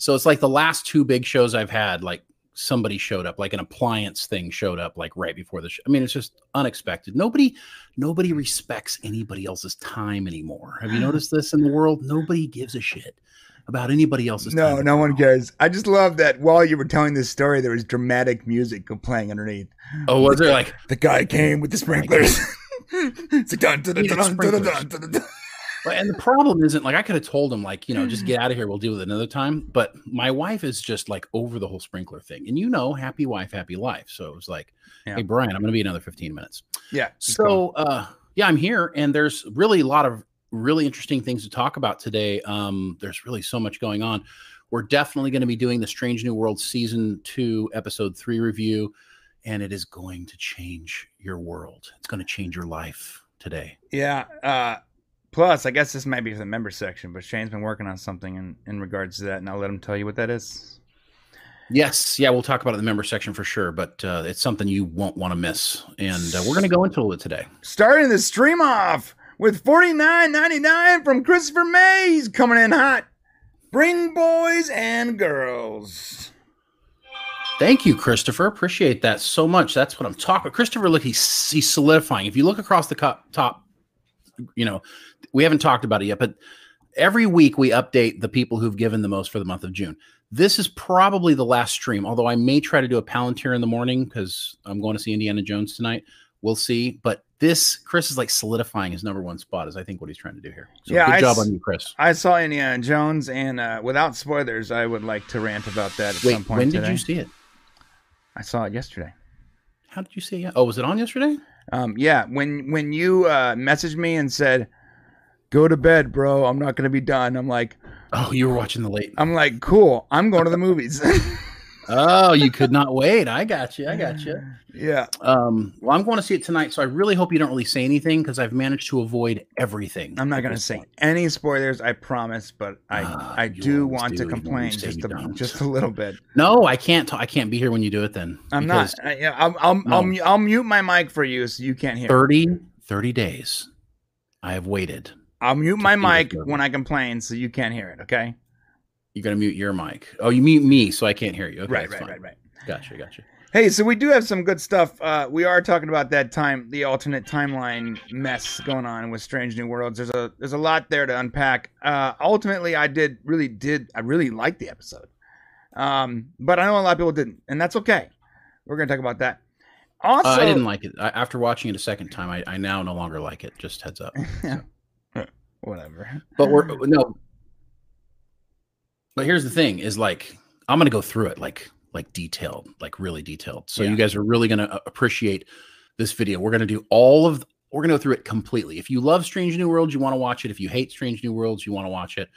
So it's like the last two big shows I've had, like somebody showed up, like an appliance thing showed up, like right before the show. I mean, it's just unexpected. Nobody, nobody respects anybody else's time anymore. Have you noticed this in the world? Nobody gives a shit about anybody else's No, time. no one cares. I just love that while you were telling this story, there was dramatic music playing underneath. Oh, was there like The guy came with the sprinklers. It's like, dun, dun, dun, dun, dun, dun, dun, dun, dun. Well, and the problem isn't like I could have told him, like, you know, just get out of here. We'll deal with it another time. But my wife is just like over the whole sprinkler thing. And you know, happy wife, happy life. So it was like, Yeah. hey, Brian, I'm going to be another 15 minutes. Yeah. So, uh, yeah, I'm here. And there's really a lot of really interesting things to talk about today. Um, there's really so much going on. We're definitely going to be doing the Strange New World season two, episode three review. And it is going to change your world. It's going to change your life today. Yeah. Uh, plus, I guess this might be for the member section, but Shane's been working on something in, in regards to that, and I'll let him tell you what that is. Yes, yeah, we'll talk about it in the member section for sure, but uh, it's something you won't want to miss, and uh, we're going to go into it today. Starting the stream off with forty nine ninety nine from Christopher Mays coming in hot. Bring boys and girls. Thank you, Christopher. Appreciate that so much. That's what I'm talking. Christopher, look, he's he's solidifying. If you look across the co- top, you know, we haven't talked about it yet, but every week we update the people who've given the most for the month of June. This is probably the last stream, although I may try to do a Palantir in the morning because I'm going to see Indiana Jones tonight. We'll see. But this, Chris is like solidifying his number one spot, is I think what he's trying to do here. So Yeah, good I job s- on you, Chris. I saw Indiana Jones, and uh, without spoilers, I would like to rant about that at Wait, some point when today. did you see it? I saw it yesterday. How did you see it? Oh, was it on yesterday? Um, yeah, when when you uh, messaged me and said, "Go to bed, bro. I'm not gonna be done." I'm like, Oh, you were watching the late. I'm like, cool. I'm going to the movies. Oh, you could not wait. I got you. I got you. yeah. Um, well, I'm going to see it tonight, so I really hope you don't really say anything because I've managed to avoid everything. I'm not going to say point. any spoilers, I promise, but I Ah, I do want do, to even when you complain just a, just a little bit. No, I can't. T- I can't be here when you do it. Then I'm not. I, yeah, I'll I'll, I'll I'll mute my mic for you so you can't hear. 30, 30 days. I have waited. I'll mute my mic when I complain so you can't hear it. Okay. You're gonna mute your mic. Oh, you mute me so I can't hear you. Okay, right. Right. fine. Right. Right. Gotcha. Gotcha. Hey, so we do have some good stuff. Uh, we are talking about that time, the alternate timeline mess going on with Strange New Worlds. There's a there's a lot there to unpack. Uh, ultimately, I did really did I really liked the episode, um, but I know a lot of people didn't, and that's okay. We're gonna talk about that. Also, Uh, I didn't like it. I, after watching it a second time, I, I now no longer like it. Just heads up. whatever. But we're no. But here's the thing: is like I'm gonna go through it like like detailed, like really detailed. So Yeah. you guys are really gonna appreciate this video. We're gonna do all of. We're gonna go through it completely. If you love Strange New Worlds, you want to watch it. If you hate Strange New Worlds, you want to watch it.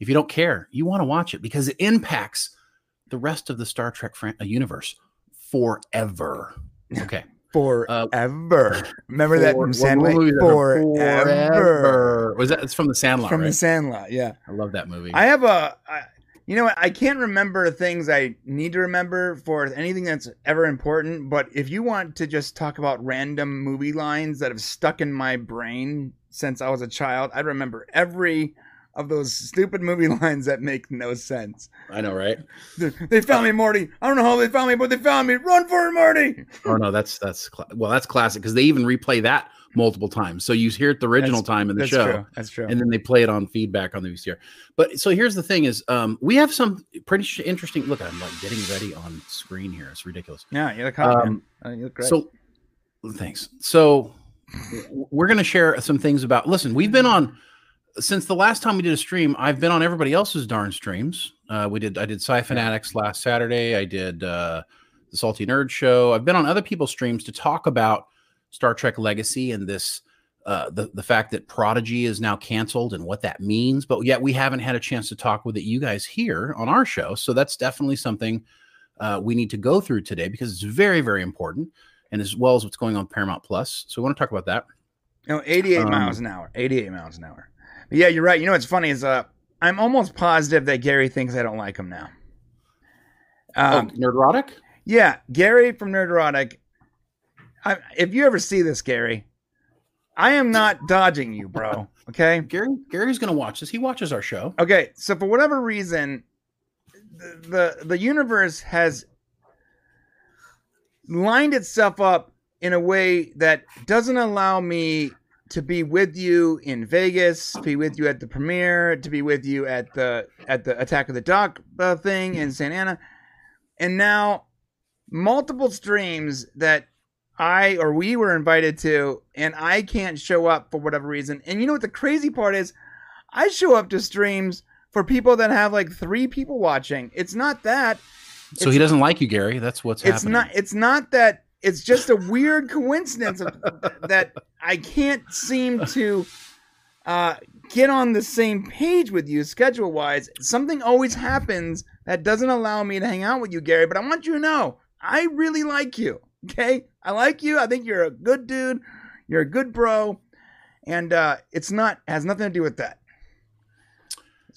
If you don't care, you want to watch it because it impacts the rest of the Star Trek fran- uh, universe forever. Okay. Forever. Uh, remember that For- from Sandlot? that? Forever. Forever. Was that? It's from the Sandlot, From right? the Sandlot. Yeah. I love that movie. I have a, I, you know what? I can't remember things I need to remember for anything that's ever important. But if you want to just talk about random movie lines that have stuck in my brain since I was a child, I remember every of those stupid movie lines that make no sense. I know, right? They, found me, Morty. I don't know how they found me, but they found me. Run for it, Morty. Oh no, that's that's cla- well, that's classic because they even replay that multiple times. So you hear it the original That's- time in the That's show, true. That's true. and then they play it on feedback on the VCR. But so here's the thing: is um, we have some pretty interesting. Look, I'm like getting ready on screen here. It's ridiculous. yeah, you look hot, Um. Uh, you look great. So thanks. So we're going to share some things about. Listen, we've been on since the last time we did a stream. I've been on everybody else's darn streams. Uh, we did. I did Sci Fanatics last Saturday. I did uh, the Salty Nerd Show. I've been on other people's streams to talk about Star Trek Legacy and this. Uh, the the fact that Prodigy is now canceled and what that means, but yet we haven't had a chance to talk with it you guys here on our show. So that's definitely something uh, we need to go through today because it's very very important and as well as what's going on Paramount Plus. So we want to talk about that. No, 88 Um, miles an hour. 88 miles an hour. Yeah, you're right. You know what's funny is uh, I'm almost positive that Gary thinks I don't like him now. Um, oh, Nerdrotic? Yeah, Gary from Nerdrotic. I, if you ever see this, Gary, I am not dodging you, bro. Okay. Gary Gary's going to watch this. He watches our show. Okay. So for whatever reason, the the universe has lined itself up in a way that doesn't allow me to be with you in Vegas, to be with you at the premiere, to be with you at the at the Attack of the Duck uh, thing in Santa Ana, and now multiple streams that I or we were invited to, and I can't show up for whatever reason. And you know what the crazy part is? I show up to streams for people that have like three people watching. It's not that. So he doesn't like you, Gary. That's what's It's happening. not. It's not that. It's just a weird coincidence of, that I can't seem to uh, get on the same page with you schedule wise. Something always happens that doesn't allow me to hang out with you, Gary. But I want you to know, I really like you. Okay, I like you. I think you're a good dude. You're a good bro, and uh, it's not has nothing to do with that.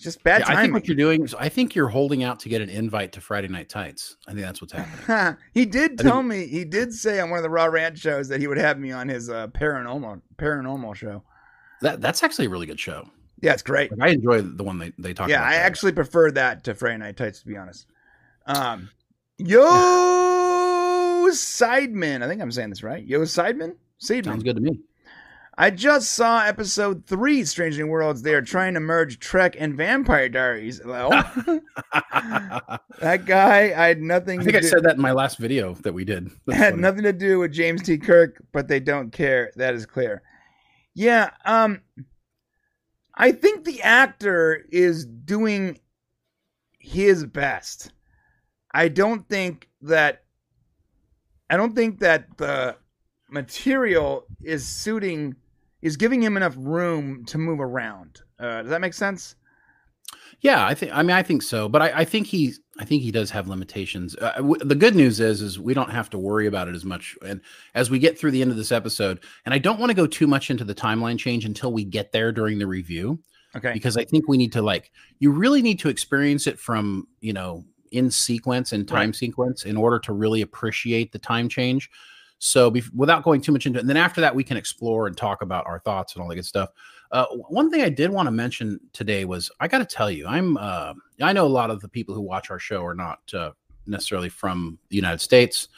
Just bad Yeah, I think what you're doing is I think you're holding out to get an invite to Friday Night Tights. I think that's what's happening. he did I tell think- me he did say on one of the Raw Rant shows that he would have me on his uh, paranormal paranormal show. that that's actually a really good show. Yeah, it's great. Like, I enjoy the one they, they talk Yeah. I there. actually prefer that to Friday Night Tights to be honest. Um, Yo Sideman, I think I'm saying this right. Yo Sideman, Seidman. sounds good to me. I just saw episode three, Strange New Worlds. They are trying to merge Trek and Vampire Diaries. Well, that guy, I had nothing. I think to I do- said that in my last video that we did. That's had funny. nothing to do with James T. Kirk, but they don't care. That is clear. Yeah, um I think the actor is doing his best. I don't think that I don't think that the material is suiting is giving him enough room to move around. Uh, does that make sense? Yeah, I think. I mean, I think so. But I, I think he. I think he does have limitations. Uh, w- the good news is, is we don't have to worry about it as much. And as we get through the end of this episode, and I don't want to go too much into the timeline change until we get there during the review, Okay. because I think we need to like. You really need to experience it from you know in sequence and time Right. sequence in order to really appreciate the time change. So, bef- without going too much into it, and then after that, we can explore and talk about our thoughts and all that good stuff. Uh, one thing I did want to mention today was I got to tell you, I'm uh, I know a lot of the people who watch our show are not uh, necessarily from the United States,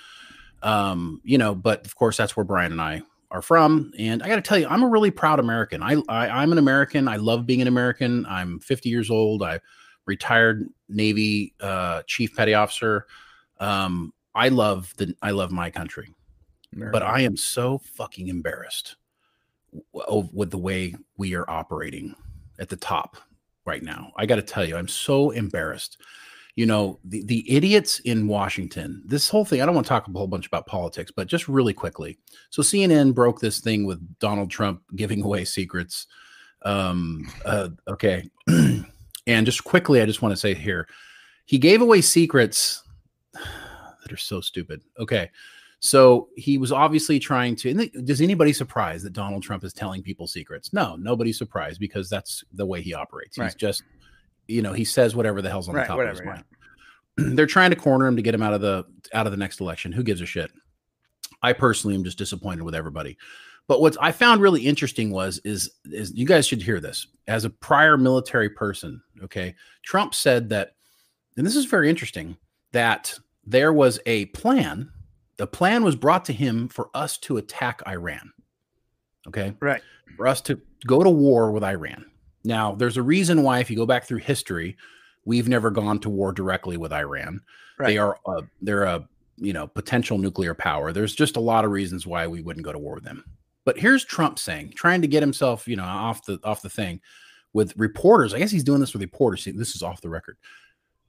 um, you know, but of course that's where Brian and I are from. And I got to tell you, I'm a really proud American. I, I I'm an American. I love being an American. I'm 50 years old. I retired Navy uh, chief petty officer. Um, I love the I love my country but I am so fucking embarrassed with the way we are operating at the top right now. I got to tell you, I'm so embarrassed. You know, the, the idiots in Washington, this whole thing, I don't want to talk a whole bunch about politics, but just really quickly. So CNN broke this thing with Donald Trump giving away secrets. Um, uh, okay. and just quickly, I just want to say here, he gave away secrets that are so stupid. Okay. So he was obviously trying to. Th- does anybody surprised that Donald Trump is telling people secrets? No, nobody's surprised because that's the way he operates. He's just, you know, he says whatever the hell's on Right, the top whatever, of his yeah. mind. They're trying to corner him to get him out of the out of the next election. Who gives a shit? I personally am just disappointed with everybody. But what I found really interesting was is is you guys should hear this as a prior military person. Okay, Trump said that, and this is very interesting that there was a plan. The plan was brought to him for us to attack Iran. Okay, Right. for us to go to war with Iran. Now, there's a reason why, if you go back through history, we've never gone to war directly with Iran. Right. They are a, they're a you know potential nuclear power. There's just a lot of reasons why we wouldn't go to war with them. But here's Trump saying, trying to get himself you know off the off the thing with reporters. I guess he's doing this with reporters. See, This is off the record.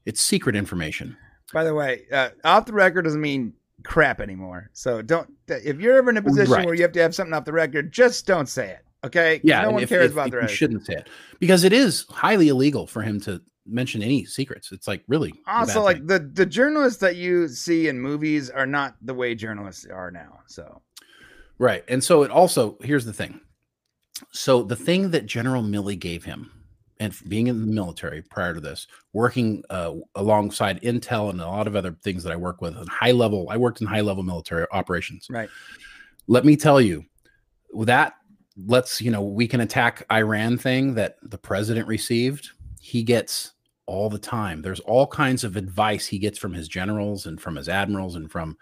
It's secret information. By the way, uh, off the record doesn't mean crap anymore. So don't. If you're ever in a position Right. where you have to have something off the record, just don't say it. Okay. Yeah, No one if- cares if- about if the you shouldn't say it because it is highly illegal for him to mention any secrets. It's like really Also, thing. like the the journalists that you see in movies are not the way journalists are now. So Right. And so it also, here's the thing. So the thing that General Milley gave him, and being in the military prior to this, working uh, alongside Intel and a lot of other things that I work with, and high level, I worked in high level military operations. right. Let me tell you, that let's, you know, we can attack Iran thing that the president received. He gets all the time. There's all kinds of advice he gets from his generals and from his admirals and from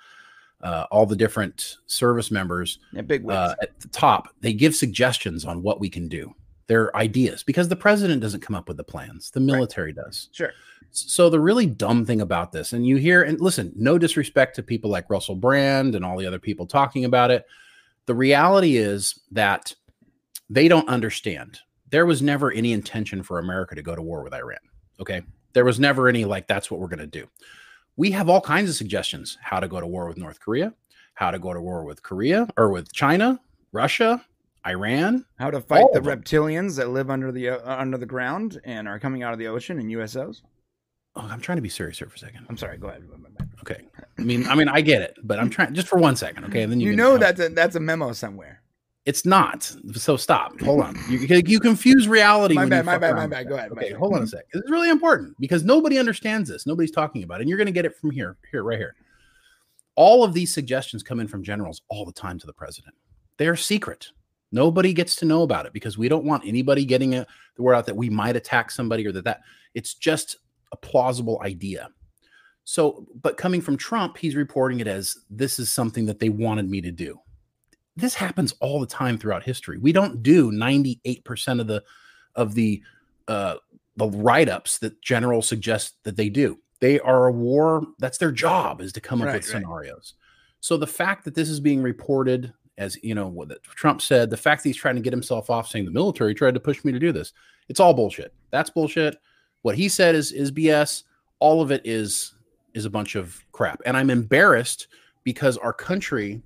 uh, all the different service members Yeah, big uh, at the top. They give suggestions on what we can do. They're ideas because the president doesn't come up with the plans, the military does. sure. So the really dumb thing about this, and you hear, and listen, no disrespect to people like Russell Brand and all the other people talking about it. The reality is that they don't understand. There was never any intention for America to go to war with Iran. Okay. There was never any like, that's what we're going to do. We have all kinds of suggestions how to go to war with North Korea, how to go to war with Korea or with China, Russia, Iran. How to fight the them. reptilians that live under the uh, under the ground and are coming out of the ocean in USOs? Oh, I'm trying to be serious here for a second. I'm sorry. Go ahead. Okay. I mean, I mean, I get it, but I'm trying just for one second. Okay. And then you, You, know that's a, that's a memo somewhere. It's not. So stop. Hold on. You, you confuse reality. My bad, my bad, my bad. Go ahead, Okay, hold on a sec. This is really important because nobody understands this. Nobody's talking about it, and you're going to get it from here, here, right here. All of these suggestions come in from generals all the time to the president. They're secret. Nobody gets to know about it because we don't want anybody getting a, the word out that we might attack somebody or that that it's just a plausible idea. So, but coming from Trump, he's reporting it as this is something that they wanted me to do this happens all the time throughout history. We don't do 98% of the of the uh the write-ups that generals suggest that they do. They are a war, that's their job is to come up Right, with right. scenarios. So the fact that this is being reported as you know what Trump said, the fact that he's trying to get himself off saying the military tried to push me to do this, it's all bullshit. That's bullshit. What he said is is BS. All of it is is a bunch of crap. And I'm embarrassed because our country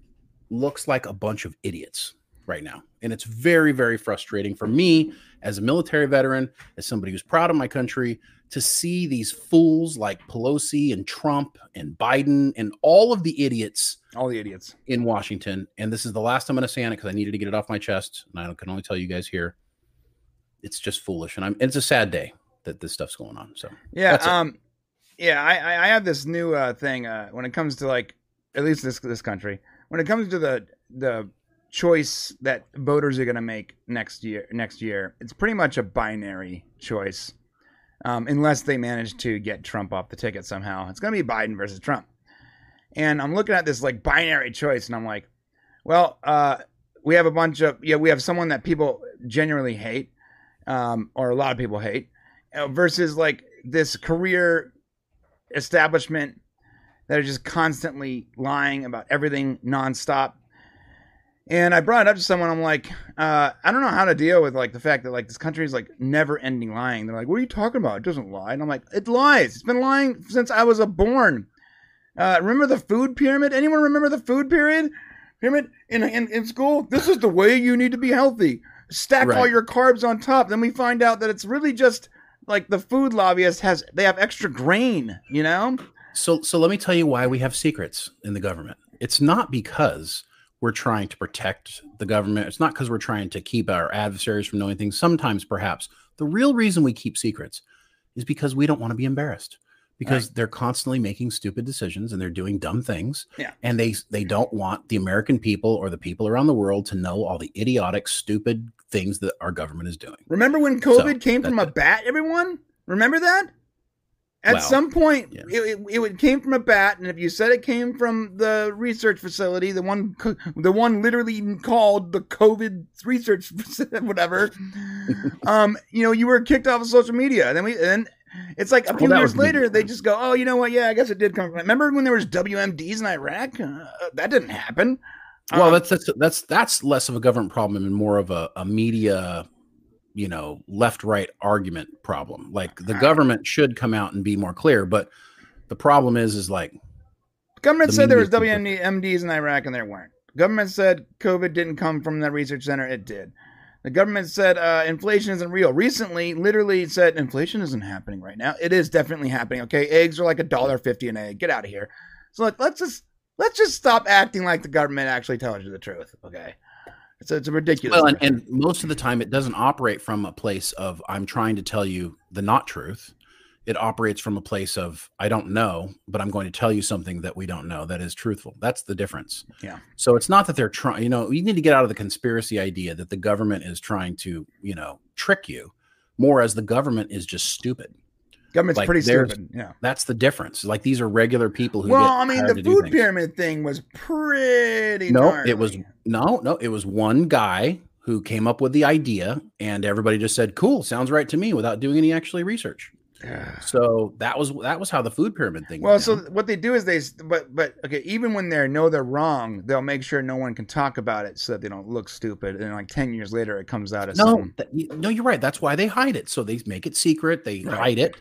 looks like a bunch of idiots right now. And it's very, very frustrating for me as a military veteran, as somebody who's proud of my country, to see these fools like Pelosi and Trump and Biden and all of the idiots All the idiots. in Washington. And this is the last time I'm going to say on it because I needed to get it off my chest. And I can only tell you guys here, it's just foolish. And I'm, it's a sad day that this stuff's going on. So Yeah. Um. Yeah. I, I I have this new uh, thing uh, when it comes to like at least this this country when it comes to the the choice that voters are going to make next year next year it's pretty much a binary choice um, unless they manage to get Trump off the ticket somehow it's going to be Biden versus Trump and I'm looking at this like binary choice and I'm like well uh, we have a bunch of yeah we have someone that people genuinely hate um, or a lot of people hate uh, versus like this career establishment that are just constantly lying about everything nonstop. And I brought it up to someone. I'm like, uh, I don't know how to deal with like the fact that like this country is like never ending lying. They're like, what are you talking about? It doesn't lie. And I'm like, it lies. It's been lying since I was a born. Uh, remember the food pyramid? Anyone remember the food period pyramid in, in in school? This is the way you need to be healthy. Stack all your carbs on top. Then we find out that it's really just like the food lobbyist has. They have extra grain. You know. So, so let me tell you why we have secrets in the government. It's not because we're trying to protect the government. It's not because we're trying to keep our adversaries from knowing things. Sometimes, perhaps, the real reason we keep secrets is because we don't want to be embarrassed. Because they're constantly making stupid decisions and they're doing dumb things, Yeah. and they they don't want the American people or the people around the world to know all the idiotic, stupid things that our government is doing. Remember when COVID So, came from a bat, everyone? Remember that? At Well, some point, yeah. it, it, it came from a bat, and if you said it came from the research facility, the one, the one literally called the COVID research, whatever, um, you know, you were kicked off of social media. And then we, and it's like a few that years was the big later, they just go, oh, you know what? Yeah, I guess it did come from. Remember when there was WMDs in Iraq? Uh, that didn't happen. Well, Um, that's that's that's that's less of a government problem and more of a, a media, you know, left right argument problem. Like the government should come out and be more clear, but the problem is is like Government The said there was WMDs in Iraq and there weren't. Government said COVID didn't come from the research center. It did. The government said uh, inflation isn't real. Recently, literally said inflation isn't happening right now. It is definitely happening. Okay, eggs are like a dollar fifty an egg. Get out of here. So like, let's just let's just stop acting like the government actually tells you the truth. Okay, it's a, it's a ridiculous. well, and, and most of the time it doesn't operate from a place of I'm trying to tell you the not truth. It operates from a place of I don't know, but I'm going to tell you something that we don't know that is truthful. That's the difference. Yeah. So it's not that they're trying, you know, you need to get out of the conspiracy idea that the government is trying to, you know, trick you more as the government is just stupid. Government's Like, pretty stupid. Yeah. That's the difference. Like these are regular people who. Well, I mean, the food pyramid thing was pretty. No, gnarly. it was no, no. It was one guy who came up with the idea, and everybody just said, "Cool, sounds right to me," without doing any actually research. Yeah. So that was that was how the food pyramid thing. Well, so down. what they do is they, but but okay, even when they know they're wrong, they'll make sure no one can talk about it so that they don't look stupid. And like ten years later, it comes out as no, y- no, you're right. That's why they hide it. So they make it secret. They Right. hide it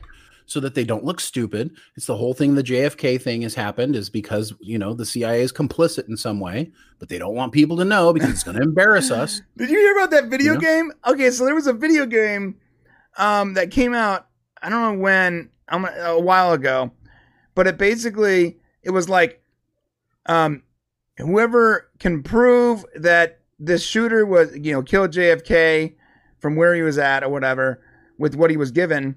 so that they don't look stupid. It's the whole thing. The JFK thing has happened is because you know the CIA is complicit in some way, but they don't want people to know because it's going to embarrass us. Did you hear about that video Yeah. game? Okay, so there was a video game um, that came out. I don't know when, a while ago, but it basically it was like, um, whoever can prove that this shooter was, you know, killed JFK from where he was at or whatever with what he was given,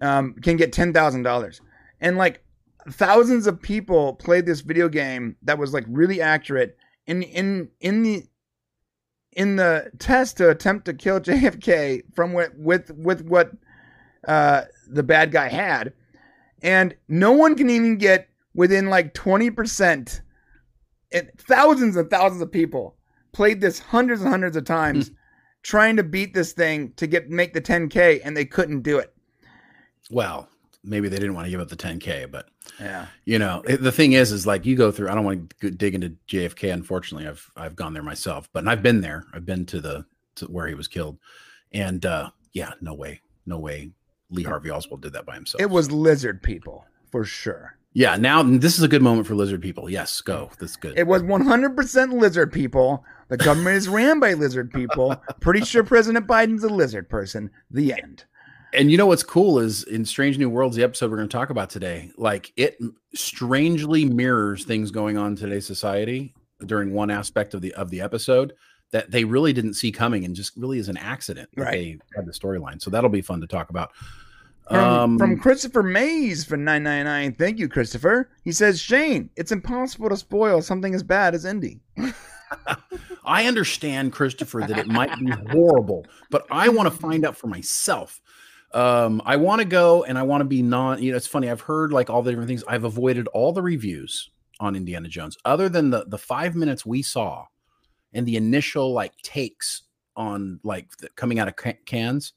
um, can get ten thousand dollars, and like thousands of people played this video game that was like really accurate in in in the in the test to attempt to kill JFK from what with with what uh, the bad guy had, and no one can even get within like twenty percent. And thousands and thousands of people played this hundreds and hundreds of times, trying to beat this thing to get make the 10k, and they couldn't do it. Well, maybe they didn't want to give up the 10k, but Yeah, you know it- the thing is is like you go through i don't want to dig into jfk unfortunately i've i've gone there myself but i've been there i've been to the to where he was killed and uh yeah no way no way lee harvey oswald did that by himself it was lizard people for sure. yeah now this is a good moment for lizard people yes go that's good It was 100% lizard people. The government is ran by lizard people. Pretty sure President Biden's a lizard person. The end. And you know what's cool is in strange new worlds the episode we're going to talk about today like it strangely mirrors things going on in today's society during one aspect of the of the episode that they really didn't see coming and just really is an accident that Right. they had the storyline so that'll be fun to talk about From, um from Christopher Mays for 999. Thank you, Christopher. He says, Shane, it's impossible to spoil something as bad as Indy. i understand christopher that it might be horrible but i want to find out for myself um i want to go and i want to be non you know it's funny i've heard like all the different things. I've avoided all the reviews on indiana jones other than the the five minutes we saw and the initial like takes on like the, coming out of Ca- cannes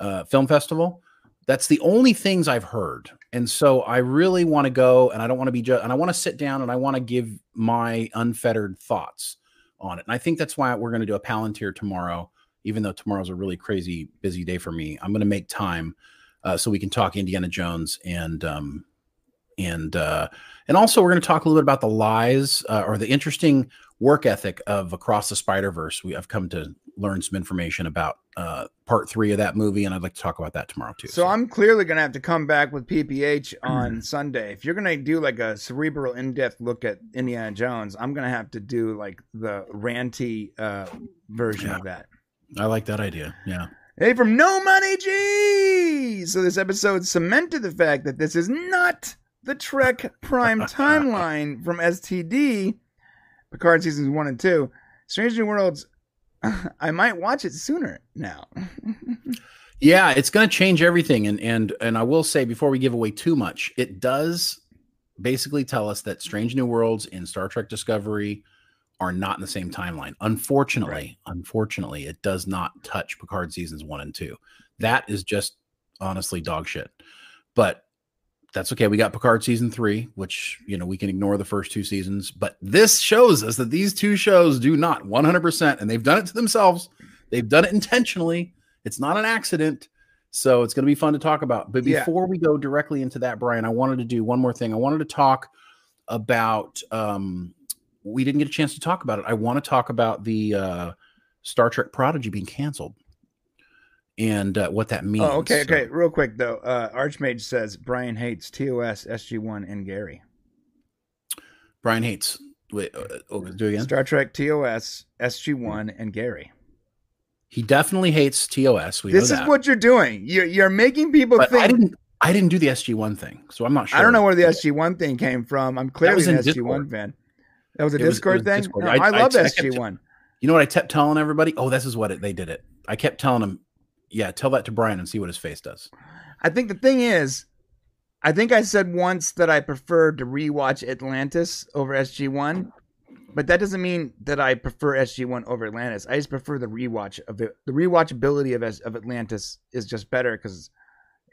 uh film festival. That's the only things i've heard. And so i really want to go and i don't want to be ju- and i want to sit down and i want to give my unfettered thoughts on it. And i think that's why we're going to do a palantir tomorrow even though tomorrow's a really crazy busy day for me i'm going to make time uh, so we can talk indiana jones and um and uh and also we're going to talk a little bit about the lies uh, or the interesting work ethic of across the spider verse we have come to learn some information about uh part three of that movie and i'd like to talk about that tomorrow too So I'm clearly going to have to come back with PPH on Sunday. If you're going to do like a cerebral, in depth look at Indiana Jones, I'm going to have to do like the ranty uh, version Yeah. of that. I like that idea yeah Hey, from No Money G! So this episode cemented the fact that this is not the Trek Prime timeline from STD, Picard seasons one and two. Strange New Worlds, I might watch it sooner now. Yeah, it's going to change everything, and and and I will say before we give away too much, it does basically tell us that Strange New Worlds and Star Trek Discovery are not in the same timeline. Unfortunately, Right. unfortunately, it does not touch Picard seasons one and two. That is just honestly dog shit. But that's okay. We got Picard season three, which you know we can ignore the first two seasons. But this shows us that these two shows do not 100%, and they've done it to themselves. They've done it intentionally. It's not an accident. So it's going to be fun to talk about. But Yeah. before we go directly into that, Brian, I wanted to do one more thing. I wanted to talk about. Um, we didn't get a chance to talk about it. I want to talk about the uh, Star Trek Prodigy being canceled and uh, what that means. Oh, okay, So- okay. Real quick though, uh, Archmage says Brian hates TOS, SG1, and Gary. Brian hates. Wait, uh, oh, do it again. Star Trek TOS, SG1, and Gary. He definitely hates TOS. We This is what you're doing. You're you're making people But think. I didn't. I didn't do the SG one thing, so I'm not sure. I don't know where the SG1 thing came from. I'm clearly an SG1 Discord. fan. That was a was- Discord was thing. Discord. No, I- I, love I kept- SG1. You know what I kept telling everybody? Oh, this is what it, they did it. I kept telling him, yeah, tell that to Brian and see what his face does. I think the thing is, I think I said once that I prefer to rewatch Atlantis over SG One, but that doesn't mean that I prefer SG One over Atlantis. I just prefer the rewatch of it. The rewatchability of of Atlantis is just better because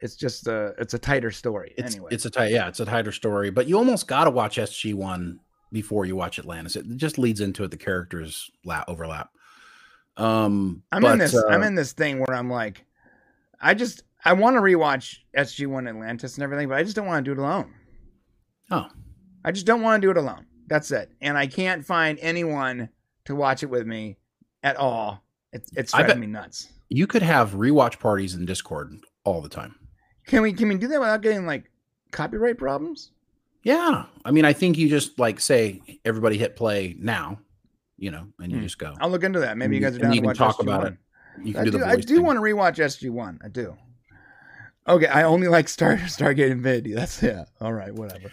it's just a it's a tighter story. It's, anyway, it's a tight yeah, it's a tighter story. But you almost got to watch SG One before you watch Atlantis. It just leads into it. The characters la- overlap. Um, I'm but, in this. uh, I'm in this thing where I'm like, I just I want to rewatch SG One Atlantis and everything, but I just don't want to do it alone. Oh, I just don't want to do it alone. That's it. And I can't find anyone to watch it with me at all. It's it's I driving bet- me nuts. you could have rewatch parties in Discord all the time. Can we can we do that without getting like copyright problems? Yeah, I mean, I think you just like say everybody hit play now, you know, and you Hmm. just go. I'll look into that. Maybe you guys are down to watch talk SG1. about it. You can I do, do, I do thing. want to rewatch SG One. I do. Okay, I only like Star Stargate Infinity. That's yeah. All right, whatever.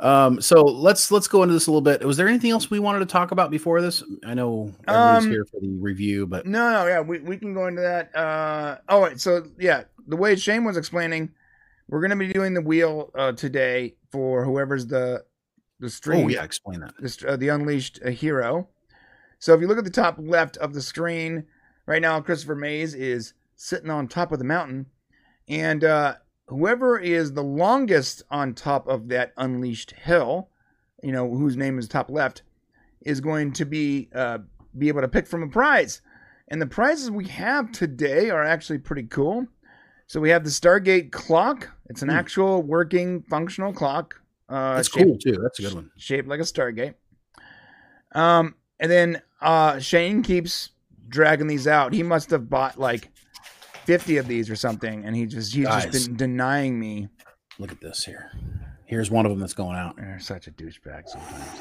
Um, so let's let's go into this a little bit. Was there anything else we wanted to talk about before this? I know everybody's Um, here for the review, but No, no, yeah, we, we can go into that. Uh, oh, so yeah, the way Shane was explaining, we're gonna be doing the wheel uh, today for whoever's the the stream. oh yeah, explain that. the, uh, the Unleashed uh, hero. So if you look at the top left of the screen, right now Christopher Mays is sitting on top of the mountain, and uh, whoever is the longest on top of that Unleashed hill, you know, whose name is top left, is going to be uh, be able to pick from a prize. And the prizes we have today are actually pretty cool. So we have the Stargate clock. It's an Hmm. actual working, functional clock. Uh, That's shaped- cool too. That's a good one. shaped like a Stargate. Um, and then uh, Shane keeps dragging these out. He must have bought like fifty of these or something, and he just he's Guys. just been denying me. Look at this here. Here's one of them that's going out. They're such a douchebag sometimes.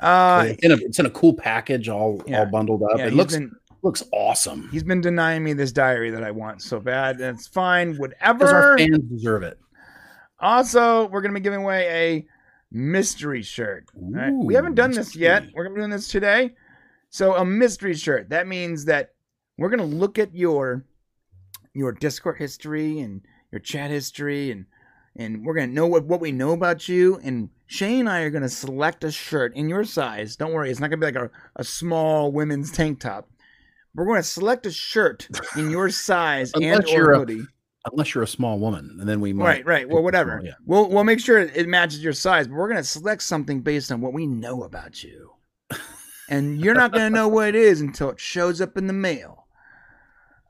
Uh, it's, in a, it's in a cool package, all Yeah. all bundled up. yeah, it looks been looks awesome. he's been denying me this diary that I want so bad, and it's fine, whatever. our fans deserve it. Also, we're gonna be giving away a mystery shirt. All right? We haven't done this yet. We're gonna be doing this today. So a mystery shirt. That means that we're gonna look at your your Discord history and your chat history and and we're gonna know what, what we know about you. And Shane and I are gonna select a shirt in your size. Don't worry, it's not gonna be like a, a small women's tank top. We're gonna select a shirt in your size and Unless or you're a- hoodie. Unless you're a small woman, and then we might. Right, right. Well, whatever. small, yeah. We'll we'll make sure it matches your size, but we're gonna select something based on what we know about you, and you're not gonna know what it is until it shows up in the mail.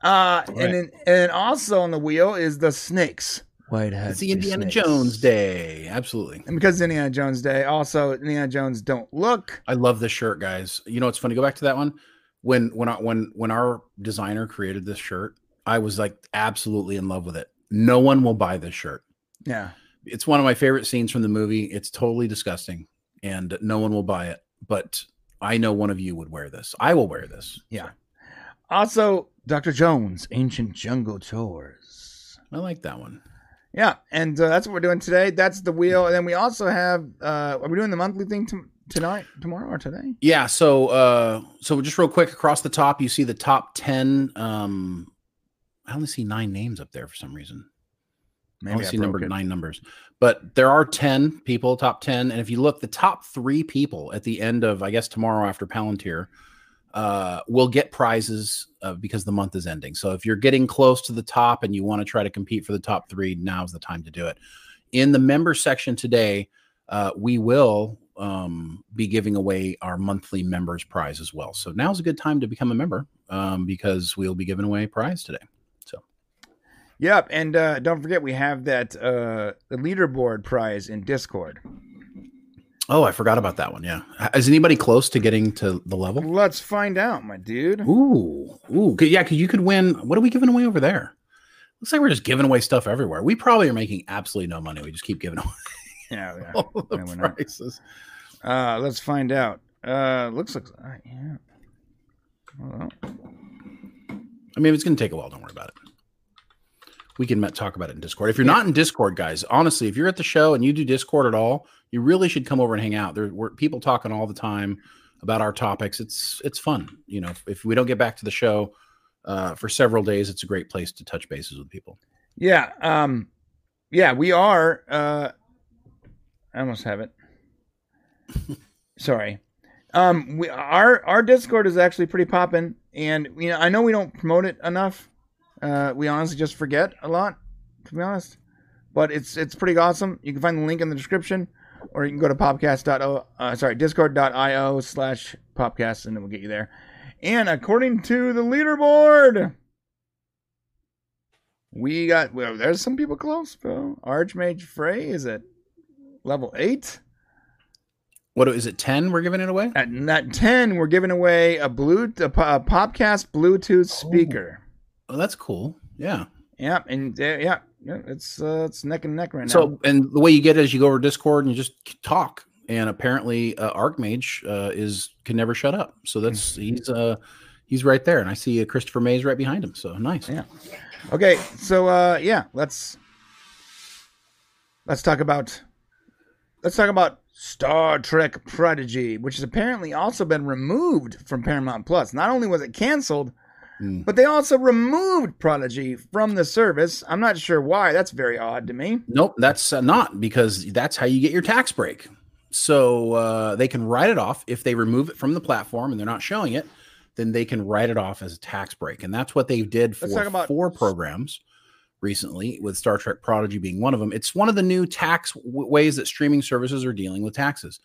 Uh, Right. and then and also on the wheel is the snakes. White Whitehead. It's the Indiana Jones Day. Absolutely. and because it's Indiana Jones Day, also Indiana Jones don't look. I love this shirt, guys. You know, it's funny. Go back to that one. When when I, when when our designer created this shirt, I was like absolutely in love with it. No one will buy this shirt. Yeah, It's one of my favorite scenes from the movie. It's totally disgusting, and no one will buy it. But I know one of you would wear this. I will wear this. yeah. Also, Doctor Jones, Ancient Jungle Tours. I like that one. Yeah, and uh, that's what we're doing today. That's the wheel, and then we also have. Uh, are we doing the monthly thing to, tonight, tomorrow, or today? Yeah. So uh, so just real quick across the top, you see the top ten. Um, I only see nine names up there for some reason. I only I see numbered it. nine numbers, but there are 10 people, top 10. And if you look, the top three people at the end of, I guess, tomorrow after Palantir uh, will get prizes uh, because the month is ending. So if you're getting close to the top and you want to try to compete for the top three, now's the time to do it. In the member section today, uh, we will um, be giving away our monthly members prize as well. So now's a good time to become a member um, because we'll be giving away a prize today. So, yep, and uh, don't forget we have that uh, the leaderboard prize in Discord. Oh, I forgot about that one. Yeah. Is anybody close to getting to the level? Let's find out, my dude. Ooh, ooh, yeah, because you could win. What are we giving away over there? Looks like we're just giving away stuff everywhere. We probably are making absolutely no money. We just keep giving away Yeah, yeah. all the Yeah, prices. Uh, let's find out. Uh, looks like uh, yeah. Well, I mean, it's going to take a while. Don't worry about it. We can met- talk about it in Discord. If you're not in Discord, guys, honestly, if you're at the show and you do Discord at all, you really should come over and hang out. There were people talking all the time about our topics. It's it's fun. You know, if, if we don't get back to the show uh, for several days, it's a great place to touch bases with people. yeah. Um, yeah, we are. Uh, I almost have it. Sorry. Um, we our our Discord is actually pretty popping, and you know I know we don't promote it enough. Uh, we honestly just forget a lot, to be honest. But it's it's pretty awesome. You can find the link in the description, or you can go to popcast.o uh, sorry discord.io slash popcast, and it will get you there. And according to the leaderboard, we got well. There's some people close, bro. Archmage Frey is at level eight. What is it? Ten? We're giving it away. At, at ten, we're giving away a blue a, a Popcast Bluetooth speaker. Oh, that's cool. Yeah. Yeah, and uh, yeah, yeah, it's uh, it's neck and neck right now. So, and the way you get it is you go over Discord and you just talk. And apparently, uh, Archmage uh, is can never shut up. So that's he's uh he's right there, and I see uh, Christopher Mays right behind him. So nice. Yeah. Okay, so uh, yeah, let's let's talk about let's talk about Star Trek Prodigy, which has apparently also been removed from Paramount Plus. Not only was it canceled, Mm. but they also removed Prodigy from the service. I'm not sure why. That's very odd to me. Nope, that's uh, not because that's how you get your tax break. So uh, they can write it off if they remove it from the platform and they're not showing it. Then they can write it off as a tax break, and that's what they did for four programs recently, with Star Trek Prodigy being one of them. It's one of the new tax w- ways that streaming services are dealing with taxes.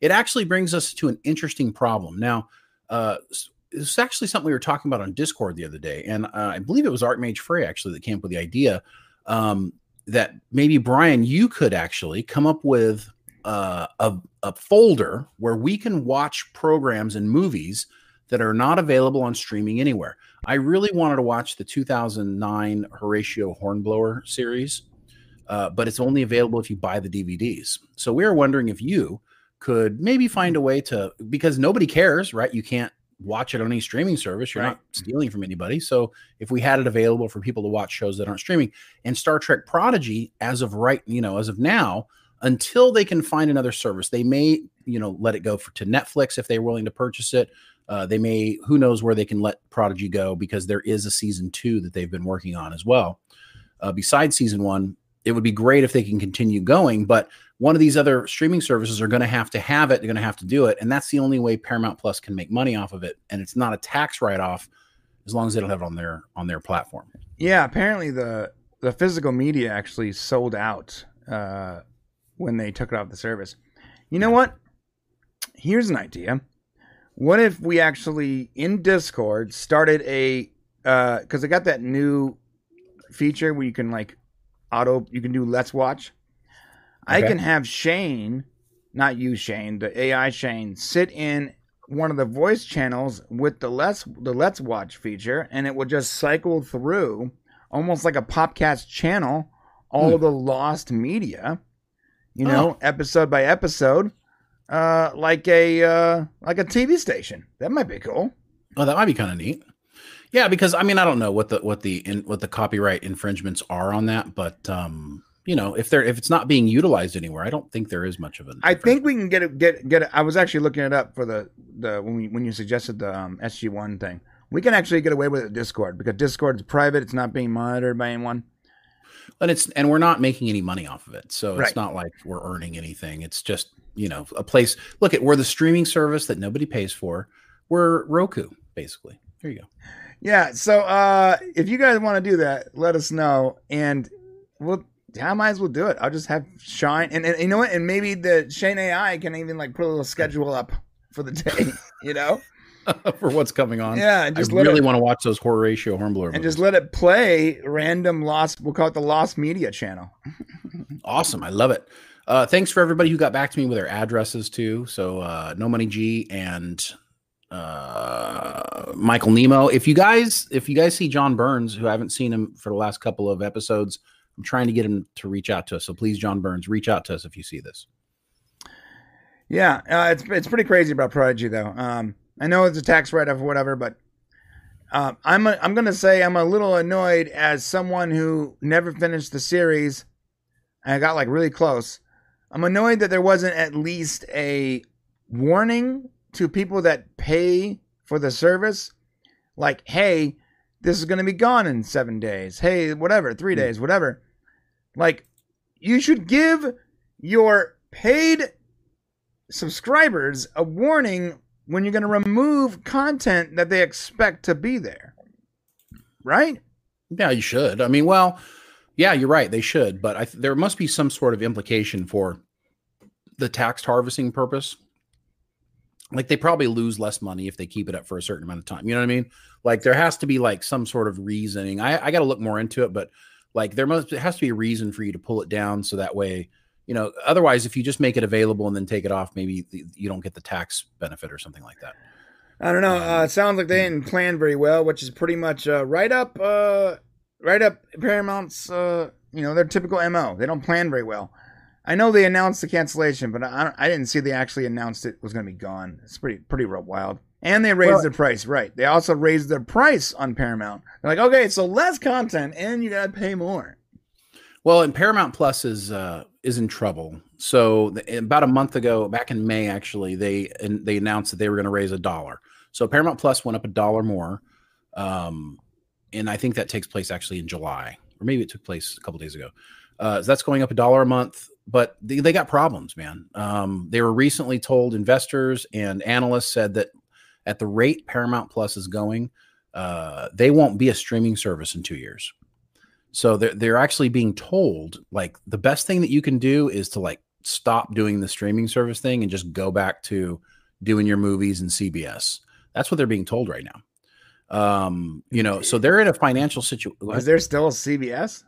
It actually brings us to an interesting problem. Now, uh, s- this is actually something we were talking about on Discord the other day, and uh, I believe it was Archmage Frey actually that came up with the idea um, that maybe Brian, you could actually come up with uh, a, a folder where we can watch programs and movies that are not available on streaming anywhere. I really wanted to watch the 2009 Horatio Hornblower series, uh, but it's only available if you buy the DVDs. So we were wondering if you could maybe find a way to, because nobody cares, right? You can't watch it on any streaming service. You're Right. not stealing from anybody. So if we had it available for people to watch shows that aren't streaming, and Star Trek Prodigy, as of right, you know, as of now, until they can find another service, they may, you know, let it go for, to Netflix if they're willing to purchase it. Uh, they may, who knows where they can let Prodigy go because there is a season two that they've been working on as well. Uh, besides season one, it would be great if they can continue going, but one of these other streaming services are going to have to have it. They're going to have to do it, and that's the only way Paramount Plus can make money off of it. And it's not a tax write off as long as they don't have it on their on their platform. Yeah, apparently the the physical media actually sold out uh, when they took it off the service. You know what? Here's an idea. What if we actually in Discord started a because I got that new feature where you can like auto you can do let's watch. I can have Shane, not you Shane, the AI Shane, sit in one of the voice channels with the let's the let's watch feature and it will just cycle through almost like a podcast channel all Hmm. of the lost media you know episode by episode uh like a uh like a tv station. That might be cool. Oh, that might be kind of neat. Yeah, because I mean, I don't know what the what the in, what the copyright infringements are on that, but um, you know, if they're if it's not being utilized anywhere, I don't think there is much of an. i think we can get it get get it. I was actually looking it up for the the when we when you suggested the um, sg1 thing. We can actually get away with it discord because discord is private. It's not being monitored by anyone and it's and we're not making any money off of it, so Right. it's not like we're earning anything. It's just you know a place. Look at we're the streaming service that nobody pays for. We're Roku, basically. There you go. Yeah, so uh if you guys want to do that, let us know and we'll I might as well do it. I'll just have Shine and, and you know what? And maybe the Shane AI can even like put a little schedule up for the day, you know? for what's coming on. Yeah, and I just let really it want to watch those Horatio Hornblower and movies. just let it play random lost we'll call it the lost media channel. Awesome. I love it. Uh, thanks for everybody who got back to me with their addresses too. So uh, No Money G and uh, Michael Nemo. If you guys, if you guys see John Burns, who I haven't seen him for the last couple of episodes, I'm trying to get him to reach out to us. So please, John Burns, reach out to us if you see this. Yeah, uh, it's it's pretty crazy about Prodigy though. Um, I know it's a tax write off or whatever, but um, I'm a, I'm gonna say I'm a little annoyed as someone who never finished the series. And I got like really close. I'm annoyed that there wasn't at least a warning to people that pay for the service, like, hey, this is gonna be gone in seven days. Hey, whatever, three Hmm. days, whatever. Like, you should give your paid subscribers a warning when you're going to remove content that they expect to be there. Right? Yeah, you should. I mean, well, yeah, you're right. They should, but I th- there must be some sort of implication for the tax harvesting purpose. Like they probably lose less money if they keep it up for a certain amount of time. You know what I mean? Like there has to be like some sort of reasoning. I, I got to look more into it, but like there must there has to be a reason for you to pull it down so that way, you know. Otherwise, if you just make it available and then take it off, maybe you don't get the tax benefit or something like that. I don't know. Uh, it sounds like they didn't plan very well, which is pretty much uh, right up, uh, right up Paramount's, uh, you know, their typical mo. They don't plan very well. I know they announced the cancellation, but I, I didn't see they actually announced it was going to be gone. It's pretty pretty wild. And they raised well, their price, right? They also raised their price on Paramount. They're like, okay, so less content, and you got to pay more. Well, and Paramount Plus is uh, is in trouble. So the, about a month ago, back in May, actually, they and they announced that they were going to raise a dollar. So Paramount Plus went up a dollar more, um, and I think that takes place actually in July, or maybe it took place a couple days ago. Uh, so that's going up a dollar a month but they, they got problems, man. Um, they were recently told investors and analysts said that at the rate Paramount Plus is going, uh, they won't be a streaming service in two years. So they're, they're actually being told like the best thing that you can do is to like stop doing the streaming service thing and just go back to doing your movies and CBS. That's what they're being told right now. Um, you know, so they're in a financial situation. Is there still a CBS?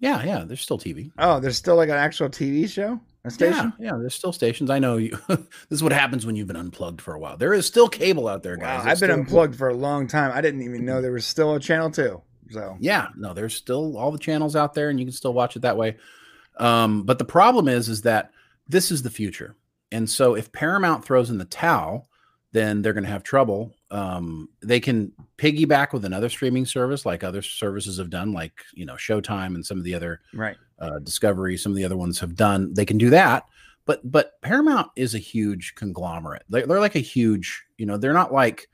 Yeah, yeah, there's still TV. Oh, there's still like an actual TV show, a station. Yeah, yeah, there's still stations. I know you. this is what happens when you've been unplugged for a while. There is still cable out there, guys. Wow, I've been unplugged for a long time. I didn't even know there was still a channel too. So yeah, no, there's still all the channels out there, and you can still watch it that way. Um, but the problem is, is that this is the future, and so if Paramount throws in the towel, then they're going to have trouble. Um, they can piggyback with another streaming service, like other services have done, like you know Showtime and some of the other right uh, Discovery. Some of the other ones have done. They can do that, but but Paramount is a huge conglomerate. They, they're like a huge, you know, they're not like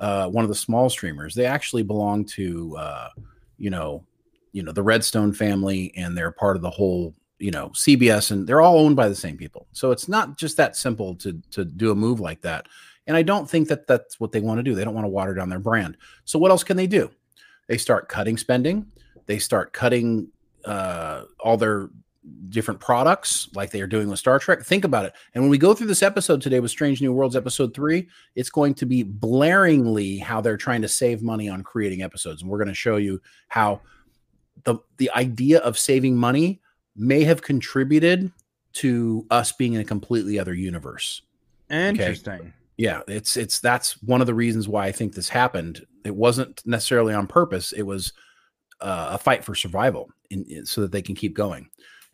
uh, one of the small streamers. They actually belong to, uh, you know, you know the Redstone family, and they're part of the whole you know CBS, and they're all owned by the same people. So it's not just that simple to to do a move like that. And I don't think that that's what they want to do. They don't want to water down their brand. So what else can they do? They start cutting spending. They start cutting uh, all their different products like they are doing with Star Trek. Think about it. And when we go through this episode today with Strange New Worlds episode 3, it's going to be blaringly how they're trying to save money on creating episodes. And we're going to show you how the the idea of saving money may have contributed to us being in a completely other universe. Interesting. Okay? yeah it's it's that's one of the reasons why i think this happened it wasn't necessarily on purpose it was uh, a fight for survival in, in, so that they can keep going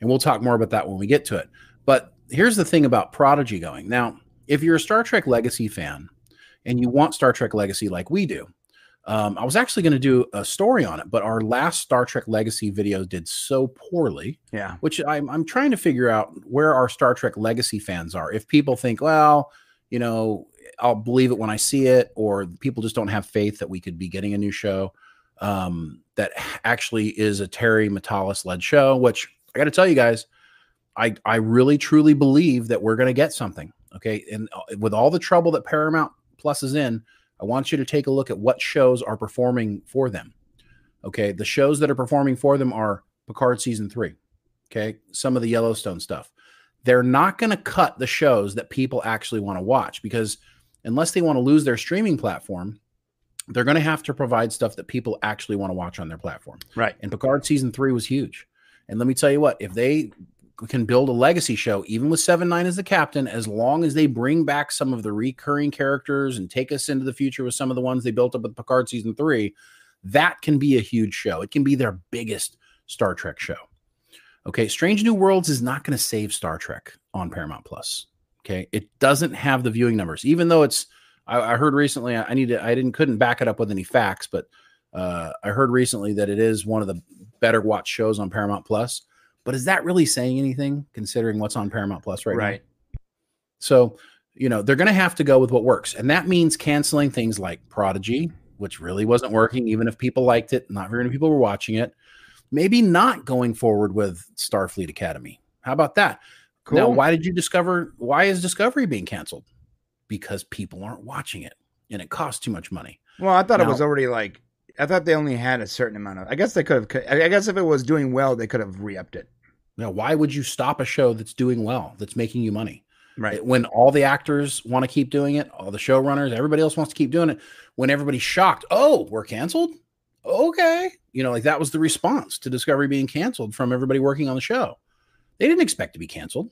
and we'll talk more about that when we get to it. But here's the thing about prodigy going. Now if you're a star trek legacy fan and you want star trek legacy like we do um, i was actually going to do a story on it but our last star trek legacy video did so poorly yeah. which I'm, I'm trying to figure out where our star trek legacy fans are. If people think well you know I'll believe it when I see it, or people just don't have faith that we could be getting a new show um, that actually is a Terry Matalas led show. Which I got to tell you guys, I I really truly believe that we're going to get something. Okay, and uh, with all the trouble that Paramount Plus is in, I want you to take a look at what shows are performing for them. Okay, the shows that are performing for them are Picard season three. Okay, some of the Yellowstone stuff. They're not going to cut the shows that people actually want to watch because unless they want to lose their streaming platform, they're going to have to provide stuff that people actually want to watch on their platform. Right. And Picard season three was huge. And let me tell you what, if they can build a legacy show, even with Seven Nine as the captain, as long as they bring back some of the recurring characters and take us into the future with some of the ones they built up with Picard season three, that can be a huge show. It can be their biggest Star Trek show. Okay, Strange New Worlds is not going to save Star Trek on Paramount Plus. Okay, it doesn't have the viewing numbers, even though it's. I, I heard recently. I, need to. I didn't couldn't back it up with any facts, but uh, I heard recently that it is one of the better watch shows on Paramount Plus. But is that really saying anything, considering what's on Paramount Plus right, right. now? So you know they're going to have to go with what works, and that means canceling things like Prodigy, which really wasn't working, even if people liked it. Not very many people were watching it maybe not going forward with Starfleet Academy. How about that? Cool. Now, why did you discover? Why is Discovery being canceled? Because people aren't watching it, and it costs too much money. Well, I thought it was already like I thought they only had a certain amount of. I guess they could have. I guess if it was doing well, they could have re-upped it. Now, why would you stop a show that's doing well, that's making you money? Right. When all the actors want to keep doing it, all the showrunners, everybody else wants to keep doing it. When everybody's shocked, oh, we're canceled. Okay, you know, like that was the response to Discovery being canceled from everybody working on the show. They didn't expect to be canceled.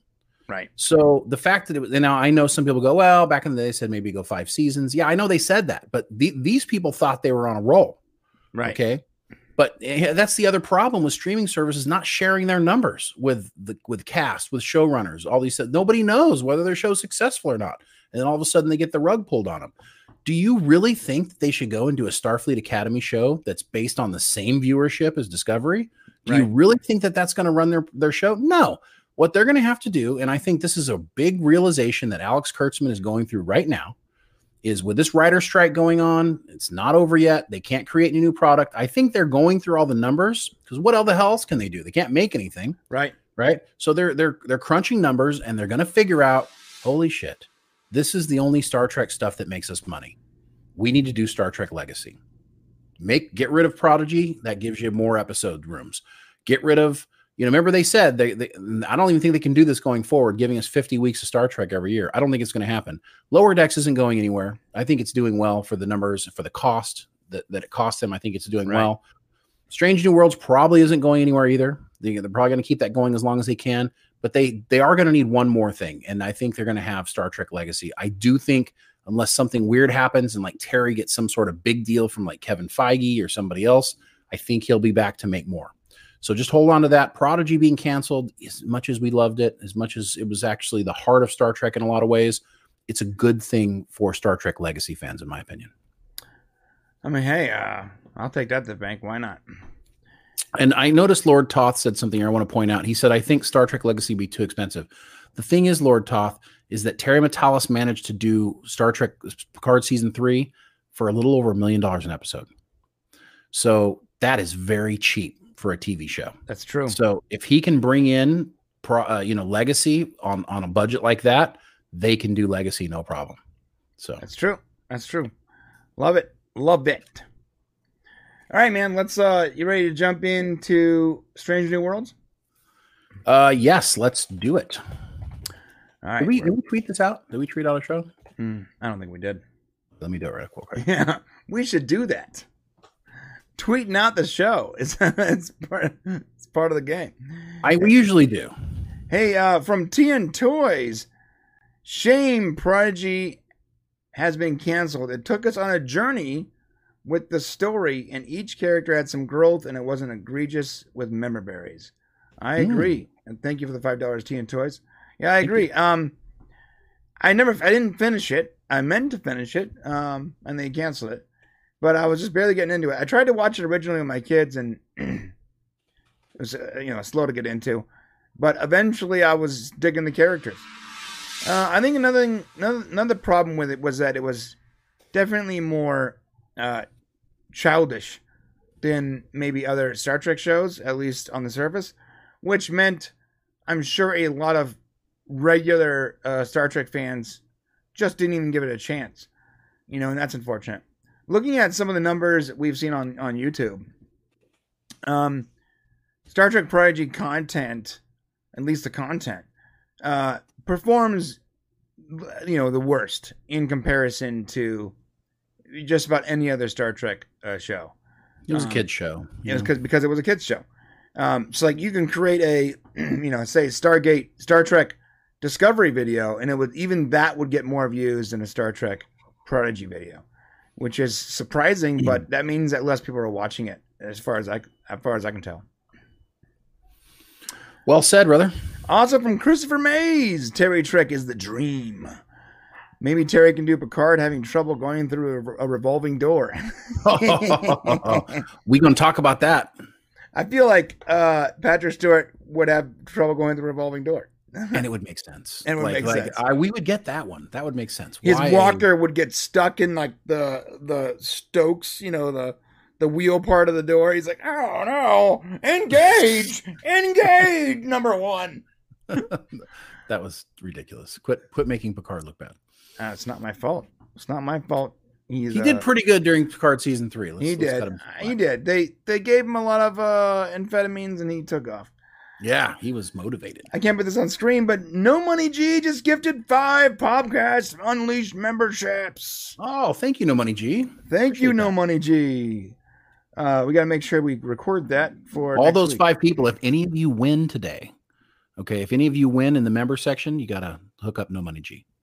Right. So the fact that it was, and now I know some people go, well, back in the day, they said maybe go five seasons. Yeah, I know they said that, but the, these people thought they were on a roll. Right. Okay. But eh, that's the other problem with streaming services not sharing their numbers with the with cast, with showrunners, all these nobody knows whether their show's successful or not. And then all of a sudden they get the rug pulled on them. Do you really think that they should go and do a Starfleet Academy show that's based on the same viewership as Discovery? Do you really think that that's going to run their their show? No. What they're going to have to do, and I think this is a big realization that Alex Kurtzman is going through right now, is with this writer strike going on, it's not over yet. They can't create any new product. I think they're going through all the numbers because what other else can they do? They can't make anything, Right. right? So they're they're they're crunching numbers and they're going to figure out, holy shit, this is the only Star Trek stuff that makes us money. We need to do Star Trek Legacy. Make get rid of Prodigy. That gives you more episode rooms. Get rid of you know. Remember they said they, they. I don't even think they can do this going forward, giving us 50 weeks of Star Trek every year. I don't think it's going to happen. Lower Decks isn't going anywhere. I think it's doing well for the numbers for the cost that that it costs them. I think it's doing Right. well. Strange New Worlds probably isn't going anywhere either. They, they're probably going to keep that going as long as they can. But they they are going to need one more thing, and I think they're going to have Star Trek Legacy. I do think unless something weird happens and like Terry gets some sort of big deal from like Kevin Feige or somebody else, I think he'll be back to make more. So just hold on to that. Prodigy being canceled, as much as we loved it, as much as it was actually the heart of Star Trek in a lot of ways, it's a good thing for Star Trek Legacy fans, in my opinion. I mean, hey, uh, I'll take that to the bank. Why not? And I noticed Lord Toth said something I want to point out. He said, I think Star Trek Legacy would be too expensive. The thing is, Lord Toth, is that Terry Matalas managed to do Star Trek Picard season three for a little over a million dollars an episode. So that is very cheap for a TV show. That's true. So if he can bring in, pro, uh, you know, Legacy on on a budget like that, they can do Legacy no problem. So That's true. That's true. Love it. Love it. All right, man. Let's. uh You ready to jump into Strange New Worlds? uh, yes, let's do it. All right. Did we, did we tweet this out? Did we tweet out a show? Hmm, I don't think we did. Let me do it real quick. Yeah, we should do that. Tweeting out the show. It's it's part, it's part of the game. I we usually do. Hey, uh, from TN Toys, shame Prodigy has been canceled. It took us on a journey with the story, and each character had some growth, and it wasn't egregious with member berries. I Hmm. agree, and thank you for the five dollars, TN Toys. Yeah, I agree. Um, I never, I didn't finish it. I meant to finish it, um, and they canceled it. But I was just barely getting into it. I tried to watch it originally with my kids, and it was, uh, you know, slow to get into but eventually I was digging the characters. Uh, I think another thing, another, another problem with it was that it was definitely more uh, childish than maybe other Star Trek shows, at least on the surface, which meant I'm sure a lot of regular uh, Star Trek fans just didn't even give it a chance. You know, and that's unfortunate. Looking at some of the numbers we've seen on on YouTube, um, Star Trek Prodigy content at least the content, uh, performs, you know, the worst in comparison to just about any other Star Trek uh, show. It was Um, a kid's show. It was because because it was a kids show. Um, so like you can create a, you know, say Stargate Star Trek Discovery video, and it would even that would get more views than a Star Trek Prodigy video, which is surprising. But that means that less people are watching it, as far as I as far as I can tell. Well said, brother. Also from Christopher Mays, Terry Trek is the dream. Maybe Terry can do Picard having trouble going through a, a revolving door. we gonna talk about that, I feel like uh, Patrick Stewart would have trouble going through a revolving door. And it would make sense. And it would like, make like, sense. I, we would get that one. That would make sense. His Why walker would get stuck in like the the Stokes, you know, the the wheel part of the door. He's like, oh no, engage, engage, number one. that was ridiculous. Quit quit making Picard look bad. Uh, it's not my fault. It's not my fault. He's, he uh, did pretty good during Picard season 3 Let's, he did. He did. They they gave him a lot of uh, amphetamines and he took off. Yeah, he was motivated. I can't put this on screen, but No Money G just gifted five Podcast Unleashed memberships. Oh, thank you, No Money G. Thank Appreciate you, No that. Money G. Uh, we got to make sure we record that for all those week. five people. If any of you win today, okay, if any of you win in the member section, you got to hook up No Money G.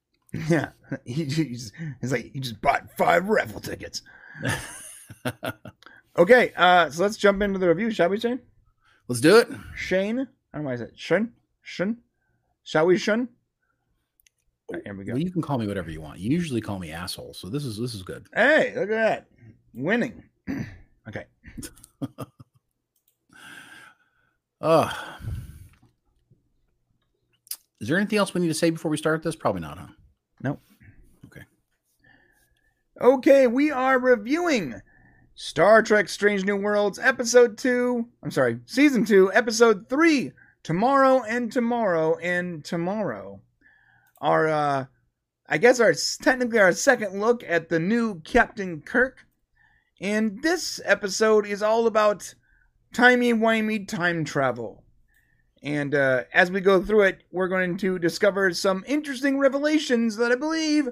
Yeah, he, he's, he's like he just bought five raffle tickets. okay, uh, so let's jump into the review, shall we, Shane? Let's do it. Shane, I don't know why I said Shun, Shun, shall we, Shun? Right, here we go. Well, you can call me whatever you want. You usually call me asshole, so this is this is good. Hey, look at that, winning. okay. uh is there anything else we need to say before we start this? Probably not, huh? Nope. Okay. Okay, we are reviewing Star Trek Strange New Worlds, Episode 2. I'm sorry, Season 2, Episode 3. Tomorrow and tomorrow and tomorrow. Our, uh, I guess our technically our second look at the new Captain Kirk. And this episode is all about timey-wimey time travel. And uh, as we go through it, we're going to discover some interesting revelations that I believe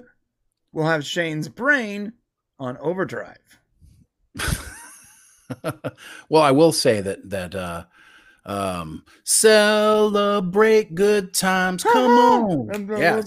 will have Shane's brain on overdrive. well, I will say that that uh, um, celebrate good times. Come on, yeah,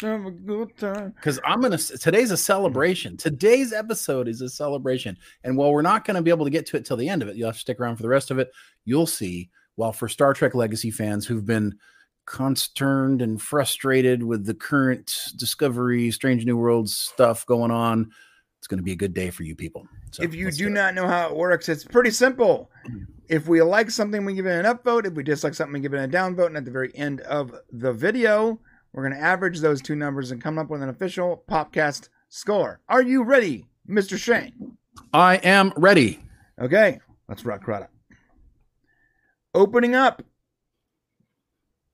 have a good time. Because I'm gonna. Today's a celebration. Today's episode is a celebration, and while we're not gonna be able to get to it till the end of it, you'll have to stick around for the rest of it. You'll see while for Star Trek Legacy fans who've been consterned and frustrated with the current Discovery, Strange New Worlds stuff going on, it's going to be a good day for you people. So, if you do, not know how it works, it's pretty simple. If we like something, we give it an upvote. If we dislike something, we give it a downvote. And at the very end of the video, we're going to average those two numbers and come up with an official Popcast score. Are you ready, Mr. Shane? I am ready. Okay, let's rock right up opening up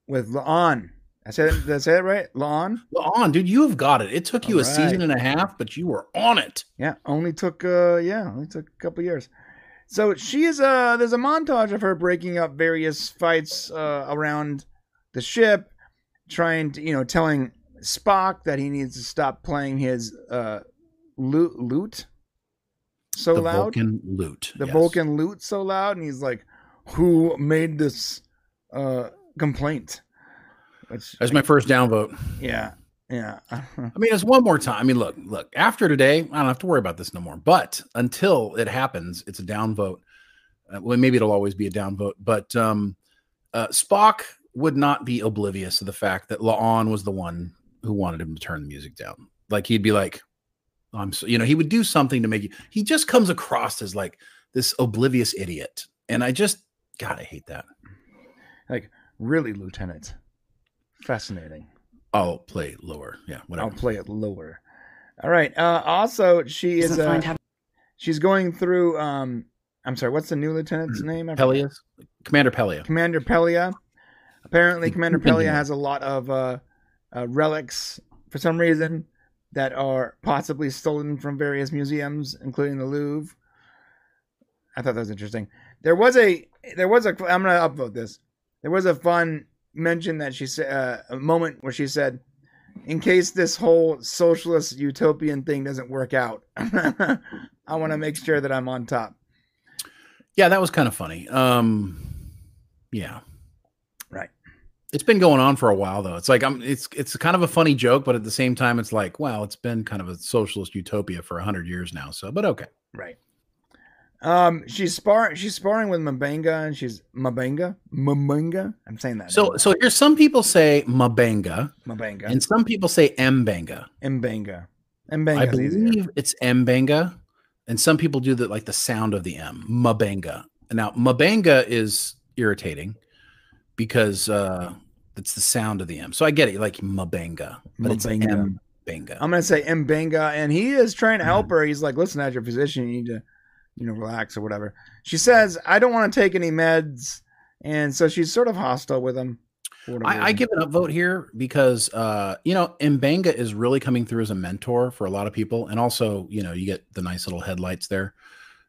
with La'an. I said, did I say it right? La'an? La'an, dude, you have got it. It took you All a right. season and a half, but you were on it. Yeah, only took, uh, yeah, only took a couple years. So she is, uh, there's a montage of her breaking up various fights, uh, around the ship, trying to, you know, telling Spock that he needs to stop playing his, uh, lute, lute so the loud. Vulcan lute. The yes. Vulcan lute so loud. And he's like, who made this uh, complaint. Which, That's my first downvote. Yeah. Yeah. I mean, it's one more time. I mean, look, look, after today, I don't have to worry about this no more. But until it happens, it's a downvote. Uh, well, maybe it'll always be a downvote. But um, uh, Spock would not be oblivious to the fact that La'an was the one who wanted him to turn the music down. Like he'd be like, I'm so, you know, he would do something to make you. He just comes across as like this oblivious idiot. And I just God, I hate that. Like, really, Lieutenant? Fascinating. I'll play lower. Yeah, whatever. I'll play it lower. All right. Uh, also, she is. Uh, how- she's going through. Um, I'm sorry. What's the new lieutenant's mm-hmm. name? Pelias. Commander Pelia. Commander Pelia. Apparently, Commander Pelia has a lot of uh, uh, relics for some reason that are possibly stolen from various museums, including the Louvre. I thought that was interesting. There was a there was a I'm gonna upvote this. There was a fun mention that she said uh, a moment where she said, "In case this whole socialist utopian thing doesn't work out, I want to make sure that I'm on top." Yeah, that was kind of funny. Um, yeah, right. It's been going on for a while though. It's like I'm. It's it's kind of a funny joke, but at the same time, it's like, wow, it's been kind of a socialist utopia for a hundred years now. So, but okay, right. Um, she's sparring. She's sparring with M'Benga, and she's M'Benga. M'Benga. I'm saying that. So, so here's some people say M'Benga, M'Benga, and some people say M'Benga. M'Benga. M'Benga. I believe easier. it's M'Benga, and some people do the like the sound of the M. M'Benga. Now, M'Benga is irritating because uh it's the sound of the M. So I get it, like M'Benga, but M'Benga. it's M'Benga. I'm gonna say M'Benga, and he is trying to help mm-hmm. her. He's like, listen, as your physician, you need to you know, relax or whatever. She says, "I don't want to take any meds," and so she's sort of hostile with him. I, I, give an upvote here because uh, you know Mbenga is really coming through as a mentor for a lot of people, and also you know you get the nice little headlights there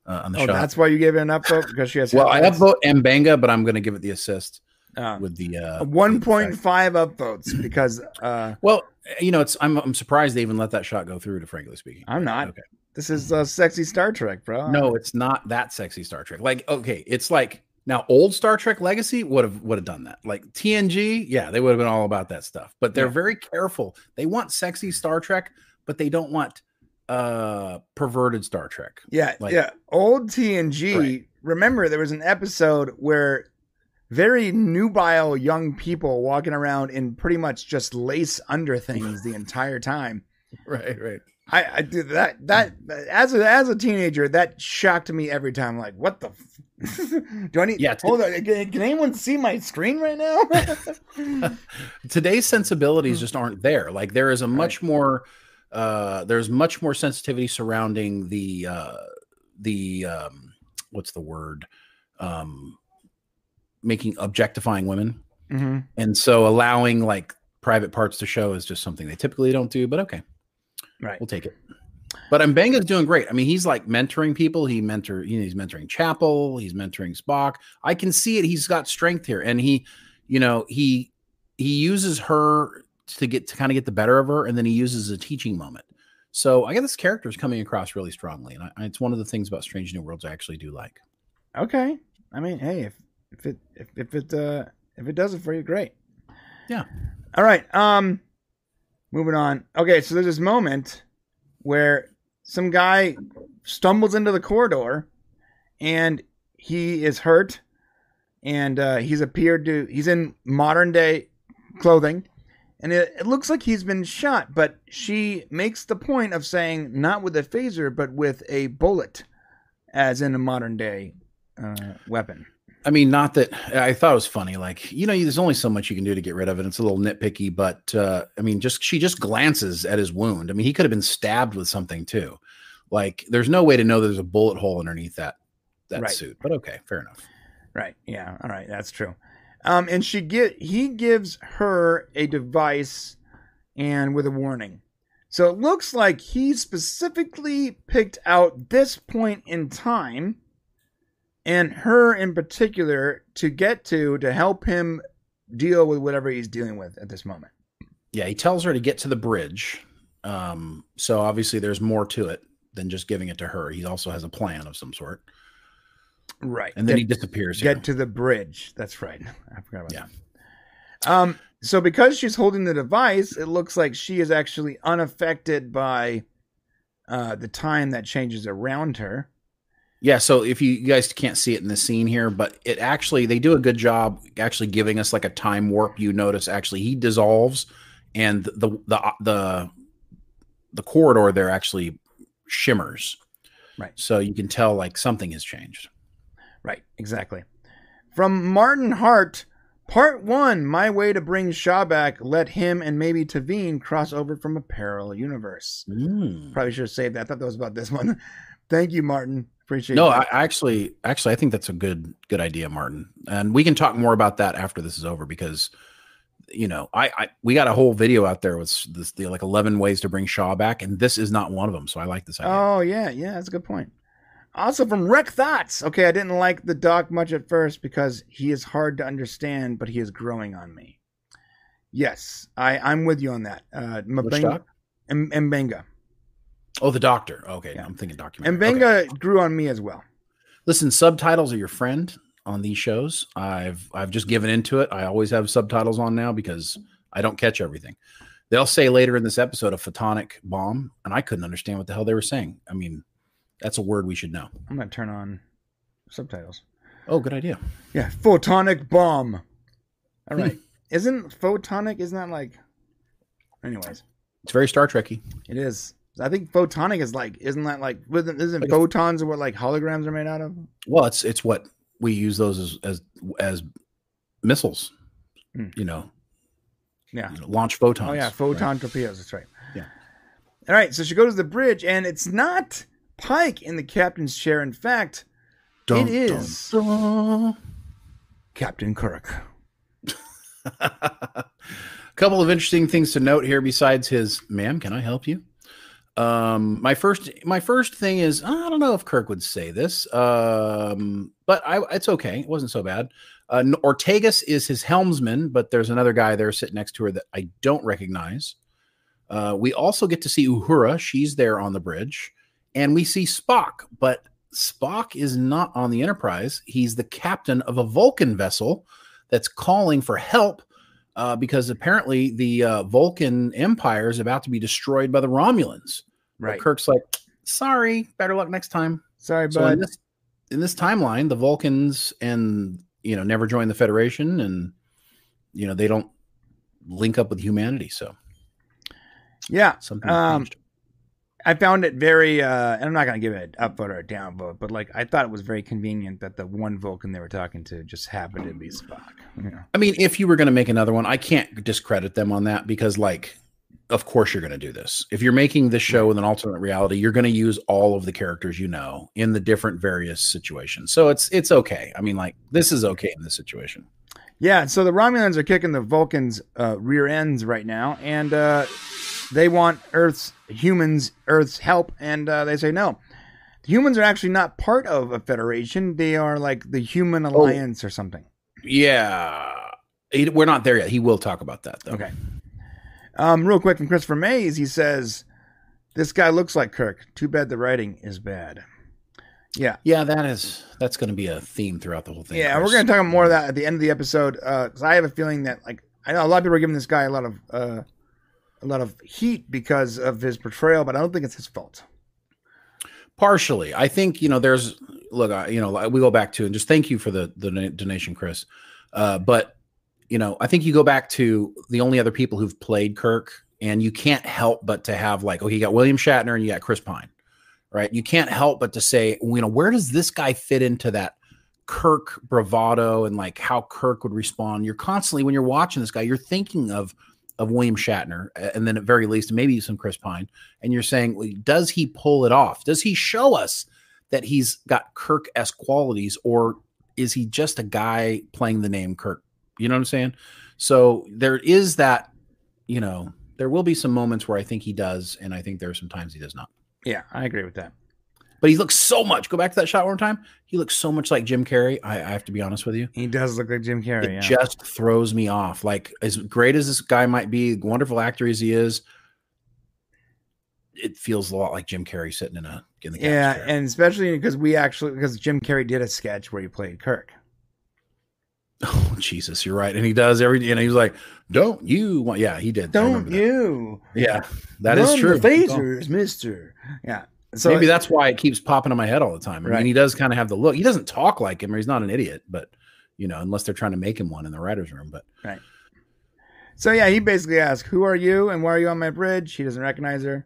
uh, on the oh, shot. That's why you gave it an upvote because she has. well, headlights. I upvote Mbenga, but I'm going to give it the assist uh, with the uh, one point five upvotes because. Uh, well, you know, it's I'm I'm surprised they even let that shot go through. To frankly speaking, I'm not. Okay. This is uh, sexy Star Trek, bro. No, it's not that sexy Star Trek. Like, okay, it's like now, old Star Trek Legacy would have would have done that. Like TNG, yeah, they would have been all about that stuff. But they're yeah. very careful. They want sexy Star Trek, but they don't want uh perverted Star Trek. Yeah, like, yeah. Old TNG. Right. Remember, there was an episode where very nubile young people walking around in pretty much just lace under things the entire time. Right, right. I, I did that that as a as a teenager that shocked me every time. Like, what the? F- Do I need? Yeah. Hold on. Can, can, anyone see my screen right now? Today's sensibilities just aren't there. Like there is a much right. more. Uh, there's much more sensitivity surrounding the uh, the um, what's the word? Um, making objectifying women, mm-hmm. and so allowing like private parts to show is just something they typically don't do. But okay. Right. We'll take it. But Mbenga's doing great. I mean, he's like mentoring people. He mentor, you know, he's mentoring Chapel. He's mentoring Spock. I can see it. He's got strength here, and he, you know, he he uses her to get to kind of get the better of her, and then he uses a teaching moment. So I get this character is coming across really strongly, and I, it's one of the things about Strange New Worlds I actually do like. Okay, I mean, hey, if if it if, if it uh if it does it for you, great. Yeah. All right. Um, moving on. Okay, so there's this moment where some guy stumbles into the corridor and he is hurt and uh, he's appeared to he's in modern day clothing and it, it, looks like he's been shot but she makes the point of saying not with a phaser but with a bullet as in a modern day uh, weapon I mean, not that I thought it was funny. Like, you know, there's only so much you can do to get rid of it. It's a little nitpicky, but uh, I mean, just she just glances at his wound. I mean, he could have been stabbed with something too. Like, there's no way to know there's a bullet hole underneath that that right. suit. But okay, fair enough. Right. Yeah. All right. That's true. Um, and she get he gives her a device and with a warning. So it looks like he specifically picked out this point in time and her in particular to get to to help him deal with whatever he's dealing with at this moment. Yeah, he tells her to get to the bridge. Um, so obviously there's more to it than just giving it to her. He also has a plan of some sort. Right. And then get, he disappears. Get here. to the bridge. That's right. I forgot about yeah. that. Um, so because she's holding the device, it looks like she is actually unaffected by uh, the time that changes around her. Yeah, so if you, you, guys can't see it in the scene here, but it actually they do a good job actually giving us like a time warp. You notice actually he dissolves, and the the the the corridor there actually shimmers. Right. So you can tell like something has changed. Right. Exactly. From Martin Hart, part one: My way to bring Shaw back. Let him and maybe T'Veen cross over from a parallel universe. Mm. Probably should have saved that. I thought that was about this one. Thank you, Martin. Appreciate. No, I actually, actually, I think that's a good, good idea, Martin. And we can talk more about that after this is over because, you know, I, I we got a whole video out there with this, the like eleven ways to bring Shaw back, and this is not one of them. So I like this idea. Oh yeah, yeah, that's a good point. Also from Rick Thoughts. Okay, I didn't like the doc much at first because he is hard to understand, but he is growing on me. Yes, I I'm with you on that. Uh, Mbenga, M- Mbenga. Oh, the doctor. Okay, yeah. I'm thinking documentary. M'Benga okay. grew on me as well. Listen, subtitles are your friend on these shows. I've I've just given into it. I always have subtitles on now because I don't catch everything. They'll say later in this episode a photonic bomb, and I couldn't understand what the hell they were saying. I mean, that's a word we should know. I'm gonna turn on subtitles. Oh, good idea. Yeah, photonic bomb. All right. isn't photonic? Isn't that like? Anyways, it's very Star Trekky. It is. I think photonic is like, isn't that like, isn't like photons what like holograms are made out of? Well, it's it's what we use those as as as missiles. Mm. You know. Yeah. You know, launch photons. Oh yeah, photon right? torpedoes. That's right. Yeah. All right, so she goes to the bridge, and it's not Pike in the captain's chair. In fact, Dun, it is dun, dun. Captain Kirk. a couple of interesting things to note here besides his ma'am can i help you um my first my first thing is i don't know if kirk would say this um but i it's okay. It wasn't so bad. Uh ortegas is his helmsman but there's another guy there sitting next to her that i don't recognize. Uh we also get to see uhura. She's there on the bridge. And we see spock but spock is not on the enterprise. He's the captain of a vulcan vessel that's calling for help uh, because apparently the uh, Vulcan Empire is about to be destroyed by the Romulans. But Right. Kirk's like, sorry, better luck next time. Sorry, So in bud. this in this timeline, the Vulcans and you know never join the Federation, and you know they don't link up with humanity. So yeah. something Um, changed. I found it very, uh, and I'm not going to give it an up vote or a down vote, but like I thought it was very convenient that the one Vulcan they were talking to just happened to be Spock. You know? I mean, if you were going to make another one, I can't discredit them on that because, like, of course you're going to do this. If you're making this show with an alternate reality, you're going to use all of the characters you know in the different various situations. So it's it's okay. I mean, like, this is okay in this situation. Yeah, so the Romulans are kicking the Vulcans' uh, rear ends right now, and uh, they want Earth's humans, Earth's help, and uh, they say no. The humans are actually not part of a federation; they are like the Human Alliance or something. Yeah, He- we're not there yet. He will talk about that though. Okay. Um, real quick from Christopher Mays, he says, "This guy looks like Kirk. Too bad the writing is bad." Yeah, Yeah, that is that's going to be a theme throughout the whole thing. yeah, we're gonna talk more of that at the end of the episode because I have a feeling that like I know a lot of people are giving this guy a lot of uh, a lot of heat because of his portrayal, but I don't think it's his fault. partially. I think you know there's look I, you know we go back to and just thank you for the the donation chris. Uh but you know i think you go back to the only other people who've played kirk and you can't help but to have like oh you got william shatner and you got chris pine right? You can't help but to say you know where does this guy fit into that kirk bravado and like how kirk would respond? You're constantly when you're watching this guy you're thinking of of william shatner and then at very least maybe some chris pine and you're saying, does he pull it off? Does he show us that he's got Kirk s qualities, or is he just a guy playing the name Kirk? You know what I'm saying? So there is that, you know, there will be some moments where I think he does, and I think there are some times he does not. Yeah, I agree with that. But he looks so much. Go back to that shot one more time. He looks so much like Jim Carrey. I, I have to be honest with you. He does look like Jim Carrey. It yeah. just throws me off. Like as great as this guy might be, wonderful actor as he is, it feels a lot like Jim Carrey sitting in a in the yeah, chair. and especially because we actually because Jim Carrey did a sketch where he played Kirk. Oh Jesus, you're right, and he does every. And he was like, "Don't you want?" Yeah, he did. Don't you? Yeah, that is Run true. The phasers, Mister. Yeah. So Maybe that's why it keeps popping in my head all the time. I Right. mean, he does kind of have the look. He doesn't talk like him, or he's not an idiot, but you know, unless they're trying to make him one in the writers' room. But right. So yeah, he basically asks, "Who are you and why are you on my bridge?" He doesn't recognize her.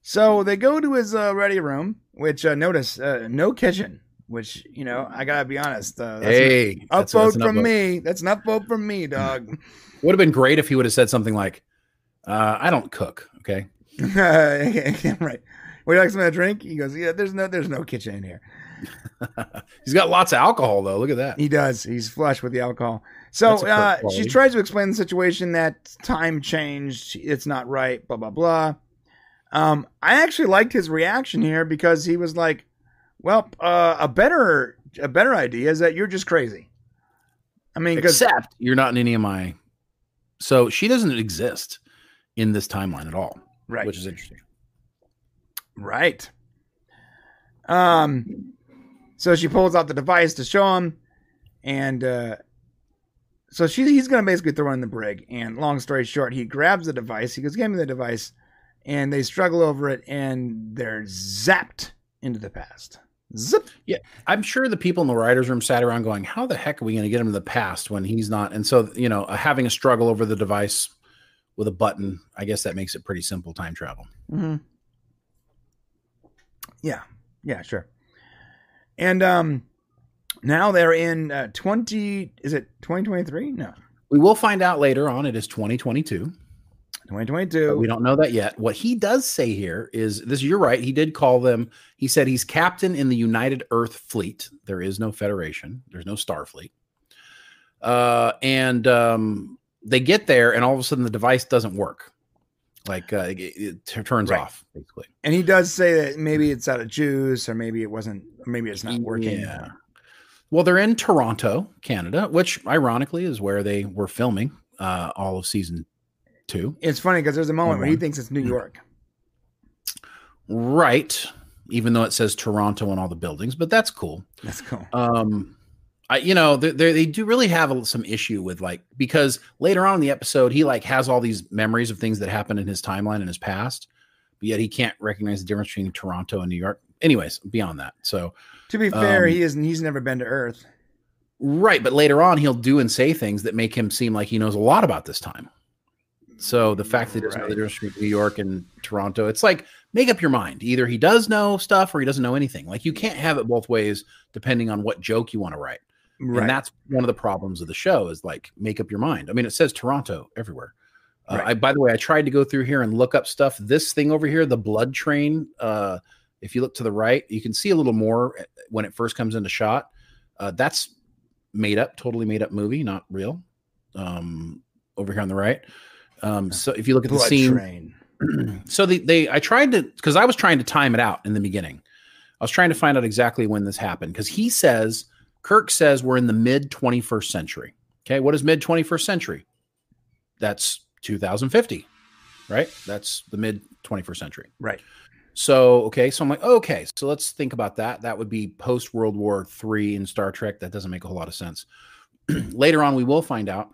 So they go to his uh, ready room, which uh, notice uh, no kitchen. Which you know, I gotta be honest. Uh, that's hey, an that's- upvote that's an from upvote. me. That's an upvote from me, dog. Would have been great if he would have said something like, uh, "I don't cook." Okay, right. Would you like something to drink? He goes, "Yeah, there's no, there's no kitchen in here." he's got lots of alcohol though. Look at that. He does. He's flush with the alcohol. So a uh, she tries to explain the situation that time changed. It's not right. Blah blah blah. Um, I actually liked his reaction here because he was like, "Well, uh, a better a better idea is that you're just crazy." I mean, Except you're not in any of my. So she doesn't exist in this timeline at all, right, which is interesting. Right. Um, so she pulls out the device to show him, and uh, so she he's gonna basically throw in the brig. And long story short, he grabs the device. He goes, "Give me the device," and they struggle over it, and they're zapped into the past. Zip. Yeah, I'm sure the people in the writers' room sat around going, "How the heck are we going to get him to the past when he's not?" And so, you know, having a struggle over the device with a button, I guess that makes it pretty simple time travel. Mm-hmm. Yeah, yeah, sure. And um, now they're in uh, twenty. Is it twenty twenty three? No, We will find out later on. It is 2022. 2022. We don't know that yet. What he does say here is this you're right. He did call them, he said he's captain in the United Earth Fleet. There is no Federation, there's no Starfleet. Uh, and um, they get there, and all of a sudden the device doesn't work. Like uh, it, it t- turns Right. off, basically. And he does say that maybe it's out of juice, or maybe it wasn't, or maybe it's not working. Yeah. Well, they're in Toronto, Canada, which ironically is where they were filming uh, all of season two. It's funny because there's a moment where he thinks it's New York. Right. Even though it says Toronto on all the buildings, but that's cool. That's cool. Um, I, you know, they, they do really have a, some issue with like because later on in the episode, he like has all these memories of things that happened in his timeline in his past, but yet he can't recognize the difference between Toronto and New York. Anyways, beyond that, so To be fair, um, he isn't. He's never been to Earth. right, but later on, he'll do and say things that make him seem like he knows a lot about this time. So the fact that he doesn't know the difference between New York and Toronto, it's like make up your mind. Either he does know stuff or he doesn't know anything. Like you can't have it both ways, depending on what joke you want to write. Right. And that's one of the problems of the show is like make up your mind. I mean, it says Toronto everywhere. Uh, Right. I, by the way, I tried to go through here and look up stuff. This thing over here, the blood train. Uh, if you look to the right, you can see a little more uh, when it first comes into shot. Uh, that's made up, totally made up movie, not real. Um, over here on the right. Um, so if you look at the scene, train. so they they I tried to because I was trying to time it out in the beginning. I was trying to find out exactly when this happened because he says Kirk says we're in the mid 21st century. Okay, what is mid 21st century? That's 2050, right? That's the mid 21st century. Right. So okay, so I'm like, okay, so let's think about that. That would be post World War III in Star Trek. That doesn't make a whole lot of sense. Later on, we will find out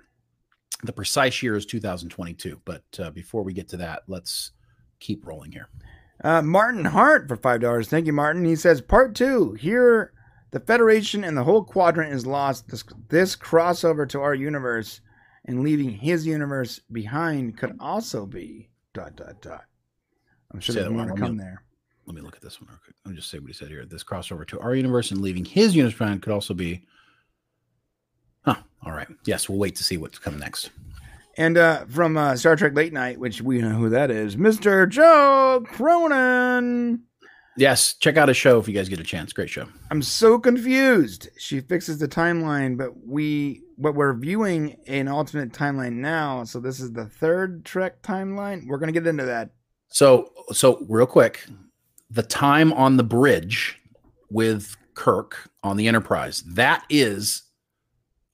the precise year is 2022. But uh, before we get to that, let's keep rolling here. Uh, Martin Hart for five dollars. Thank you, Martin. He says part two. Here, the Federation and the whole quadrant is lost. This this crossover to our universe and leaving his universe behind could also be dot dot dot. I'm sure there's that more to come time. there. Let me look at this one real quick. Let me just say what he said here. This crossover to our universe and leaving his universe behind could also be. Huh. All right. Yes, we'll wait to see what's coming next. And uh, from uh, Star Trek Late Night, which we know who that is, Mr. Joe Cronin. Yes, check out a show if you guys get a chance. Great show. I'm so confused. She fixes the timeline, but we but we're viewing an alternate timeline now. So this is the third Trek timeline. We're gonna get into that. So, so real quick, the time on the bridge with Kirk on the Enterprise that is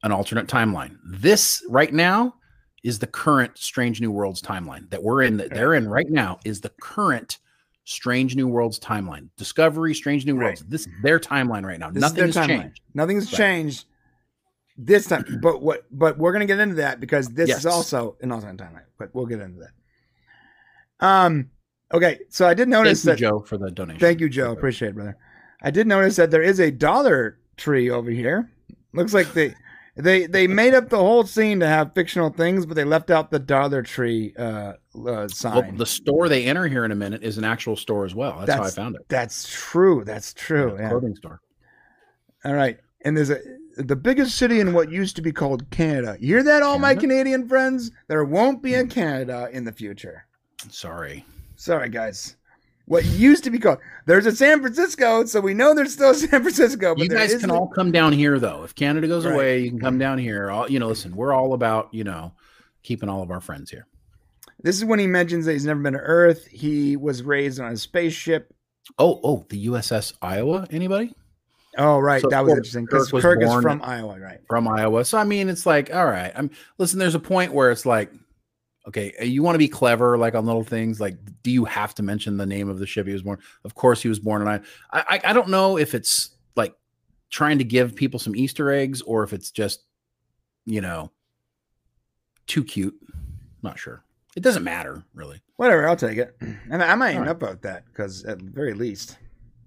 an alternate timeline. This right now is the current Strange New Worlds timeline that we're in. That they're in right now is the current Strange New Worlds timeline. Discovery, Strange New Worlds. This is their timeline right now. This Nothing has timeline. changed. Nothing's Right. changed this time. But what? But we're gonna get into that because this Yes. is also an alternate timeline. But we'll get into that. Um. Okay. So I did notice Thank you, that. Joe, for the donation. Thank you, Joe. Appreciate it, brother. I did notice that there is a dollar tree over here. Looks like they they they made up the whole scene to have fictional things, but they left out the dollar tree uh, uh sign. Well, the store they enter here in a minute is an actual store as well. That's, how I found it. That's true. That's true. Yeah, Yeah. Clothing store. All right. And there's a the biggest city in what used to be called Canada. You hear that, all my Canadian friends? There won't be a Canada in the future. Sorry. Sorry, guys. What used to be called there's a San Francisco, so we know there's still San Francisco. But you guys can all come down here though. If Canada goes Right. away, you can come down here. All you know, listen, we're all about, you know, keeping all of our friends here. This is when he mentions that he's never been to Earth. He was raised on a spaceship. Oh, oh, the USS Iowa. Anybody Oh, right. So that was Kirk- interesting because Kirk Kirk, is from Iowa, right? from Iowa? So I mean, it's like, all right. I'm listen. There's a point where it's like, okay, uh, you want to be clever, like on little things. Like, do you have to mention the name of the ship he was born? Of course, he was born in I. I, I don't know if it's like trying to give people some Easter eggs or if it's just, you know, too cute. Not sure. It doesn't matter really. Whatever, I'll take it. And I might All right. upvote that because at very least,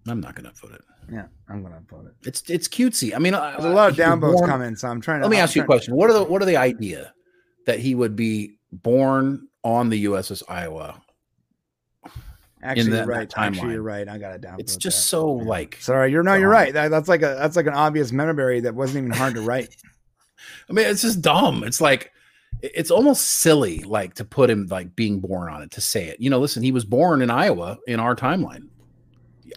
I'm not going to upvote it. yeah, I'm going to upvote it. It's it's cutesy. I mean, uh, There's a lot of downvotes coming, so I'm trying to. Let me I'm ask you a question. What are the what are the idea that he would be born on the USS Iowa? Actually, that- you're right. Actually, timeline. you're right. I got it down. It's just that. so like Sorry, you're no, you're right. That, that's like a that's like an obvious memory that wasn't even hard to write. I mean, it's just dumb. It's like it's almost silly like to put him like being born on it to say it you know listen he was born in iowa in our timeline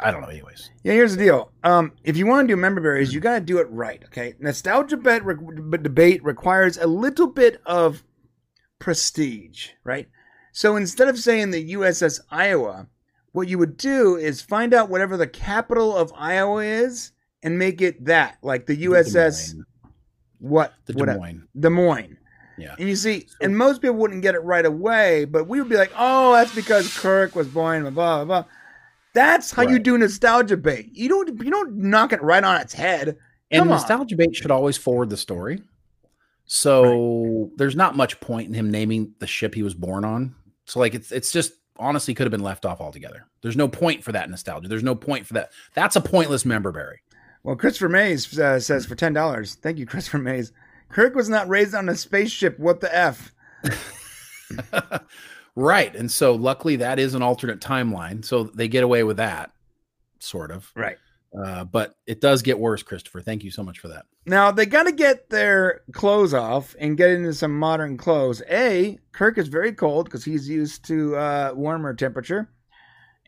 i don't know anyways Yeah, here's the deal. Um, if you want to do member berries, you got to do it right. Okay, nostalgia bet re- debate requires a little bit of prestige, right? So instead of saying the USS Iowa, what you would do is find out whatever the capital of Iowa is and make it that, like the USS Moines. what the Des. Moines. Des Moines. yeah And you see, and most people wouldn't get it right away, but we would be like, oh, that's because Kirk was born, blah, blah, blah. That's how you do nostalgia bait. You don't you don't knock it right on its head. and Come on. nostalgia bait should always forward the story so there's not much point in him naming the ship he was born on. So like it's it's just honestly could have been left off altogether. There's no point for that nostalgia. There's no point for that. That's a pointless member berry Well, Christopher Mays uh, says for ten dollars. Thank you, Christopher Mays. Kirk was not raised on a spaceship. What the f? right. And so luckily that is an alternate timeline. So they get away with that sort of. Right uh, but it does get worse christopher thank you so much for that now, they got to get their clothes off and get into some modern clothes. A, Kirk is very cold because he's used to uh, warmer temperature,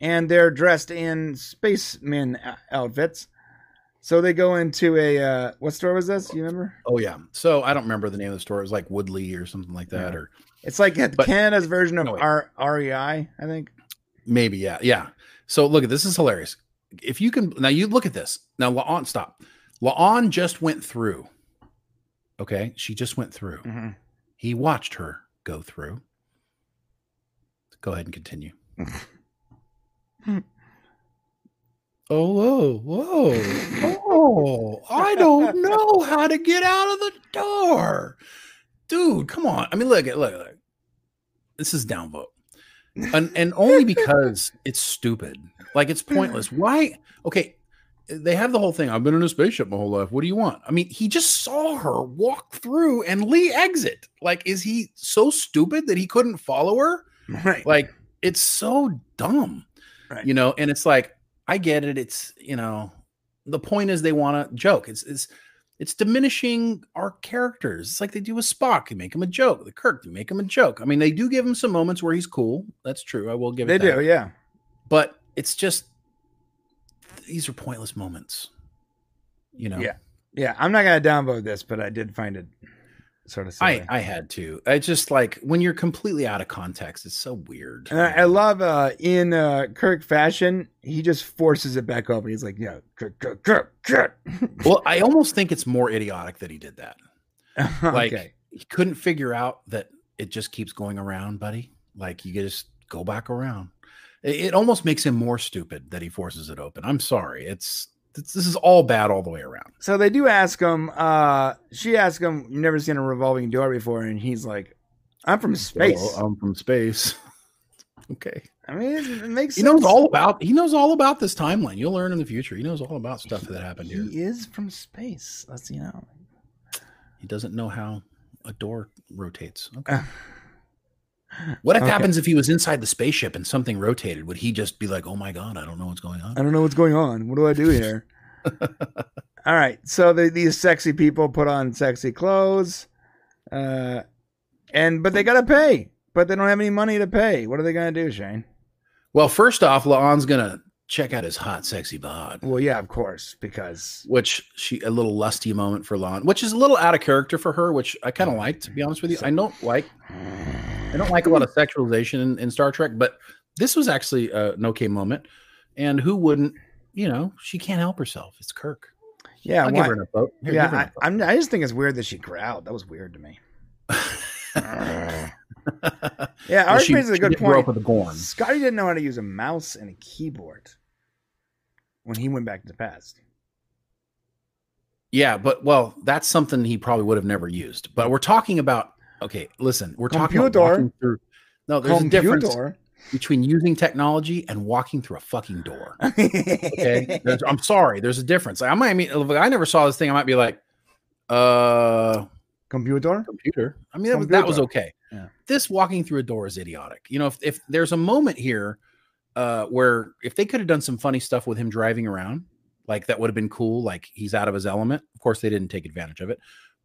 and they're dressed in spaceman uh, outfits. So they go into a uh, what store was this? You remember? oh yeah so i don't remember the name of the store it was like woodley or something like that Yeah. or It's like But- Canada's version of No. R- REI, I think. Maybe, yeah, yeah. So look at this is hilarious. If you can now, you look at this now. La'an, stop. La'an just went through. Okay, she just went through. Mhm. He watched her go through. Go ahead and continue. oh, whoa, whoa, oh! I don't know how to get out of the door, dude. Come on. I mean, look at look, look. This is downvote and and only because it's stupid. Like it's pointless. Mm. Why? Okay, they have the whole thing. I've been in a spaceship my whole life. What do you want? I mean, he just saw her walk through and Lee exit. Like, is he so stupid that he couldn't follow her? Right. Like, it's so dumb. Right. You know, and it's like, I get it. It's you know, the point is they want to joke. It's it's it's diminishing our characters. It's like they do with Spock. They make him a joke. The Kirk, they make him a joke. I mean, they do give him some moments where he's cool. That's true. I will give they it. that. do, yeah. But it's just these are pointless moments. You know. Yeah. Yeah, I'm not gonna downvote this, but I did find it sort of silly. I I had to. I just like when you're completely out of context. It's so weird. and I, I love uh in uh Kirk fashion, he just forces it back over. He's like, yeah, Kirk, Kirk, Kirk, Kirk. well, I almost think it's more idiotic that he did that. Like okay. he couldn't figure out that it just keeps going around, buddy. Like you just go back around. It, almost makes him more stupid that he forces it open. I'm sorry. It's this, is all bad all the way around. So they do ask him, uh she asks him, You've never seen a revolving door before, and he's like, I'm from space. Well, I'm from space. okay. I mean, it, makes He sense. knows all about he knows all about this timeline. You'll learn in the future. He knows all about stuff that happened here. He is from space. Let's you know. He doesn't know how a door rotates. Okay. What Okay. happens if he was inside the spaceship and something rotated? Would he just be like, "Oh my god, I don't know what's going on"? I don't know what's going on. What do I do here? All right. So the, these sexy people put on sexy clothes, uh, and but they gotta pay. But they don't have any money to pay. What are they gonna do, Shane? Well, first off, La'an's gonna check out his hot, sexy bod, Well, yeah, of course, because which she a little lusty moment for La'an, which is a little out of character for her, which I kind of like to be honest with you. I don't like I don't like a lot of sexualization in, in Star Trek, but this was actually uh, an okay moment. And who wouldn't? You know, she can't help herself. It's Kirk. yeah, I'll why- give her a vote. Here, yeah. I, a. I'm, I just think it's weird that she growled. That was weird to me. yeah, Well, Art she- raises a good didn't grow up point. with a Gorn. Scotty didn't know how to use a mouse and a keyboard when he went back to the past. Yeah, but well, that's something he probably would have never used. But we're talking about okay. Listen, we're talking about Computer. through. No, there's a difference between using technology and walking through a fucking door. Okay, There's- I'm sorry. There's a difference. I might mean, if I never saw this thing. I might be like, uh, Computer. computer. I mean, that was, that was okay. Yeah. This walking through a door is idiotic. You know, if, if there's a moment here uh, where if they could have done some funny stuff with him driving around, like that would have been cool. Like he's out of his element. Of course, they didn't take advantage of it.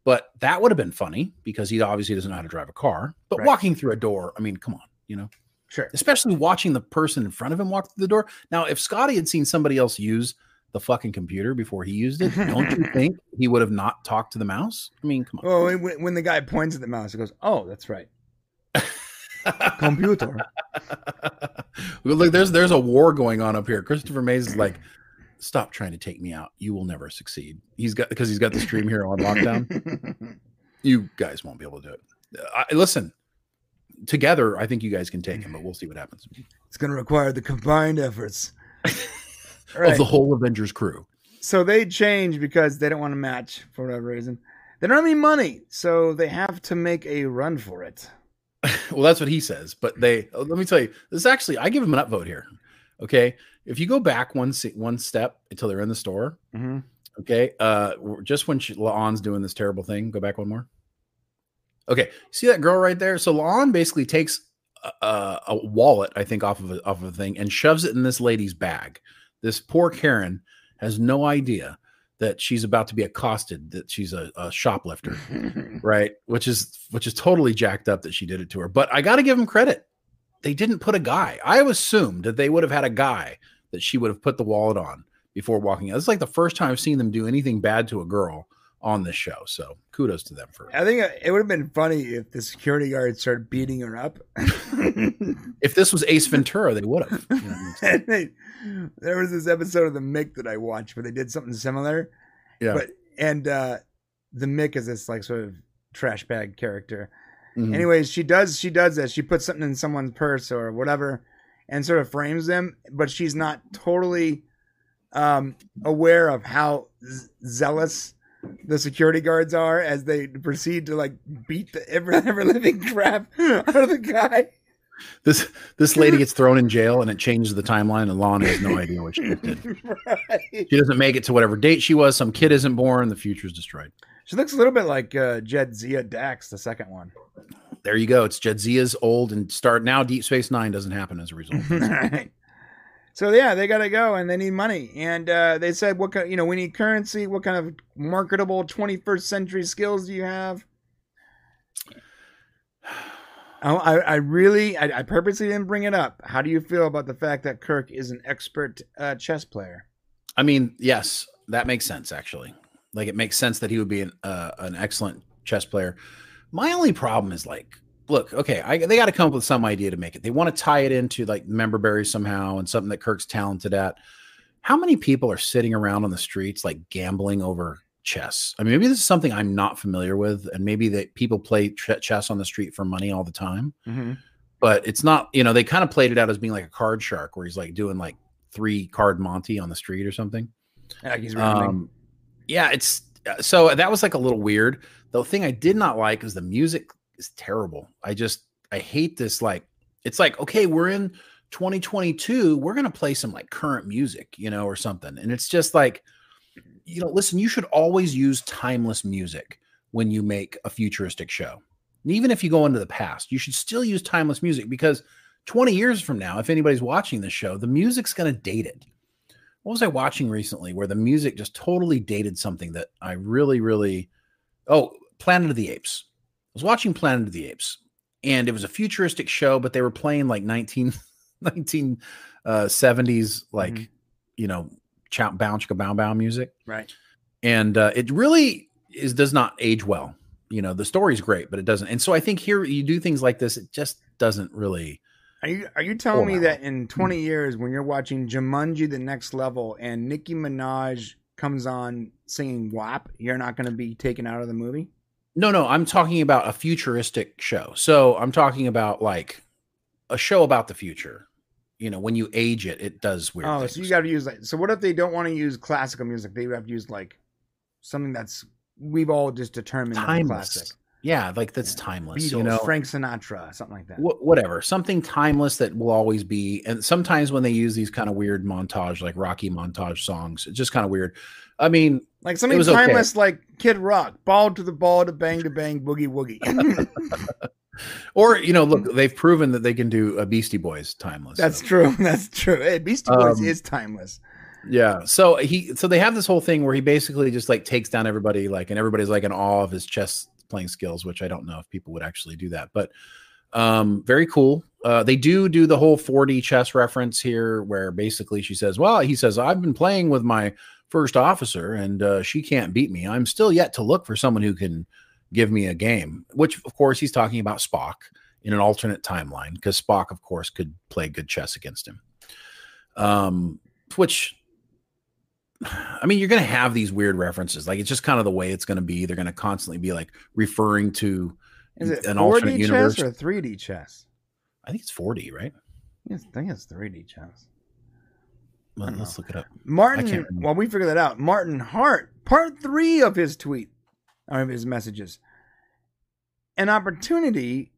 But that would have been funny because he obviously doesn't know how to drive a car. But Right. walking through a door, I mean, come on, you know, Sure. especially watching the person in front of him walk through the door. Now, if Scotty had seen somebody else use the fucking computer before he used it, don't you think he would have not talked to the mouse? I mean, come on. Well, when, when the guy points at the mouse, he goes, "Oh, that's right, computer." Look, there's there's a war going on up here. Christopher Mays is like, stop trying to take me out. You will never succeed. He's got because he's got the stream here on lockdown. You guys won't be able to do it. I, listen, together, I think you guys can take him, but we'll see what happens it's going to require the combined efforts. All of the whole Avengers crew. so they change because they don't want to match for whatever reason. They don't have any money, so they have to make a run for it. Well, that's what he says. But they oh, let me tell you, this is actually I give him an upvote here. Okay, if you go back one one step until they're in the store, Mm-hmm. Okay. Uh, just when she, La'an's doing this terrible thing, go back one more. Okay. See that girl right there? So La'an basically takes a, a, a wallet, I think, off of a, off of a thing and shoves it in this lady's bag. This poor Karen has no idea that she's about to be accosted, that she's a, a shoplifter, right? Which is which is totally jacked up that she did it to her. But I got to give them credit. They didn't put a guy. I assumed that they would have had a guy that she would have put the wallet on before walking out. It's like the first time I've seen them do anything bad to a girl on the show. So kudos to them for I think it would have been funny if the security guard started beating her up. if this was Ace Ventura, they would have. You know I mean? They- there was this episode of the Mick that I watched where they did something similar. Yeah. But and uh the Mick is this like sort of trash bag character. Mhm. Anyways, she does she does this. She puts something in someone's purse or whatever and sort of frames them, but she's not totally um aware of how z- zealous the security guards are as they proceed to like beat the ever ever living crap out of the guy. This this lady gets thrown in jail and it changes the timeline, and La'an has no idea what she did. right. She doesn't make it to whatever date she was. Some kid isn't born. The future's destroyed. She looks a little bit like uh, Jadzia Dax, the second one. There you go. It's Jadzia's old and start now. Deep Space Nine doesn't happen as a result. So yeah, they gotta go and they need money. And uh, they said, "What kind? You know, we need currency. What kind of marketable 21st century skills do you have?" I, I I really, I, I purposely didn't bring it up. How do you feel about the fact that Kirk is an expert uh, chess player? I mean, yes, that makes sense. Actually, like it makes sense that he would be an uh, an excellent chess player. My only problem is like, look, okay, I, they got to come up with some idea to make it. They want to tie it into like member berries somehow and something that Kirk's talented at. How many people are sitting around on the streets like gambling over chess? I mean, maybe this is something I'm not familiar with, and maybe that people play ch- chess on the street for money all the time. Mm-hmm. But it's not. You know, they kind of played it out as being like a card shark, where he's like doing like three card Monte on the street or something. Like he's. Um, yeah, it's uh, so that was like a little weird. The thing I did not like is the music is terrible. I just I hate this. Like it's like okay, we're in 2022, we're gonna play some like current music, you know, or something, and it's just like mm-hmm. you know, listen, you should always use timeless music when you make a futuristic show. And even if you go into the past, you should still use timeless music because 20 years from now, if anybody's watching this show, the music's going to date it. What was I watching recently where the music just totally dated something that I really, really. Oh, Planet of the Apes. I was watching Planet of the Apes and it was a futuristic show, but they were playing like 19, 1970s, like, Mhm. you know, chow, bow, chicka, bow, bow music right. and uh, it really is does not age well. You know, the story's great, but it doesn't. And so I think here you do things like this, it just doesn't really. Are you are you telling me wow. that in 20 years, when you're watching Jumanji: The Next Level and Nicki Minaj comes on singing WAP, you're not going to be taken out of the movie? No, no, I'm talking about a futuristic show. So I'm talking about like a show about the future. You know, when you age it, it does weird. Oh, things. Oh, things. so you got to use like. So what if they don't want to use classical music? They would have to use like something that's we've all just determined timeless. classic. Yeah, like that's Yeah. timeless. Beatles, you know, Frank Sinatra, something like that. Wh- whatever, something timeless that will always be. And sometimes when they use these kind of weird montage, like Rocky montage songs, it's just kind of weird. I mean, Like something was okay. timeless, like Kid Rock, ball to the ball to bang to bang boogie woogie. Or you know, look, they've proven that they can do a Beastie Boys timeless. That's so. true. That's true. Hey, Beastie Boys Um, is timeless. Yeah. So he so they have this whole thing where he basically just like takes down everybody, like, and everybody's like in awe of his chess playing skills, which I don't know if people would actually do that, but um, very cool. Uh, they do do the whole 4D chess reference here, where basically she says, "Well, he says I've been playing with my first officer, and uh, she can't beat me. I'm still yet to look for someone who can give me a game." Which, of course, he's talking about Spock in an alternate timeline, because Spock, of course, could play good chess against him. Um, which I mean, you're going to have these weird references. Like it's just kind of the way it's going to be. They're going to constantly be like referring to Is it an 4D alternate universe. chess or 3D chess? I think it's 4D, right? Yes, I think it's 3D chess. Well, let's look it up. Martin, while we figure that out, Martin Hart, part three of his tweet, or of his messages, an opportunity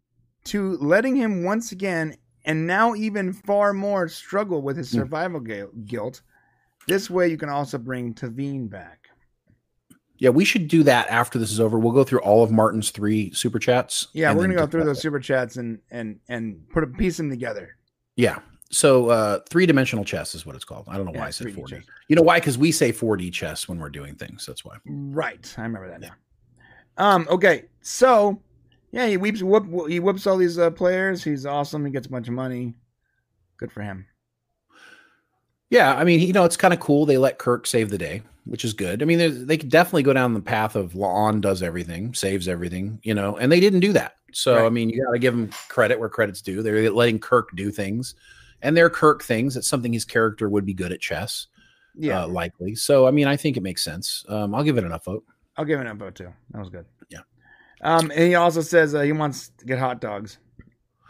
to letting him once again and now even far more struggle with his Hmm. survival gu- guilt. This way, you can also bring Tavine back. Yeah, we should do that after this is over. We'll go through all of Martin's three super chats. Yeah, we're gonna go through those super chats and and and put a piece them together. Yeah. So uh three dimensional chess is what it's called. I don't know Yeah, why I said 4D. chess. You know why? Because we say 4D chess when we're doing things. That's why. Right, I remember that now. Um, okay, so yeah, he whips whoop, he whips all these uh, players. He's awesome. He gets a bunch of money. Good for him. Yeah, I mean, you know, it's kind of cool. They let Kirk save the day, which is good. I mean, they could definitely go down the path of La'an does everything, saves everything, you know, and they didn't do that. So, I mean, you got to give them credit where credit's due. They're letting Kirk do things, and they're Kirk things. It's something his character would be good at chess, Yeah, uh, likely. So, I mean, I think it makes sense. Um, I'll give it enough vote. I'll give it a vote too. That was good. Yeah. Um, and he also says uh, he wants to get hot dogs,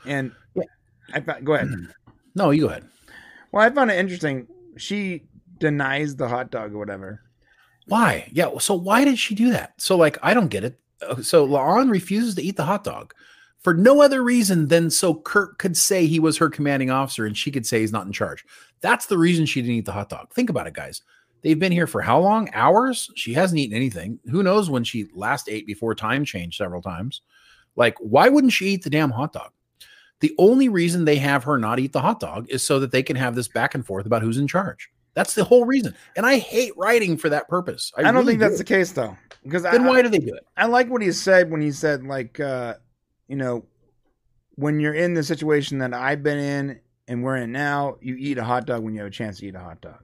and Yeah. I found, go ahead. No, you go ahead. Well, I found it interesting. She denies the hot dog or whatever. Why? Yeah. So why did she do that? So like I don't get it. Uh, So La'an refuses to eat the hot dog for no other reason than so Kirk could say he was her commanding officer and she could say he's not in charge. That's the reason she didn't eat the hot dog. Think about it, guys. They've been here for how long? Hours? She hasn't eaten anything. Who knows when she last ate before time changed several times? Like, why wouldn't she eat the damn hot dog? The only reason they have her not eat the hot dog is so that they can have this back and forth about who's in charge. That's the whole reason. And I hate writing for that purpose. I, don't really think that's do. the case though, because Then I, why do they do it? I like what he said when he said like uh you know when you're in the situation that I've been in and we're in now, you eat a hot dog when you have a chance to eat a hot dog.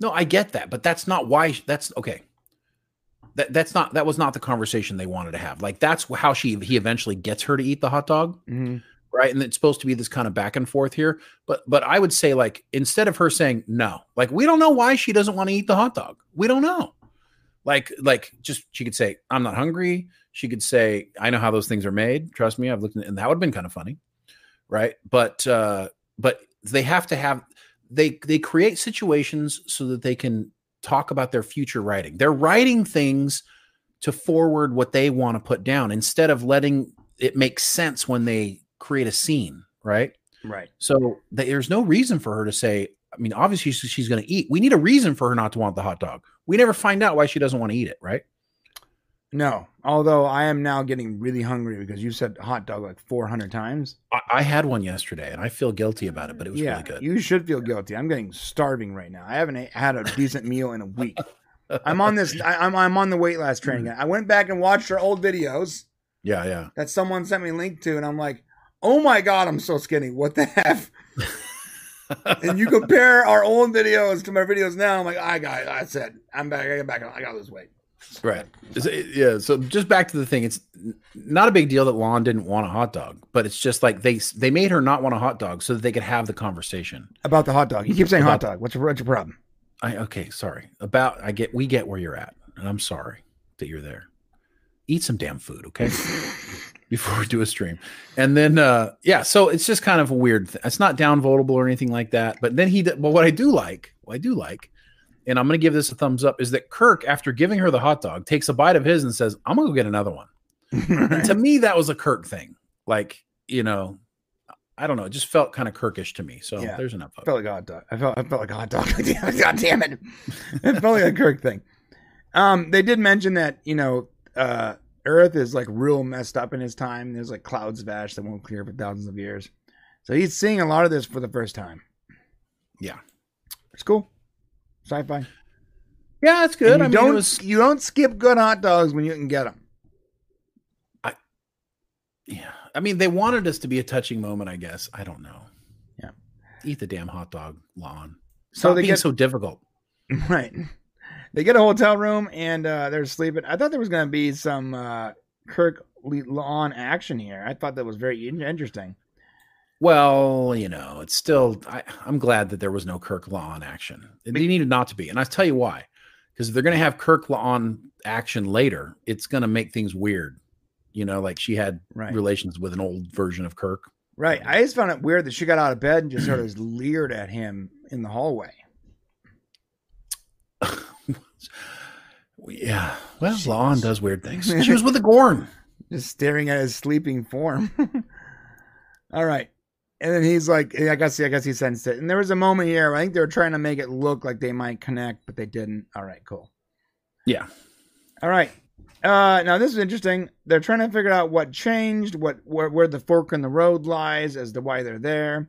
No, I get that, but that's not why. That's okay. That that's not that was not the conversation they wanted to have. Like that's how she he eventually gets her to eat the hot dog, Mm-hmm. right? And it's supposed to be this kind of back and forth here. But but I would say like instead of her saying no, like we don't know why she doesn't want to eat the hot dog. We don't know. Like like just she could say I'm not hungry. She could say I know how those things are made. Trust me, I've looked and that would have been kind of funny, right? But uh but they have to have they they create situations so that they can talk about their future writing. They're writing things to forward what they want to put down instead of letting it make sense when they create a scene, right? Right. So there's no reason for her to say, I mean, obviously she's, she's going to eat. We need a reason for her not to want the hot dog. We never find out why she doesn't want to eat it, right? No. Although I am now getting really hungry because you said hot dog like 400 times. I, I had one yesterday and I feel guilty about it, but it was yeah, really good. you should feel guilty. I'm getting starving right now. I haven't had a decent meal in a week. I'm on this. I, I'm I'm on the weight loss training. I went back and watched our old videos yeah, yeah. that someone sent me a link to, and I'm like, oh my god, I'm so skinny. What the f? and you compare our old videos to my videos now. I'm like, I got, I said, I'm back. I got back. I got this weight. Right. Yeah. So just back to the thing. It's not a big deal that La'an didn't want a hot dog, but it's just like they they made her not want a hot dog so that they could have the conversation. About the hot dog. You keep saying hot dog. What's your, what's your problem? I okay, sorry. About I get we get where you're at, and I'm sorry that you're there. Eat some damn food, okay? Before we do a stream, and then uh yeah, so it's just kind of a weird. Th- it's not downvotable or anything like that. But then he, but what I do like, what I do like, and I'm gonna give this a thumbs up, is that Kirk, after giving her the hot dog, takes a bite of his and says, "I'm gonna go get another one." And to me, that was a Kirk thing. Like you know, I don't know. It just felt kind of Kirkish to me. So Yeah. there's enough. I felt like a hot dog. I felt I felt like a hot dog. God damn it! It felt like a Kirk thing. Um, they did mention that you know, uh, Earth is like real messed up in his time. There's like clouds of ash that won't clear for thousands of years. So he's seeing a lot of this for the first time. Yeah. It's cool. Sci-fi. Yeah, it's good. And you I mean, don't it was, you don't skip good hot dogs when you can get them. yeah. I mean, they wanted us to be a touching moment. I guess. I don't know. Yeah. Eat the damn hot dog, La'an. So Stop they being get so difficult. right. They get a hotel room and uh, they're sleeping. I thought there was going to be some uh, Kirk La'an action here. I thought that was very interesting. Well, you know, it's still. I, I'm glad that there was no Kirk La'an action. It needed not to be, and I'll tell you why. Because if they're going to have Kirk La'an action later, it's going to make things weird. You know, like she had Right. relations with an old version of Kirk. Right. Um, I just found it weird that she got out of bed and just sort of leered at him in the hallway. yeah. Well, She La'an was- does weird things. She was with a Gorn. just staring at his sleeping form. All right. And then he's like, I guess, I guess he sensed it. And there was a moment here. I think they were trying to make it look like they might connect, but they didn't. All right, cool. Yeah. All right. Uh, now this is interesting. They're trying to figure out what changed, what where, where the fork in the road lies, as to why they're there.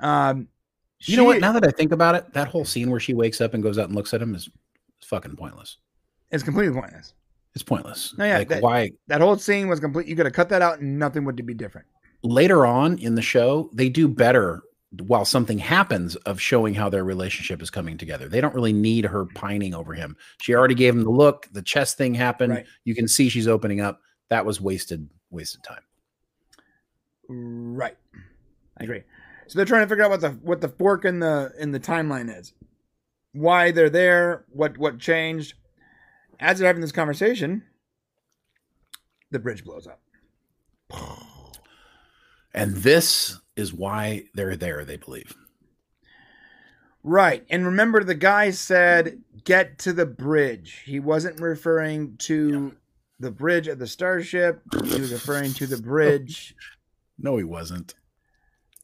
Um, You know what? Now that I think about it, that whole scene where she wakes up and goes out and looks at him is fucking pointless. it's completely pointless. It's pointless. No, yeah, like, that- why? That whole scene was complete. You could have cut that out, and nothing would be different. Later on in the show, they do better while something happens of showing how their relationship is coming together. They don't really need her mm-hmm. pining over him. She already gave him the look. The chest thing happened. Right. You can see she's opening up. That was wasted, wasted time. Right. I agree. So they're trying to figure out what the what the fork in the in the timeline is. Why they're there, what what changed. As they're having this conversation, the bridge blows up. And this is why they're there, they believe. Right. And remember the guy said get to the bridge. He wasn't referring to the bridge of the starship. He was referring to the bridge. No, he wasn't.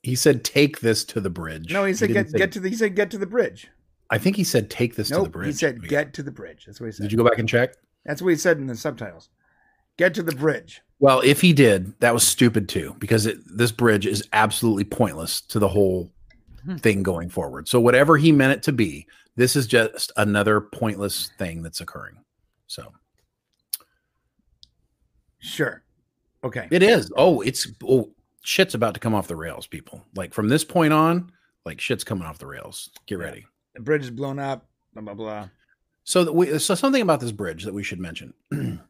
He said, take this to the bridge. No, he said didn't get say- get to the he said get to the bridge. I think he said, take this to the Nope. bridge. He said get to the bridge. That's what he said. Did you go back and check? That's what he said in the subtitles. Get to the bridge. Well, if he did, that was stupid too, because it, this bridge is absolutely pointless to the whole Hmm. thing going forward. So, whatever he meant it to be, this is just another pointless thing that's occurring. So, Sure. Okay. it is. Oh, it's oh, shit's about to come off the rails, people. Like from this point on, like shit's coming off the rails. Get ready. The bridge is blown up. Blah blah blah. So that we so something about this bridge that we should mention.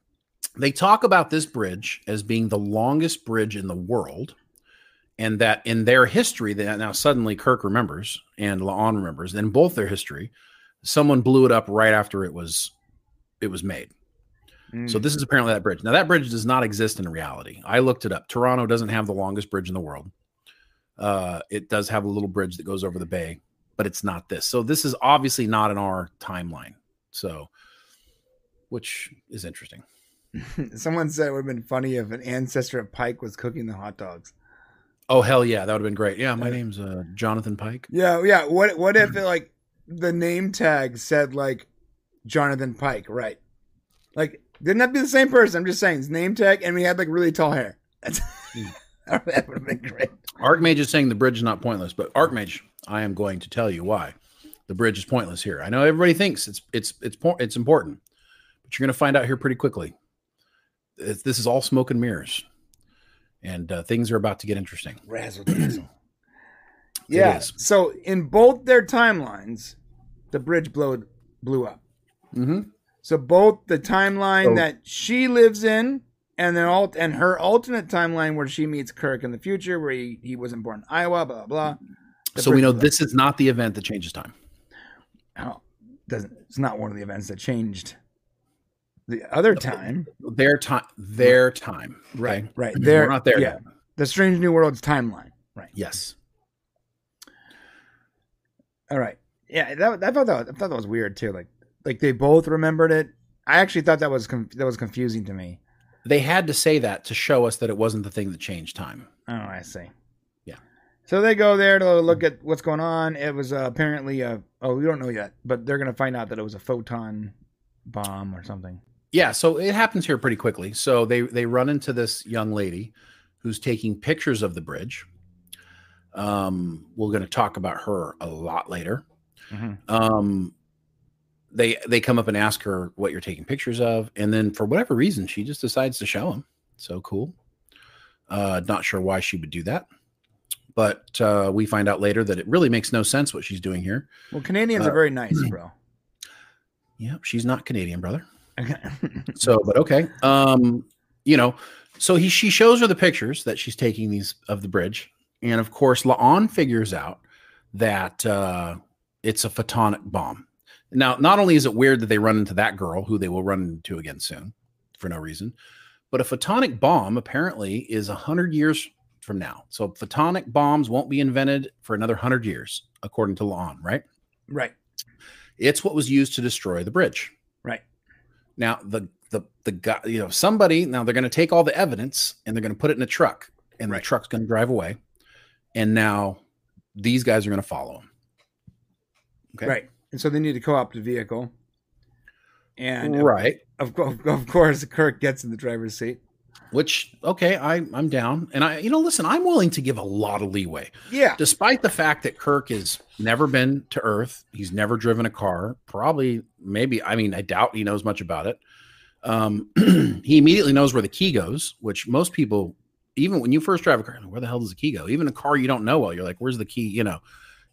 they talk about this bridge as being the longest bridge in the world, and that in their history, that now suddenly Kirk remembers and La'an remembers, in both their history, someone blew it up right after it was it was made. Mm. So this is apparently that bridge. Now that bridge does not exist in reality. I looked it up. Toronto doesn't have the longest bridge in the world. Uh, it does have a little bridge that goes over the bay, but it's not this. So this is obviously not in our timeline. So, which is interesting. Someone said it would have been funny if an ancestor of Pike was cooking the hot dogs. Oh hell yeah, that would have been great. Yeah, my name's uh, Jonathan Pike. Yeah, yeah. What what if it, like the name tag said like Jonathan Pike, right? Like didn't that be the same person? I'm just saying his name tag, and we had like really tall hair. That's, that would have been great. Archmage is saying the bridge is not pointless, but Archmage, I am going to tell you why the bridge is pointless here. I know everybody thinks it's it's it's it's important, but you're going to find out here pretty quickly. It's, this is all smoke and mirrors, and uh, things are about to get interesting. Razzle dazzle. Yeah. So in both their timelines, the bridge blew blew up. Mm-hmm. So both the timeline So- that she lives in and then alt and her alternate timeline where she meets Kirk in the future, where he, he wasn't born in Iowa, blah blah. blah. So we know blew up. this is not the event that changes time. Oh, doesn't it's not one of the events that changed the other time. Their time, their time, right? Right. We're not there Yeah. yet. The Strange New Worlds timeline. Right. Yes. All right. Yeah, that I thought that I thought that was weird too. Like like they both remembered it. I actually thought that was that was confusing to me. They had to say that to show us that it wasn't the thing that changed time. Oh, I see. Yeah. So they go there to look at what's going on. It was uh, apparently a oh we don't know yet, but they're gonna find out that it was a photon bomb or something. Yeah, so it happens here pretty quickly. So they they run into this young lady who's taking pictures of the bridge. Um, we're going to talk about her a lot later. Mhm. Um, they they come up and ask her what you're taking pictures of, and then for whatever reason, she just decides to show them. So cool. Uh, not sure why she would do that, but uh, we find out later that it really makes no sense what she's doing here. Well, Canadians Uh, are very nice, bro. Yep, she's not Canadian, brother. Okay. So, but okay. Um, you know, so he she shows her the pictures that she's taking these of the bridge, and of course, La'an figures out that uh, it's a photonic bomb. Now, not only is it weird that they run into that girl, who they will run into again soon, for no reason, but a photonic bomb apparently is a hundred years from now. So, photonic bombs won't be invented for another hundred years, according to La'an. Right? right. It's what was used to destroy the bridge. Right. Now the the the guy, you know, somebody now they're going to take all the evidence and they're going to put it in a truck, and Right. the truck's going to drive away, and now these guys are going to follow him. Okay. Right. And so they need to co-opt the vehicle. And right. of, co- of course, Kirk gets in the driver's seat. Which okay, I I'm down, and I you know listen, I'm willing to give a lot of leeway, Yeah. despite the fact that Kirk has never been to Earth, he's never driven a car, probably maybe I mean I doubt he knows much about it. Um, he immediately knows where the key goes, which most people, even when you first drive a car, where the hell does the key go? Even a car you don't know well, you're like, where's the key? You know,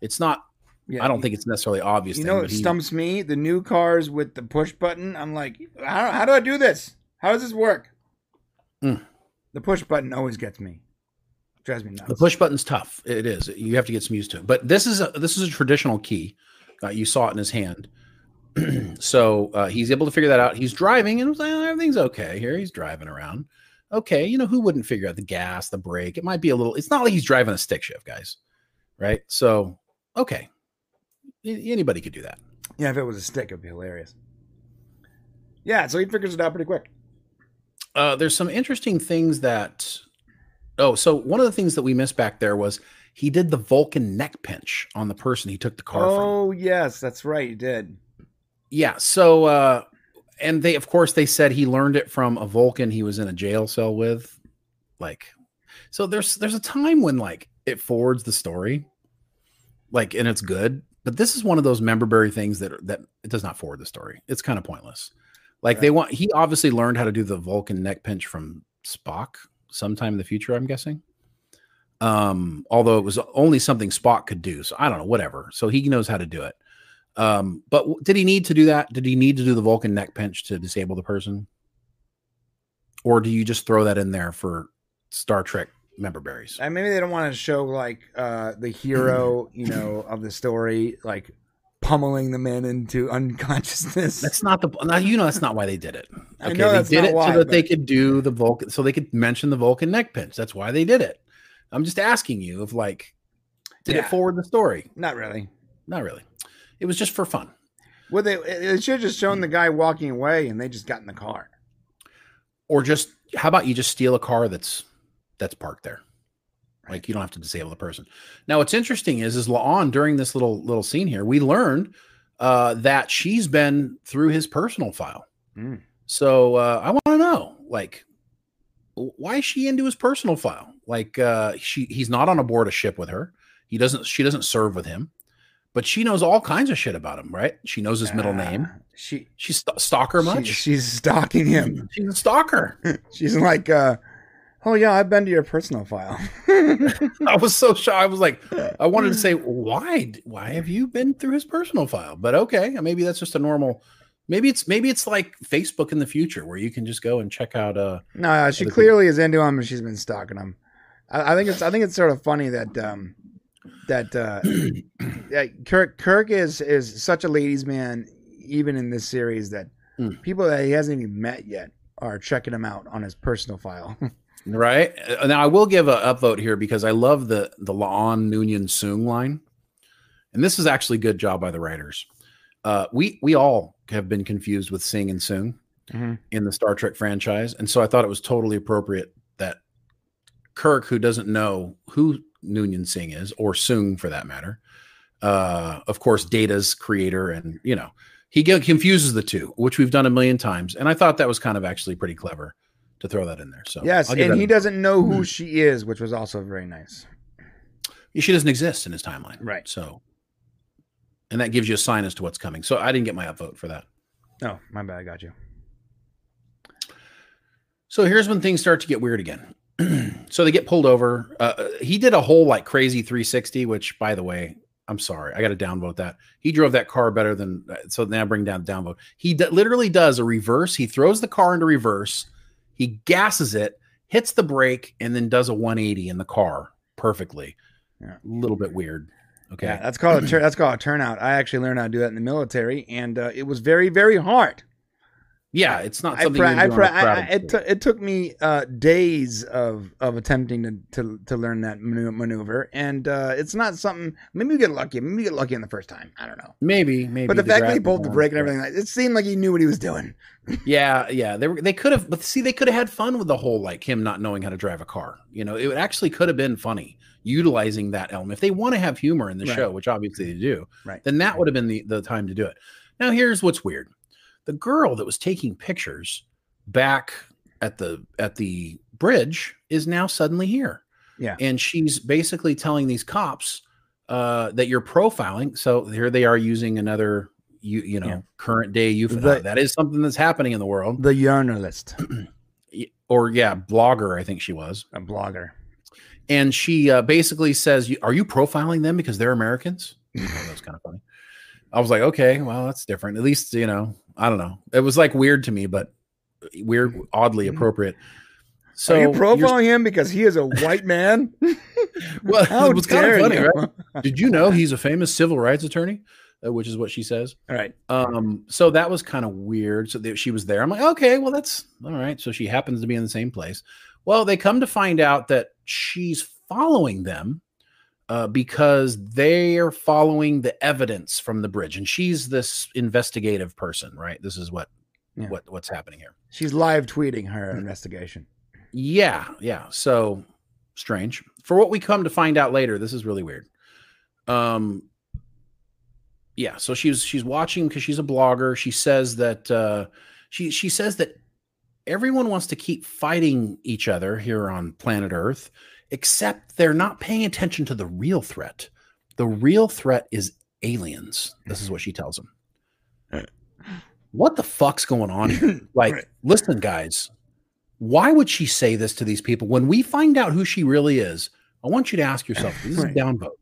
it's not. yeah. I don't think it's necessarily obvious. You thing, know what he- stumps me? The new cars with the push button. I'm like, how, how do I do this? How does this work? Mm. The push button always gets me. Drives me nuts. The push button's tough. It is. You have to get some used to it. But this is a this is a traditional key. Uh, you saw it in his hand. so uh, he's able to figure that out. He's driving and like, "Oh, everything's okay here. He's driving around. Okay, you know who wouldn't figure out the gas, the brake? It might be a little. It's not like he's driving a stick shift, guys. Right? So okay, anybody could do that. Yeah, if it was a stick, it'd be hilarious. Yeah, so he figures it out pretty quick. Uh, there's some interesting things that. Oh, so one of the things that we missed back there was he did the Vulcan neck pinch on the person he took the car from. Oh yes, that's right. he did. Yeah. So, uh, and they, of course, they said he learned it from a Vulcan he was in a jail cell with. Like, so there's there's a time when like it forwards the story, like, and it's good. But this is one of those memberberry things that that it does not forward the story. It's kind of pointless. Like they want he obviously learned how to do the Vulcan neck pinch from Spock sometime in the future. I'm guessing. Um, although it was only something Spock could do, so I don't know, whatever. So he knows how to do it. Um, but w- did he need to do that? Did he need to do the Vulcan neck pinch to disable the person? Or do you just throw that in there for Star Trek member berries? And maybe they don't want to show like uh the hero, you know, of the story, like pummeling the men into unconsciousness. That's not the now you know that's not why they did it. Okay, they did it why, so that they could do the Vulcan so they could mention the Vulcan neck pinch. That's why they did it. I'm just asking you if like did Yeah. it forward the story? Not really. Not really. It was just for fun. Well, they it should have just shown the guy walking away, and they just got in the car. Or just how about you just steal a car that's that's parked there? Like you don't have to disable the person. Now, what's interesting is is La'an during this little little scene here, we learned uh, that she's been through his personal file. Mm. So uh, I want to know, like, why is she into his personal file? Like, uh, she he's not on a board a ship with her. He doesn't. She doesn't serve with him, but she knows all kinds of shit about him, right? She knows his middle name. Ah, She She's st- stalker she- much. she's stalking him. she's a stalker. She's like, uh, "Oh yeah, I've been to your personal file." I was so shocked. I was like, I wanted to say, why? Why have you been through his personal file? But okay, maybe that's just a normal. Maybe it's maybe it's like Facebook in the future where you can just go and check out. Uh, no, she Other clearly is into him, and she's been stalking him. I, I think it's I think it's sort of funny that um, that uh, Kirk Kirk is is such a ladies' man, even in this series that Mm. people that he hasn't even met yet are checking him out on his personal file. right Uh, now, I will give a upvote here because I love the the La'an Noonien Soong line, and this is actually good job by the writers. Uh, we we all have been confused with Singh and Soong. Mhm. in the Star Trek franchise. And so I thought it was totally appropriate that Kirk, who doesn't know who Noonien Singh is, or Soong for that matter, uh, of course, Data's creator, and you know, he confuses the two, which we've done a million times. And I thought that was kind of actually pretty clever to throw that in there. So yes, and he doesn't know who she is, which was also very nice. she doesn't exist in his timeline. Right. So and that gives you a sign as to what's coming. So I didn't get my upvote for that. Oh, my bad. I got you. So here's when things start to get weird again. so they get pulled over. Uh, he did a whole like crazy 360, which, by the way, I'm sorry, I got to downvote that. He drove that car better than uh, so. Now bring down downvote. He d- literally does a reverse. He throws the car into reverse. He gasses it, hits the brake, and then does a 180 in the car perfectly. Yeah. A little bit weird. Okay, Yeah, that's called a tur- that's called a turnout. I actually learned how to do that in the military, and uh, it was very very hard. Yeah, it's not I, something. I, pra- I, I it, took it took me uh, days of of attempting to to, to learn that maneuver, and uh, it's not something. Maybe you get lucky. Maybe you get lucky on the first time. I don't know. maybe, maybe. But the, fact that he pulled the brake and everything, like, it seemed like he knew what he was doing. Yeah, yeah. They were they could have but see they could have had fun with the whole like him not knowing how to drive a car. You know, it actually could have been funny utilizing that element. If they want to have humor in the Right. show, which obviously they do, Right. then that would have been the, the time to do it. Now here's what's weird. The girl that was taking pictures back at the at the bridge is now suddenly here. Yeah. And she's basically telling these cops uh, that you're profiling. So here they are using another you you know Yeah. current day euphemism. That is something that's happening in the world The journalist, or yeah, blogger, I think she was. a blogger. And she uh, basically says, Are you profiling them because they're Americans? Thought that was kind of funny. I was like, Okay, well, that's different. At least, you know, I don't know. It was like weird to me, but weird, oddly appropriate. So Are you you're- profiling him because he is a white man? Well, How it was kind of funny, you. right? Did you know he's a famous civil rights attorney? Uh, which is what she says. All right. Um, so that was kind of weird. So that she was there. I'm like, okay, well, that's all right. So she happens to be in the same place. Well, they come to find out that she's following them uh, because they are following the evidence from the bridge, and she's this investigative person, right? This is what Yeah. what what's happening here. She's live tweeting her investigation. Yeah, yeah. So strange. For what we come to find out later, this is really weird. Um yeah, so she's she's watching because she's a blogger. She says that uh she she says that everyone wants to keep fighting each other here on planet Earth, except they're not paying attention to the real threat. The real threat is aliens. This is mm-hmm. what she tells them. What the fuck's going on here? Like, listen, guys, why would she say this to these people when we find out who she really is? I want you to ask yourself. This is a Right. downvote.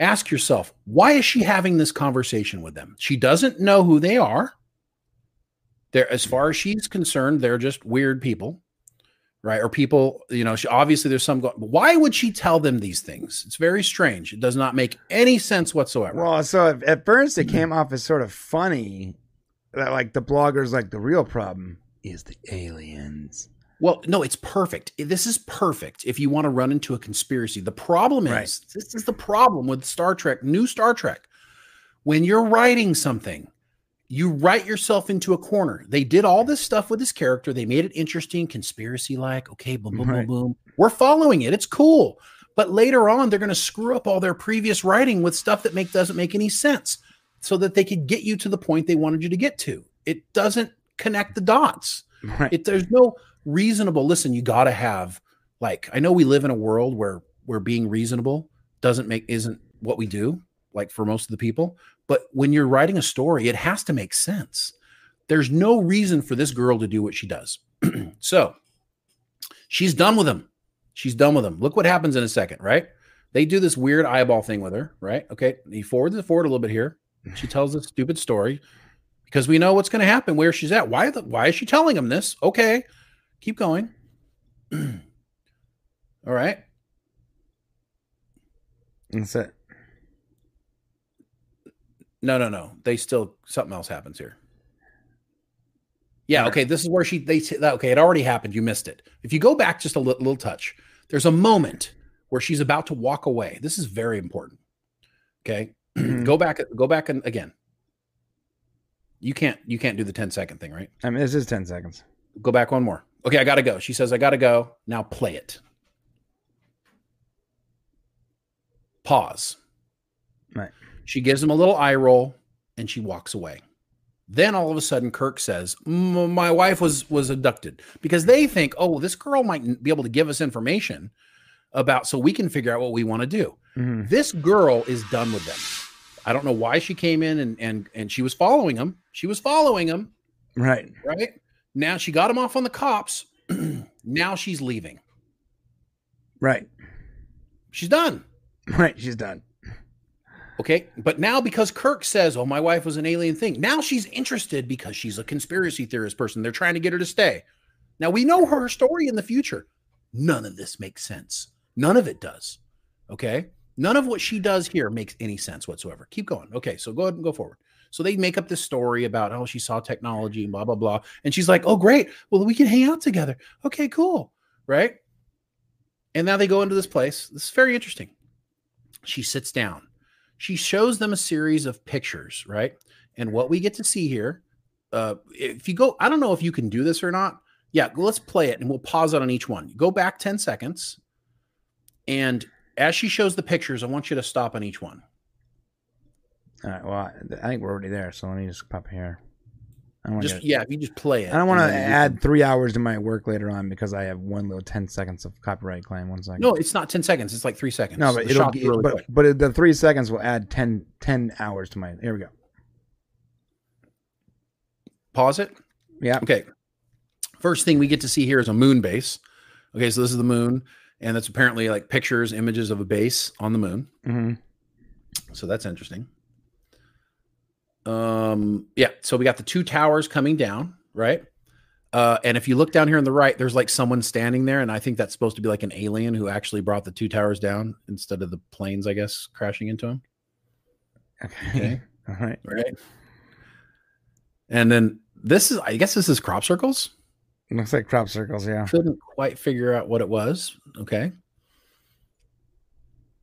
Ask yourself, why is she having this conversation with them? She doesn't know who they are. They're, as mm. far as she's concerned, they're just weird people, right? Or people, you know, she, obviously there's some. Go- why would she tell them these things? It's very strange. It does not make any sense whatsoever. Well, so at, at first it came off as sort of funny that like the bloggers like the real problem is the aliens. Well, no, it's perfect. This is perfect if you want to run into a conspiracy. The problem is Right. this is the problem with Star Trek, new Star Trek. When you're writing something, you write yourself into a corner. They did all this stuff with this character. They made it interesting, conspiracy like. Okay, boom, boom, Right. boom, boom. We're following it. It's cool. But later on, they're going to screw up all their previous writing with stuff that make doesn't make any sense, so that they could get you to the point they wanted you to get to. It doesn't connect the dots Right. it there's no reasonable listen you got to have like i know we live in a world where where being reasonable doesn't make isn't what we do like for most of the people but when you're writing a story it has to make sense there's no reason for this girl to do what she does so she's done with him she's done with him look what happens in a second right they do this weird eyeball thing with her right okay he forwards it forward a little bit here she mm-hmm. tells this stupid story because we know what's going to happen where she's at. Why the, why is she telling him this? Okay, keep going. All right. That's it. No, no, no. They still something else happens here. Yeah. Okay. This is where she they say that. Okay, it already happened. You missed it. If you go back just a li- little touch, there's a moment where she's about to walk away. This is very important. Okay. Mhm. go back. Go back and again. You can't. You can't do the 10 second thing, right? I mean, this is 10 seconds. Go back one more. Okay, I gotta go. She says, I gotta go. Now play it. Pause. She gives him a little eye roll and she walks away. Then all of a sudden, Kirk says, "My wife was was abducted," because they think, "Oh, this girl might be able to give us information about so we can figure out what we want to do." Mhm. This girl is done with them. I don't know why she came in and and and she was following him. She was following him, Right. right? Now she got him off on the cops. now she's leaving. Right. She's done. Right. She's done. Okay. But now because Kirk says, "Oh, my wife was an alien thing." Now she's interested because she's a conspiracy theorist person. They're trying to get her to stay. Now we know her story in the future. None of this makes sense. None of it does. Okay? None of what she does here makes any sense whatsoever. Keep going. Okay, so go ahead and go forward. So they make up this story about oh she saw technology and blah blah blah, and she's like, oh great, well we can hang out together. Okay, cool, right? And now they go into this place. This is very interesting. She sits down. She shows them a series of pictures, right? And what we get to see here, uh, if you go, I don't know if you can do this or not. Yeah, let's play it and we'll pause it on each one. Go back 10 seconds. And as she shows the pictures, I want you to stop on each one. All right. Well, I I think we're already there, so let me just pop here. I don't Just to. yeah, if you just play it. I don't want to and then you add three hours to my work later on because I have one little ten seconds of copyright claim. One second. can- No, it's not 10 seconds. It's like three seconds. no, but The it'll gi- really but but the three seconds will add 10, 10 hours to my. Here we go. pause it. Yeah. Okay. First thing we get to see here is a moon base. Okay, so this is the moon, and that's apparently like pictures, images of a base on the moon. hmm So that's interesting. Um, yeah, so we got the two towers coming down, right? Uh, and if you look down here on the right, there's like someone standing there, and I think that's supposed to be like an alien who actually brought the two towers down instead of the planes, I guess, crashing into him. Okay. Okay. All right. Right. And then this is, I guess, this is crop circles. Looks like crop circles. Yeah. couldn't quite figure out what it was. Okay.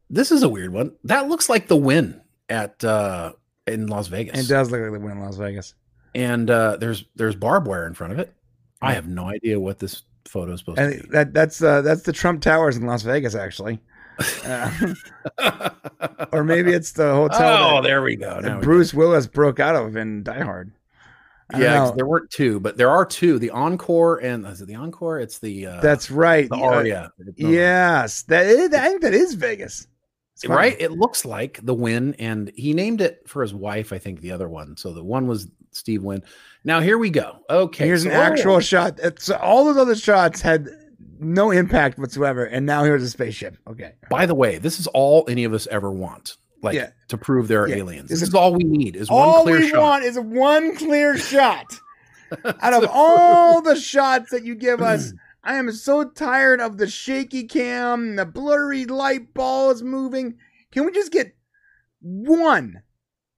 This is a weird one. That looks like the Wynn at uh in Las Vegas. It does look like they Wynn in Las Vegas. And uh there's there's barbed wire in front of it. I have no idea what this photo is supposed And to be. that that's uh, that's the Trump Towers in Las Vegas, actually. Uh, or maybe it's the hotel oh, that, there we go. Now we Bruce Willis broke out of in Die Hard. I go. don't Yeah, there weren't two, but there are two. The encore and is it the encore? It's the uh that's right. the Uh, aria. Yes, that is, I think that is Vegas. Funny. right? It looks like the Wynn, and he named it for his wife. I think the other one. So the one was Steve Wynn. Now here we go. Okay, Here's so- an actual shot. It's all those other shots had no impact whatsoever, and now here's a spaceship. Okay, By the way, this is all any of us ever want, like Yeah. to prove there are Yeah. aliens. Is This it- is all we need is one all clear we shot. want is one clear shot. Out of all the shots that you give us, I am so tired of the shaky cam, the blurry light balls moving. Can we just get one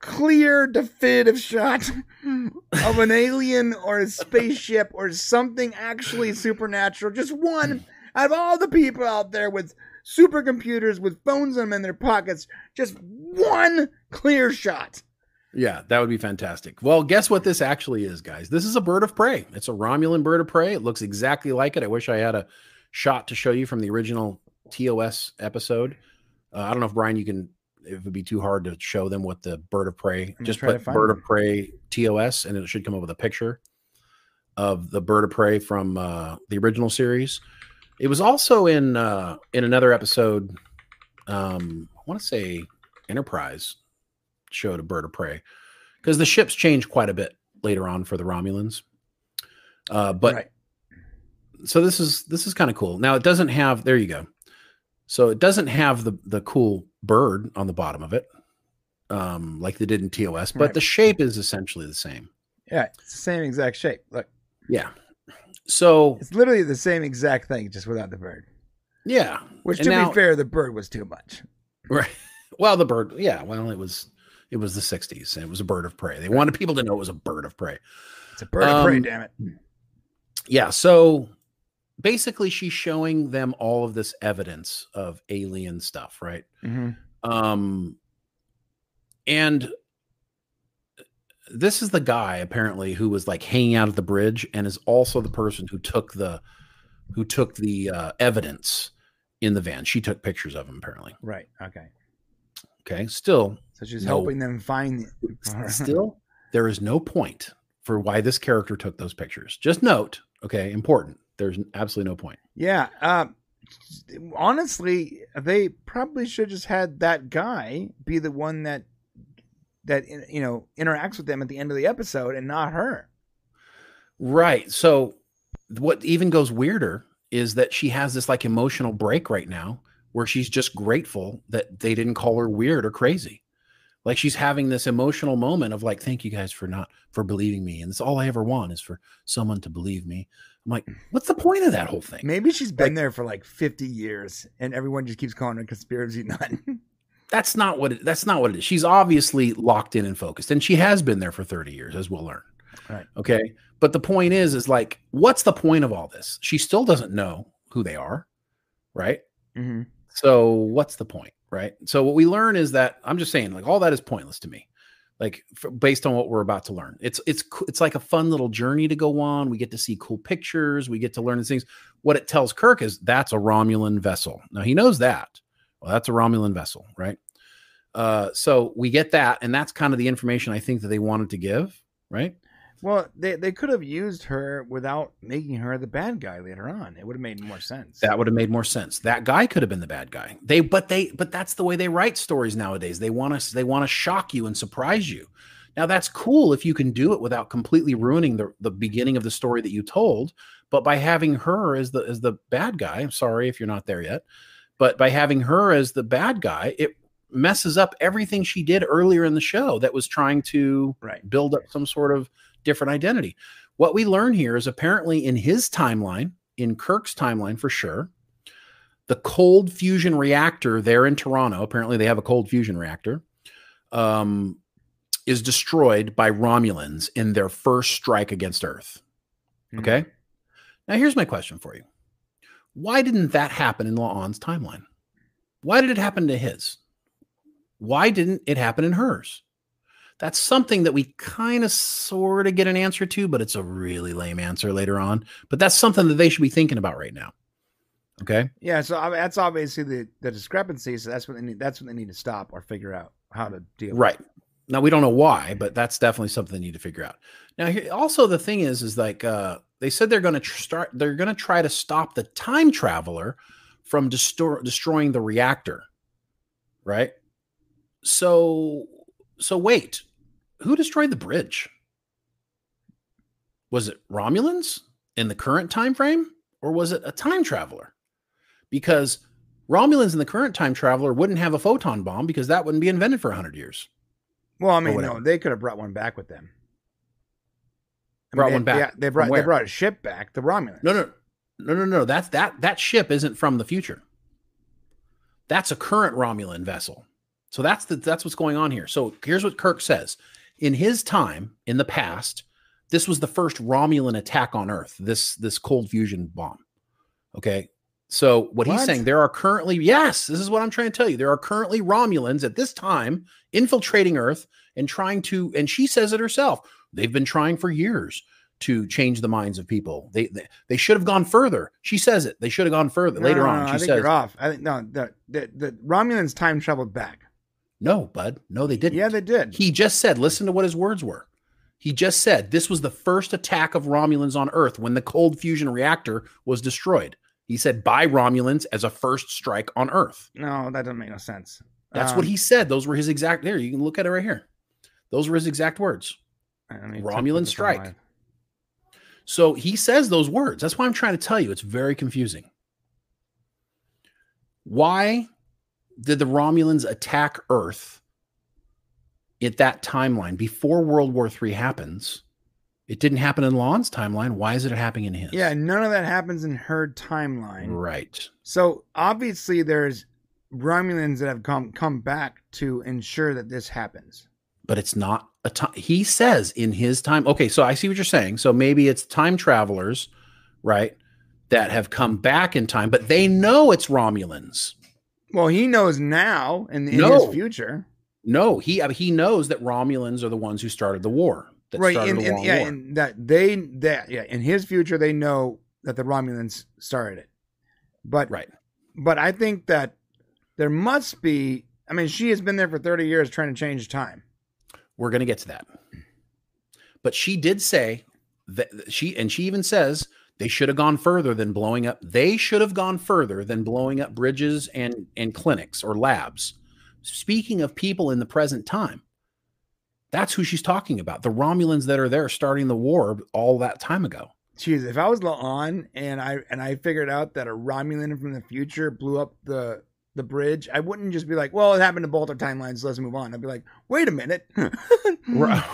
clear, definitive shot of an alien or a spaceship or something actually supernatural? Just one out of all the people out there with supercomputers with phones in them in their pockets. Just one clear shot. Yeah, that would be fantastic. Well, guess what this actually is, guys? This is a bird of prey. It's a Romulan bird of prey. It looks exactly like it. I wish I had a shot to show you from the original TOS episode. Uh, I don't know if Brian, you can. It would be too hard to show them what the bird of prey. I'm Just put bird one. of prey TOS, and it should come up with a picture of the bird of prey from uh, the original series. It was also in uh, in another episode. Um, I want to say Enterprise showed a bird of prey because the ships changed quite a bit later on for the Romulans. Uh, but Right. so this is this is kind of cool. Now it doesn't have there you go. So it doesn't have the the cool bird on the bottom of it, um, like they did in TOS, but Right. the shape is essentially the same. Yeah, it's the same exact shape. Look, Yeah. So it's literally the same exact thing, just without the bird. yeah, Which, And to now- be fair, the bird was too much. Right. Well, the bird, yeah. Well, it was it was the '60s, and it was a bird of prey. They wanted people to know it was a bird of prey. It's a bird of prey, Um, damn it. Yeah. So basically, she's showing them all of this evidence of alien stuff, right? hmm Um, and this is the guy apparently who was like hanging out at the bridge, and is also the person who took the who took the uh, evidence in the van. She took pictures of him apparently. Right. Okay. Okay. Still, So she's No. helping them find. still there is no point for why this character took those pictures just note okay important there's absolutely no point Yeah. Uh, honestly, they probably should just had that guy be the one that that you know interacts with them at the end of the episode and not her. Right. So what even goes weirder is that she has this like emotional break right now where she's just grateful that they didn't call her weird or crazy. Like she's having this emotional moment of like, thank you guys for not for believing me. And it's all I ever want is for someone to believe me. I'm like, what's the point of that whole thing? Maybe she's been like, there for like 50 years and everyone just keeps calling her conspiracy nut. that's not what it, that's not what it is. She's obviously locked in and focused, and she has been there for 30 years, as we'll learn. Right. Okay. But the point is, is like, what's the point of all this? She still doesn't know who they are, right? Mm-hmm. So what's the point, right? So what we learn is that I'm just saying, like, all that is pointless to me, like based on what we're about to learn. It's it's it's like a fun little journey to go on. We get to see cool pictures. We get to learn these things. What it tells Kirk is that's a Romulan vessel. Now he knows that. Well, that's a Romulan vessel, right? Uh, so we get that, and that's kind of the information I think that they wanted to give, right? Well, they, they could have used her without making her the bad guy later on. It would have made more sense. That would have made more sense. That guy could have been the bad guy. They but they but that's the way they write stories nowadays. They want to they want to shock you and surprise you. Now that's cool if you can do it without completely ruining the, the beginning of the story that you told, but by having her as the as the bad guy, I'm sorry if you're not there yet, but by having her as the bad guy, it messes up everything she did earlier in the show that was trying to right. build up some sort of different identity. What we learn here is apparently in his timeline, in Kirk's timeline for sure, the cold fusion reactor there in Toronto, apparently they have a cold fusion reactor, um, is destroyed by Romulans in their first strike against Earth. Mm-hmm. Okay. Now, here's my question for you Why didn't that happen in La'an's timeline? Why did it happen to his? Why didn't it happen in hers? That's something that we kind of sort of get an answer to, but it's a really lame answer later on. But that's something that they should be thinking about right now. Okay. Yeah. So I mean, that's obviously the the discrepancy. So that's what they need. That's what they need to stop or figure out how to deal. Right. With. Now we don't know why, but that's definitely something they need to figure out. Now, here, also the thing is, is like uh, they said they're going to tr- start. They're going to try to stop the time traveler from destor- destroying the reactor. Right. So so wait, who destroyed the bridge? Was it Romulans in the current time frame or was it a time traveler? Because Romulans in the current time traveler wouldn't have a photon bomb because that wouldn't be invented for 100 years. Well, I mean, no, they could have brought one back with them. I brought mean, one back. Yeah, they brought they brought a ship back, the Romulans. No, no, no, no, no. That's that that ship isn't from the future. That's a current Romulan vessel. So that's the that's what's going on here. So here's what Kirk says. In his time in the past, this was the first Romulan attack on Earth. This this cold fusion bomb. Okay. So what, what, he's saying, there are currently yes, this is what I'm trying to tell you. There are currently Romulans at this time infiltrating Earth and trying to, and she says it herself. They've been trying for years to change the minds of people. They they, they should have gone further. She says it. They should have gone further. No, Later no, on, no, she I think says, you're off. I think no, the, the the Romulans time traveled back. No, bud. No, they didn't. Yeah, they did. He just said, listen to what his words were. He just said this was the first attack of Romulans on Earth when the cold fusion reactor was destroyed. He said by Romulans as a first strike on Earth. No, that doesn't make no sense. That's um, what he said. Those were his exact. There, you can look at it right here. Those were his exact words. Romulan strike. So he says those words. That's why I'm trying to tell you. It's very confusing. Why did the Romulans attack Earth at that timeline before World War III happens? It didn't happen in La'an's timeline. Why is it happening in his? Yeah, none of that happens in her timeline. Right. So obviously there's Romulans that have come come back to ensure that this happens. But it's not a time. He says in his time. Okay, so I see what you're saying. So maybe it's time travelers, right, that have come back in time, but they know it's Romulans. Well, he knows now in, in no. his future. No, he I mean, he knows that Romulans are the ones who started the war. right, and, and yeah, war. and that they that yeah, in his future they know that the Romulans started it. But right, but I think that there must be. I mean, she has been there for thirty years trying to change time. We're going to get to that. But she did say that she, and she even says they should have gone further than blowing up. They should have gone further than blowing up bridges and, and clinics or labs. Speaking of people in the present time, That's who she's talking about. The Romulans that are there starting the war all that time ago. Jeez, if I was La'an and I and I figured out that a Romulan from the future blew up the the bridge, I wouldn't just be like, "Well, it happened to both our timelines. Let's move on." I'd be like, "Wait a minute,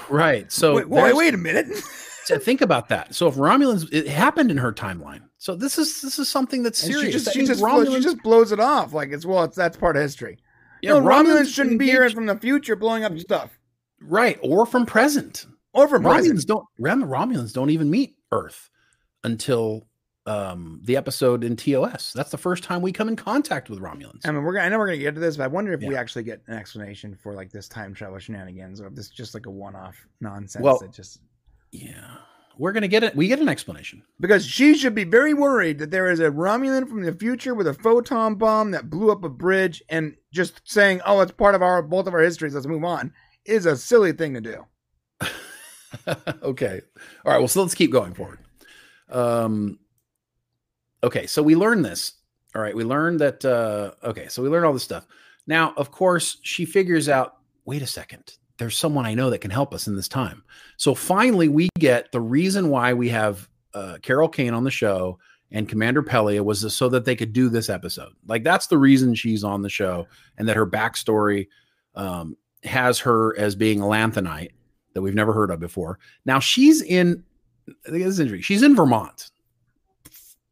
right?" So wait, wait, wait a minute. so think about that. So if Romulans, it happened in her timeline. So this is this is something that's And serious. She just, she, just Romulans, blows, she just blows it off like it's well, it's that's part of history. yeah, no, Romulans, Romulans shouldn't be here from the future blowing up stuff right or from present. or from Romulans present. don't Rom- Romulans don't even meet Earth until um, the episode in TOS. That's the first time we come in contact with Romulans. I mean, we're gonna, I know we're gonna get to this, but I wonder if we actually get an explanation for like this time travel shenanigans, or if this is just like a one-off nonsense Well- that just yeah, we're gonna get it. We get an explanation. because she should be very worried that there is a Romulan from the future with a photon bomb that blew up a bridge, and just saying, "Oh, it's part of our both of our histories. Let's move on," is a silly thing to do. okay. All right. Well, so let's keep going forward. Um, okay. So we learned this. All right. We learned that. Uh, okay. So we learned all this stuff. Now, of course, she figures out wait a second. There's someone I know that can help us in this time. So finally, we get the reason why we have uh, Carol Kane on the show and Commander Pelia was so that they could do this episode. Like, that's the reason she's on the show and that her backstory um, has her as being a Lanthanite that we've never heard of before. Now she's in I think this is interesting. She's in Vermont,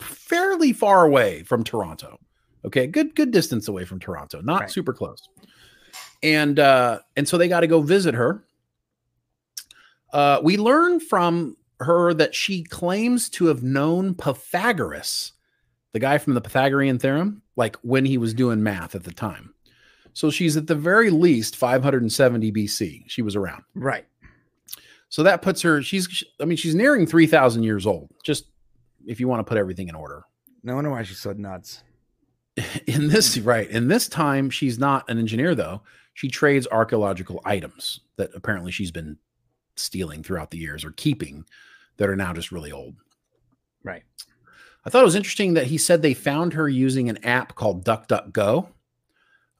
fairly far away from Toronto. Okay, good good distance away from Toronto, not Right. super close. And uh, and so they got to go visit her. Uh, we learn from her that she claims to have known Pythagoras, the guy from the Pythagorean theorem, like when he was doing math at the time. So she's at the very least 570 BC. She was around. Right. So that puts her, she's, I mean, she's nearing 3,000 years old, just if you want to put everything in order. No wonder why she's so nuts. In this, right, in this time, she's not an engineer, though. She trades archaeological items that apparently she's been stealing throughout the years or keeping that are now just really old. Right. I thought it was interesting that he said they found her using an app called DuckDuckGo.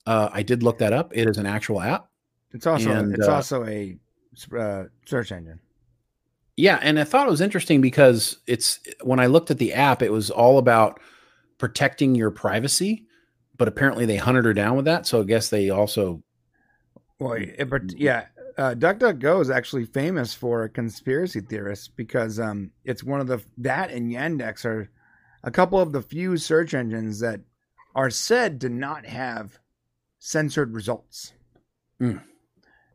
Uh, I did look that up. It is an actual app. It's also And, it's uh, also a uh, search engine. Yeah, and I thought it was interesting because it's when I looked at the app, it was all about protecting your privacy, but apparently they hunted her down with that. So I guess they also Well, but yeah, uh, DuckDuckGo is actually famous for conspiracy theorists because um, it's one of the that and Yandex are a couple of the few search engines that are said to not have censored results. Mm.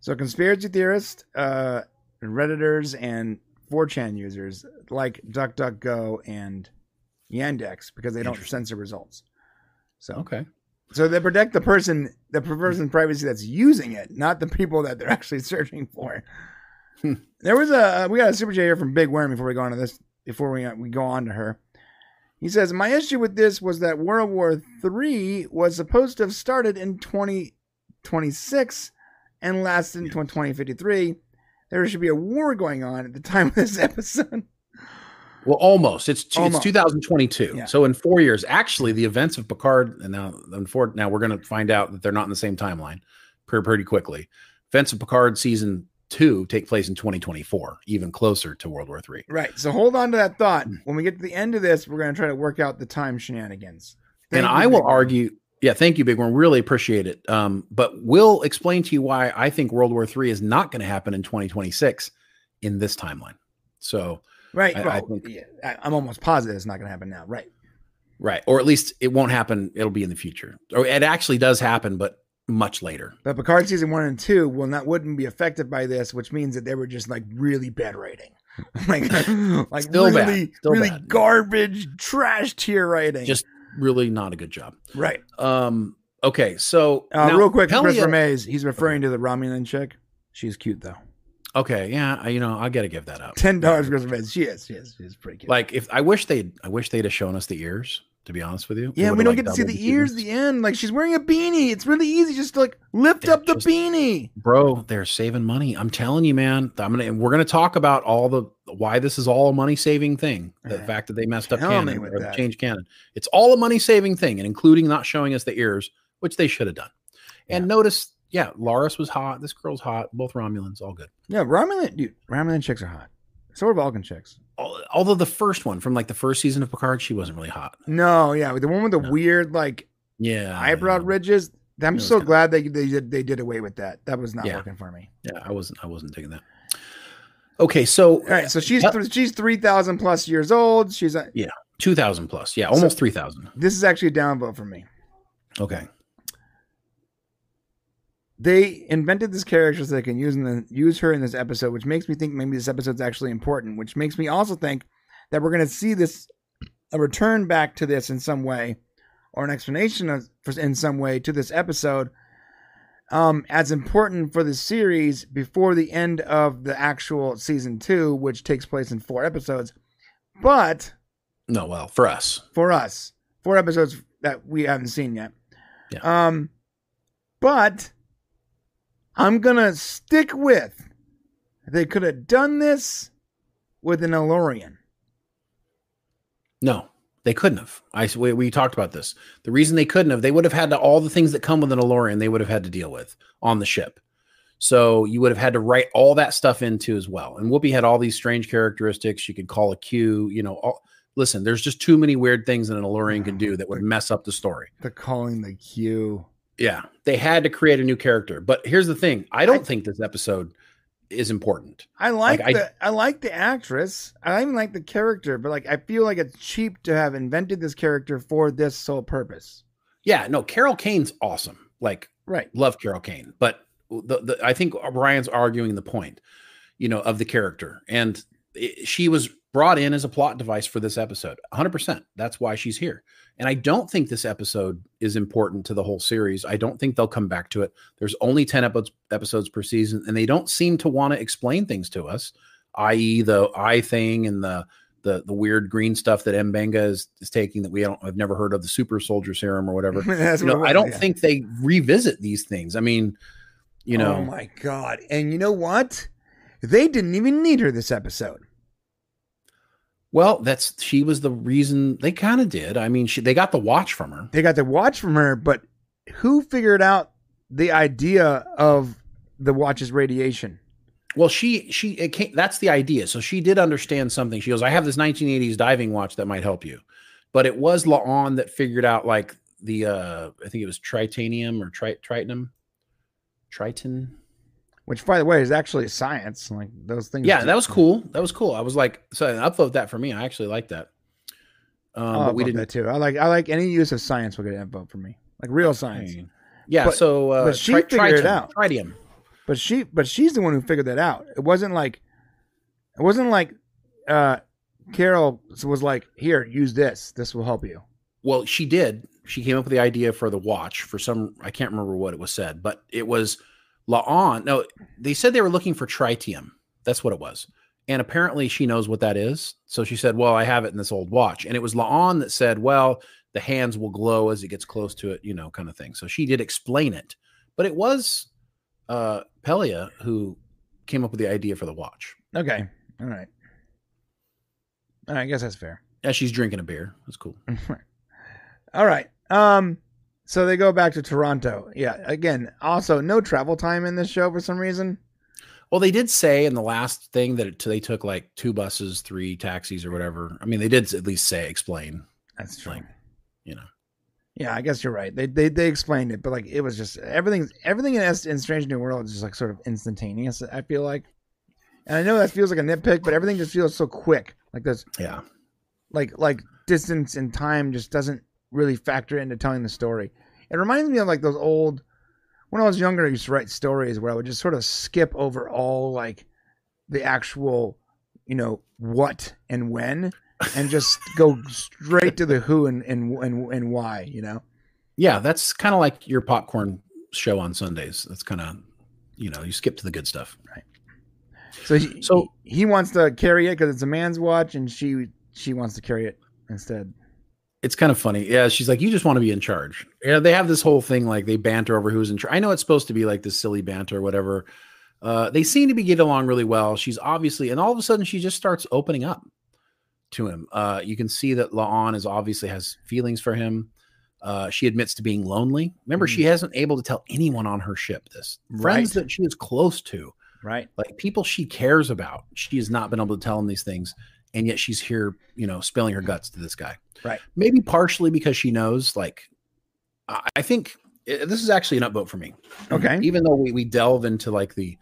So conspiracy theorists, uh, redditors, and 4chan users like DuckDuckGo and Yandex because they don't censor results. So okay. So they protect the person, the person's privacy that's using it, not the people that they're actually searching for. There was a uh, we got a super chat here from Big Worm before we go on to this. Before we uh, we go on to her, he says my issue with this was that World War Three was supposed to have started in twenty twenty six and lasted until twenty fifty three. There should be a war going on at the time of this episode. Well, almost. It's two, Almost. it's 2022. Yeah. So in four years, actually, the events of Picard and now, unfor- now we're going to find out that they're not in the same timeline pretty, pretty quickly. Events of Picard season two take place in 2024, even closer to World War Three. Right. So hold on to that thought. Hmm. When we get to the end of this, we're going to try to work out the time shenanigans. and you, I will argue. Yeah, thank you, Big One. Really appreciate it. Um, but we'll explain to you why I think World War Three is not going to happen in 2026 in this timeline. So, Right. I- I well, think- yeah, I, I'm almost positive it's not going to happen now. Right. right, or at least it won't happen. It'll be in the future, or it actually does happen, but much later. But Picard season one and two will not wouldn't be affected by this, which means that they were just like really bad writing, like like Still really really bad. garbage trash tier writing. Just really not a good job. right. Um, okay, so Uh, now real quick, Pelia- Christopher Mays. He's referring to the Romulan chick. She's cute though. Okay, yeah, I- you know, I got to give that up. Ten dollars, Mays. She yes, yes. She's pretty cute. Like, if I wish they'd, I wish they'd have shown us the ears. To be honest with you, yeah, we don't like, get to see the ears the end. Like she's wearing a beanie. It's really easy just to like lift Yeah, up the just- beanie. bro they're saving money i'm telling you man i'm gonna we're gonna talk about all the why this is all a money saving thing the Yeah. fact that they messed up Tell me canon or that. changed canon it's all a money saving thing and including not showing us the ears which they should have done and Yeah. notice yeah, Laris was hot. This girl's hot. Both Romulans, all good. Yeah, Romulan, dude, Romulan chicks are hot. So are Vulcan chicks. Although the first one from like the first season of Picard, she wasn't really hot. No, yeah, the one with the No. weird like Yeah, eyebrow yeah. ridges. I'm so kinda- glad they they did they did away with that. That was not Yeah. working for me. Yeah, I wasn't. I wasn't digging that. Okay, so All right, so she's th- she's three thousand plus years old. She's a, two thousand plus. Yeah, almost three thousand. this is actually a downvote for me. Okay. They invented this character so they can use in the, use her in this episode, which makes me think maybe this episode's actually important. Which makes me also think that we're going to see this a return back to this in some way, or an explanation of, for- in some way to this episode, um, as important for the series before the end of the actual season two, which takes place in four episodes. But No, well, for us, for us. Four episodes that we haven't seen yet. Yeah. Um, but I'm gonna stick with they could have done this with an El-Aurian. no, they couldn't have. I we, we talked about this. The reason they couldn't have, they would have had to, all the things that come with an El-Aurian. They would have had to deal with on the ship. So you would have had to write all that stuff into as well. And Whoopi had all these strange characteristics. You could call a Q. You know, all, listen. There's just too many weird things that an El-Aurian can do that would mess up the story. The calling the Q. Yeah, they had to create a new character. But here's the thing: I don't I- think this episode is important. I like, Like, I- the I, like the actress. I even like the character, but like I feel like it's cheap to have invented this character for this sole purpose. Yeah, no, Carol Kane's awesome. Like, Right. love Carol Kane, but the, the I think Brian's arguing the point, you know, of the character, and it, she was brought in as a plot device for this episode. 100. percent That's why she's here. And I don't think this episode is important to the whole series. I don't think they'll come back to it. There's only 10 episodes episodes per season, and they don't seem to want to explain things to us, i.e., the eye thing and the the the weird green stuff that M'Benga is, is taking that we don't I've never heard of the super soldier serum or whatever. You know, I don't yeah. think they revisit these things. I mean, you oh know, Oh my god! And you know what? They didn't even need her this episode. Well, that's she was the reason they kind of did. I mean, she they got the watch from her. They got the watch from her, but who figured out the idea of the watch's radiation? Well, she she it came, that's the idea. So she did understand something. She goes, "I have this 1980s diving watch that might help you," but it was La'an that figured out like the uh I think it was tritanium or tri- tritonum, triton. Which, by the way, is actually science. Like those things. Yeah, that was cool. That was cool. I was like, so I upvote that for me. I actually like that. Um, but we didn't. that too. I like I like any use of science will get an vote for me. Like real science. Yeah, But- so uh, but she figured it out. Tritium. But she but she's the one who figured that out. It wasn't like it wasn't like uh Carol was like, "Here, use this. This will help you." Well, she did. She came up with the idea for the watch for some. I can't remember what it was said, but it was La'an. No, they said they were looking for tritium. That's what it was. And apparently, she knows what that is. So she said, "Well, I have it in this old watch." And it was La'an that said, "Well, the hands will glow as it gets close to it," you know, kind of thing. So she did explain it, but it was uh Pelia who came up with the idea for the watch. Okay. All right. All right, I guess that's fair. Yeah, she's drinking a beer, that's cool. All right. Um so they go back to Toronto. Yeah, again, also no travel time in this show for some reason. Well, they did say in the last thing that it, they took like two buses, three taxis, or whatever. I mean, they did at least say explain. That's true. Like, you know. Yeah, I guess you're right. They they they explained it, but like it was just everything everything in, in Strange New World is just like sort of instantaneous. I feel like, and I know that feels like a nitpick, but everything just feels so quick. Like this, Yeah. like like distance and time just doesn't really factor into telling the story. It reminds me of like those old when I was younger. I used to write stories where I would just sort of skip over all like the actual, you know, what and when, and just go straight to the who and and and, and why. You know. Yeah, that's kind of like your popcorn show on Sundays. That's kind of, you know, you skip to the good stuff. Right? So he, So- he, he wants to carry it because it's a man's watch, and she she wants to carry it instead. It's kind of funny. Yeah, she's like, you just want to be in charge. Yeah, they have this whole thing like they banter over who's in charge. I know it's supposed to be like this silly banter or whatever. Uh, they seem to be getting along really well. She's obviously, and all of a sudden she just starts opening up to him. Uh, you can see that La'an is obviously has feelings for him. Uh, she admits to being lonely. Remember, she hasn't able to tell anyone on her ship this. Friends Right. that she is close to, Right. like people she cares about, she has not been able to tell them these things, and yet she's here, you know, spilling her guts to this guy. Right. Maybe partially because she knows, like, I think eh, this is actually an upvote for me. Okay. Even though we, we delve into like the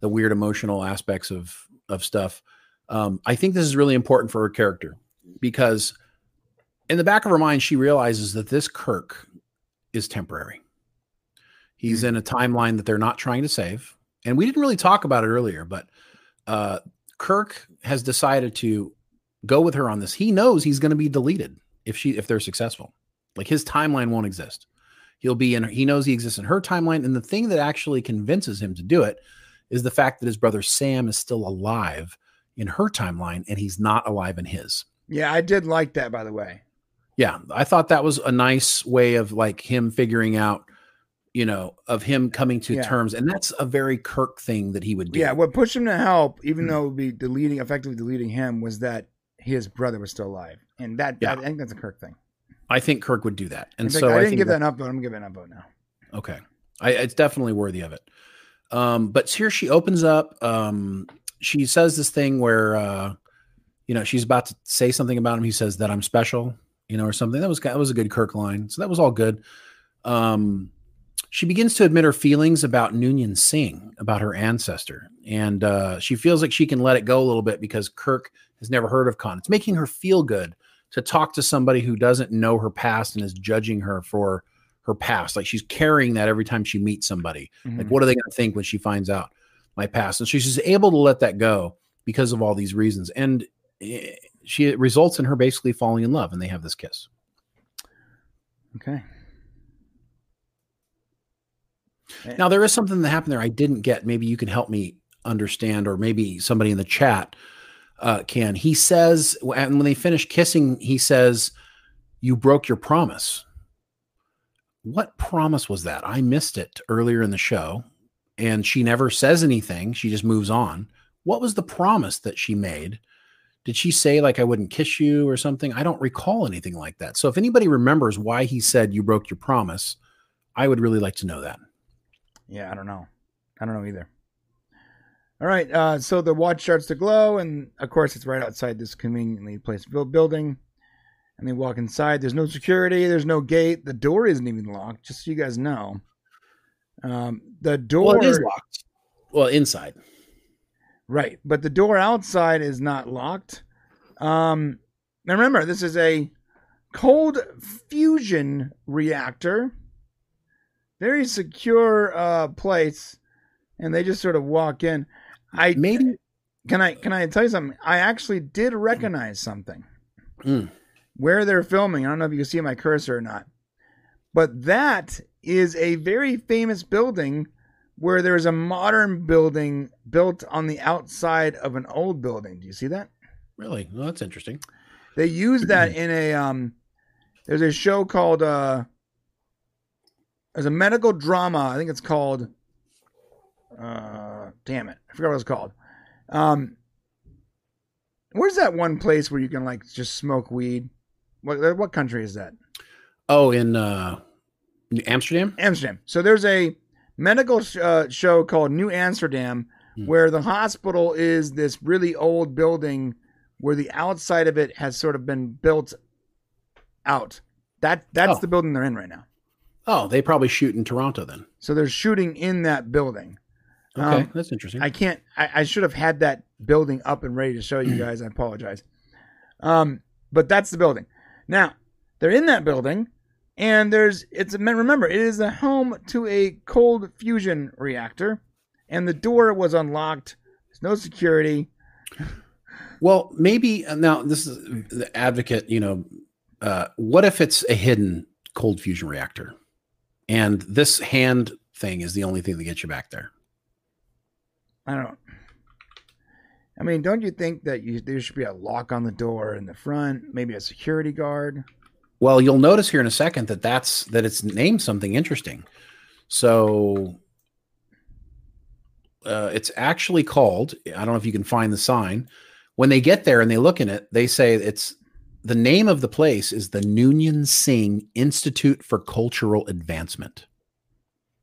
the weird emotional aspects of of stuff, um, I think this is really important for her character because in the back of her mind, she realizes that this Kirk is temporary. He's in a timeline that they're not trying to save. And we didn't really talk about it earlier, but uh, Kirk has decided to go with her on this. He knows he's going to be deleted if she if they're successful. Like his timeline won't exist. He'll be in. He knows he exists in her timeline, and the thing that actually convinces him to do it is the fact that his brother Sam is still alive in her timeline, and he's not alive in his. Yeah, I did like that, by the way. Yeah, I thought that was a nice way of like him figuring out, you know, of him coming to Yeah. terms, and that's a very Kirk thing that he would do. Yeah, what pushed him to help, even Hmm. though it would be deleting, effectively deleting him, was that his brother was still alive, and that, Yeah. that- I think that's a Kirk thing. I think Kirk would do that, and In fact, so I I, didn't give that- that an upvote. I'm giving an upvote now. Okay. I, it's definitely worthy of it. Um, but here she opens up. Um, she says this thing where, uh, you know, she's about to say something about him. He says that I'm special, you know, or something. That was that was a good Kirk line. So that was all good. Um, she begins to admit her feelings about Noonien Singh, about her ancestor, and uh, she feels like she can let it go a little bit because Kirk has never heard of Khan. It's making her feel good to talk to somebody who doesn't know her past and is judging her for her past. Like she's carrying that every time she meets somebody. Like, Mhm. what are they going to think when she finds out my past? And she's just able to let that go because of all these reasons. And eh, she it results in her basically falling in love, and they have this kiss. Okay. Now, there is something that happened there I didn't get. Maybe you can help me understand, or maybe somebody in the chat uh, can. He says, and when they finish kissing, he says, You broke your promise. What promise was that? I missed it earlier in the show, and she never says anything. She just moves on. What was the promise that she made? Did she say, like, I wouldn't kiss you or something? I don't recall anything like that. So if anybody remembers why he said you broke your promise, I would really like to know that. Yeah, I don't know. I don't know either. All right. Uh, so the watch starts to glow, and of course, it's right outside this conveniently placed building. And they walk inside. There's no security. There's no gate. The door isn't even locked. Just so you guys know. Um, the door. Well, is locked. Well, inside. Right, but the door outside is not locked. Um, now remember, this is a cold fusion reactor, very secure uh, place, and they just sort of walk in. I Maybe can I can I tell you something? I actually did recognize something Mm. where they're filming. I don't know if you can see my cursor or not, but that is a very famous building where there's a modern building built on the outside of an old building. Do you see that? really. Well, that's interesting. They use that in a um. There's a show called uh. There's a medical drama. I think it's called. Uh, damn it! I forgot what it's called. Um. Where's that one place where you can like just smoke weed? What what country is that? Oh, in uh, Amsterdam. Amsterdam. So there's a medical sh- uh, show called New Amsterdam Hmm. where the hospital is this really old building where the outside of it has sort of been built out. That that's Oh. the building they're in right now. Oh, they probably shoot in Toronto then. So they're shooting in that building. Okay, Um, that's interesting. I can't. I, I should have had that building up and ready to show you guys. I apologize. Um, but that's the building. Now they're in that building, and there's it's a remember it is the home to a cold fusion reactor, and the door was unlocked. There's no security. well, maybe uh, now this is the advocate. You know, uh, what if it's a hidden cold fusion reactor, and this hand thing is the only thing that gets you back there? I don't. I mean, don't you think that you, there should be a lock on the door in the front, maybe a security guard? Well, you'll notice here in a second that that's that it's named something interesting. So uh, it's actually called. I don't know if you can find the sign. When they get there and they look in it, they say it's the name of the place is the Noonien Singh Institute for Cultural Advancement.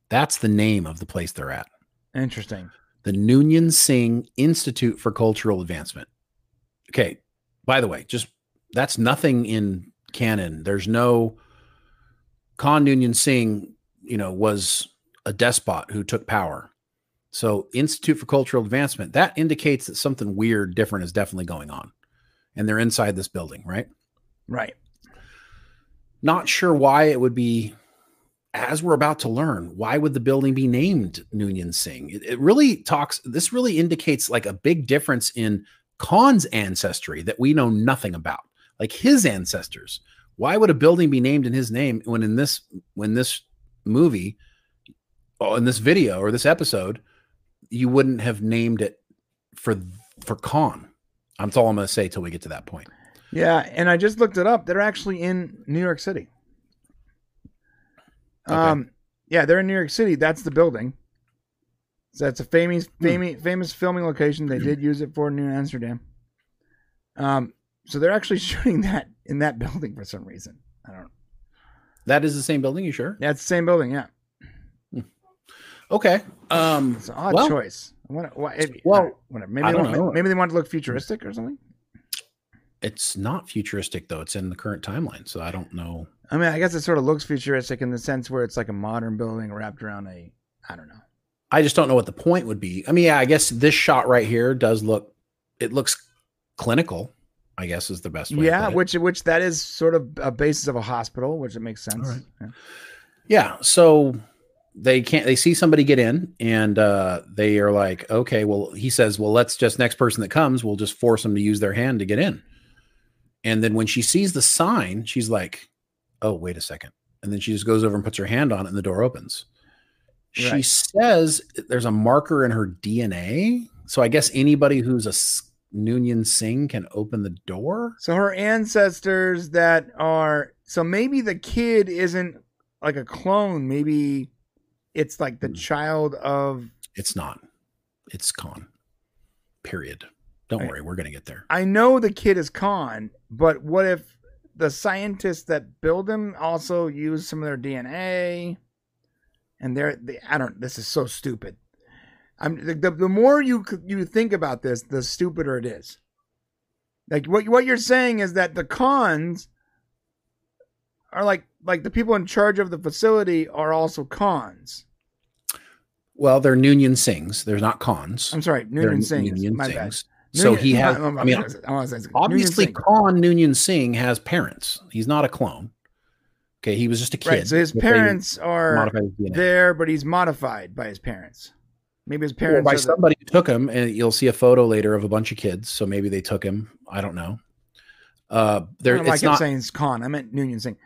That's the name of the place they're at. Interesting. The Noonien Singh Institute for Cultural Advancement. Okay. By the way, just that's nothing in canon. There's no Khan Noonien Singh, you know, was a despot who took power. So Institute for Cultural Advancement, that indicates that something weird, different is definitely going on. And they're inside this building, right? Right. Not sure why it would be as we're about to learn, why would the building be named Noonien Singh? It, it, really talks, this really indicates like a big difference in Khan's ancestry that we know nothing about, like his ancestors. Why would a building be named in his name when in this when this movie, in this video or this episode, you wouldn't have named it for for Khan? That's all I'm going to say till we get to that point. Yeah, and I just looked it up. They're actually in New York City. Okay. Um, yeah, they're in New York City. That's the building. So that's a famous, Hmm. famous, famous filming location. They did use it for New Amsterdam. Um, so they're actually shooting that in that building for some reason. I don't. know. That is the same building, you sure? Yeah, it's the same building. Yeah, Okay. Um it's an odd Well- choice. I wonder, why, it, Well, whatever. Maybe they want, maybe they want to look futuristic or something. it's not futuristic though. It's in the current timeline, so I don't know. I mean, I guess it sort of looks futuristic in the sense where it's like a modern building wrapped around a. I don't know. I just don't know what the point would be. I mean, yeah, I guess this shot right here does look it looks clinical, I guess is the best way. to Yeah, which which that is sort of a basis of a hospital, which it makes sense. Right. Yeah. Yeah. So they can't they see somebody get in and uh they are like, okay, well, he says, Well, let's just next person that comes, we'll just force them to use their hand to get in. And then when she sees the sign, she's like, Oh, wait a second. And then she just goes over and puts her hand on it and the door opens. She Right. says there's a marker in her DNA. So I guess anybody who's a Noonien Singh can open the door. So her ancestors that are so maybe the kid isn't like a clone. Maybe it's like the Hmm. child of. It's not. It's Khan. Period. Don't Right. worry, we're gonna get there. I know the kid is Khan, but what if the scientists that build him also use some of their DNA? And they're they, I don't. This is so stupid. I'm the, the, the more you you think about this, the stupider it is. Like what what you're saying is that the Khans are like like the people in charge of the facility are also Khans. Well, they're Noonien Singhs. They're not Khans. I'm sorry, Noonien Singh. Noonien My bad. So Noonien- he has. I'm- I mean, I want to say obviously, Khan Noonien Singh has parents. He's not a clone. Okay, he was just a kid. right. So his parents are there, but he's modified by his parents. Maybe his Or parents by the- somebody who took him, and you'll see a photo later of a bunch of kids. So maybe they took him. I don't know. Uh, I there, don't I kept not. saying it's Khan. I meant Noonien Singh.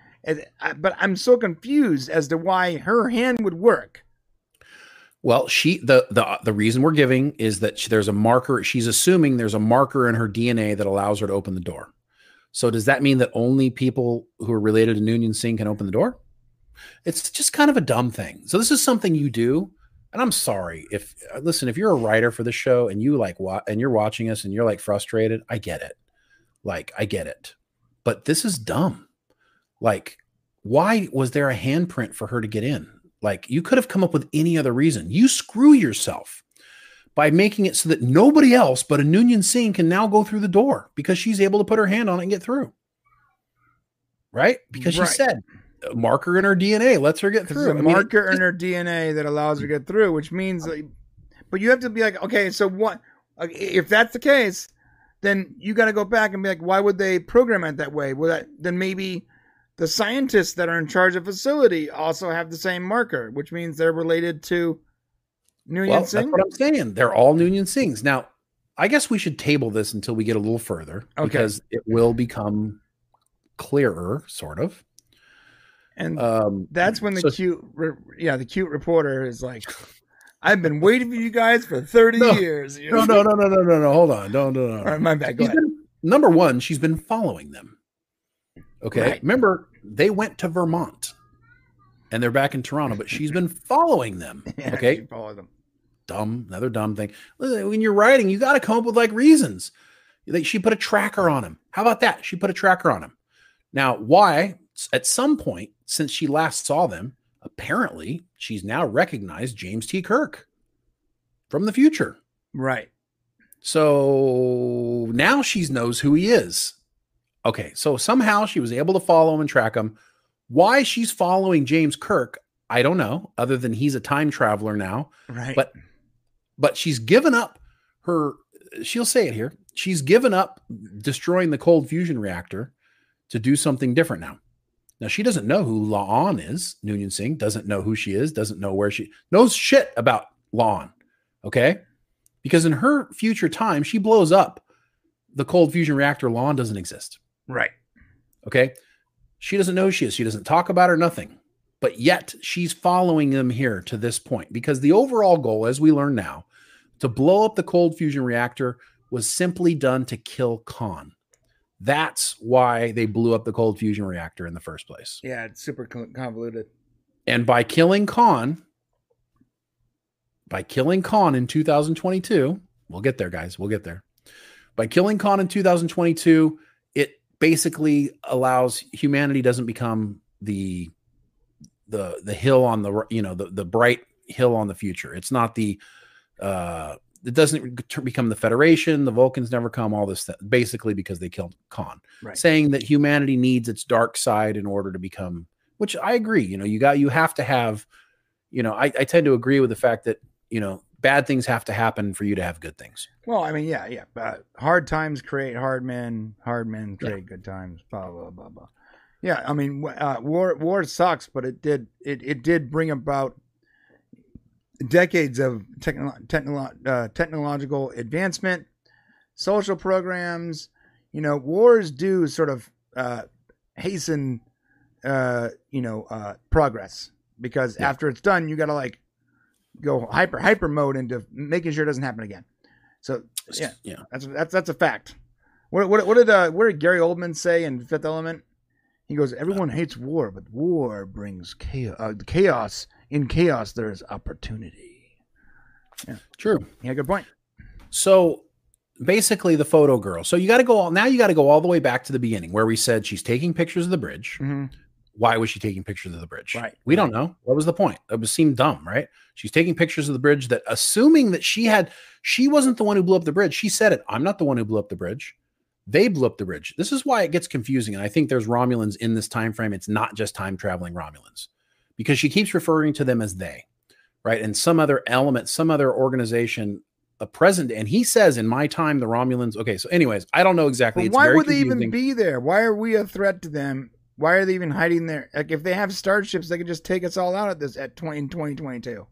I- But I'm so confused as to why her hand would work. Well, she the the the reason we're giving is that she, there's a marker. She's assuming there's a marker in her DNA that allows her to open the door. So does that mean that only people who are related to Noonien Singh can open the door? It's just kind of a dumb thing. So this is something you do, and I'm sorry if uh, listen if you're a writer for the show and you like what and you're watching us and you're like frustrated. I get it, like I get it, but this is dumb. Like, why was there a handprint for her to get in? Like, you could have come up with any other reason. You screw yourself by making it so that nobody else but a Noonien Singh can now go through the door because she's able to put her hand on it and get through. Right? Because she said marker in her DNA lets her get through. a I mean, it- marker in her DNA that allows her to get through, which means, like, but you have to be like, okay, so what? If that's the case, then you got to go back and be like, why would they program it that way? Well, that, then maybe the scientists that are in charge of facility also have the same marker, which means they're related to Nguyen well, that's what I'm saying. They're all Noonien Singhs. Now, I guess we should table this until we get a little further Okay. because it will become clearer, sort of. And Um, That's when the So- cute, re- yeah, the cute reporter is like, "I've been waiting for you guys for thirty No. years." You no, no, no, no, no, no, no. Hold on. No, no, no. All right, my bad. Go She's ahead. been- number one, she's been following them. Okay. Right. Remember, they went to Vermont and they're back in Toronto, but she's been following them. Yeah, okay. she followed them. Dumb, another dumb thing. When you're writing, you got to come up with like reasons. They, she put a tracker on him. How about that? She put a tracker on him. Now, why? At some point since she last saw them, apparently she's now recognized James T. Kirk from the future. Right. So now she knows who he is. Okay, so somehow she was able to follow him and track him. Why she's following James Kirk, I don't know, other than he's a time traveler now. Right. But but she's given up her she'll say it here. She's given up destroying the cold fusion reactor to do something different now. Now she doesn't know who La'an is. Noonien Singh doesn't know who she is, doesn't know where she knows shit about La'an. Okay. Because in her future time, she blows up the cold fusion reactor. La'an doesn't exist. Right. Okay. She doesn't know who she is. She doesn't talk about her, nothing. But yet she's following them here to this point because the overall goal, as we learn now, to blow up the cold fusion reactor was simply done to kill Khan. That's why they blew up the cold fusion reactor in the first place. Yeah, it's super convoluted. And by killing Khan, by killing Khan in 2022, we'll get there, guys. We'll get there. By killing Khan in 2022, it basically allows humanity doesn't become the the the hill on the you know the the bright hill on the future. It's not the uh it doesn't become the Federation. The Vulcans never come. All this basically because they killed Khan, right. saying that humanity needs its dark side in order to become. Which I agree. You know, you got you have to have. You know, I, I tend to agree with the fact that you know bad things have to happen for you to have good things. Well, I mean, yeah, yeah. Uh, hard times create hard men. Hard men create yeah. good times. Blah blah blah blah. Yeah, I mean, uh, war war sucks, but it did it it did bring about decades of technolo- technolo- uh, technological advancement, social programs. You know, wars do sort of uh, hasten, uh, you know, uh, progress because yeah. after it's done, you got to like go hyper hyper mode into making sure it doesn't happen again. So yeah, yeah, that's that's that's a fact. What what what did uh, what did Gary Oldman say in Fifth Element? He goes, "Everyone hates war, but war brings chaos. Uh, chaos in chaos, there is opportunity." Yeah, true. Yeah, good point. So basically, the photo girl. So you got to go all now. You got to go all the way back to the beginning where we said she's taking pictures of the bridge. Mm-hmm. Why was she taking pictures of the bridge? Right. We right. don't know. What was the point? It was seemed dumb, right? She's taking pictures of the bridge that assuming that she had she wasn't the one who blew up the bridge. She said it. I'm not the one who blew up the bridge. They blew up the bridge. This is why it gets confusing. And I think there's Romulans in this time frame. It's not just time traveling Romulans because she keeps referring to them as they, right? And some other element, some other organization, a present. And he says, in my time, the Romulans. Okay. So, anyways, I don't know exactly. why would confusing. they even be there? Why are we a threat to them? Why are they even hiding there? Like, if they have starships, they could just take us all out at this at 20 in 2022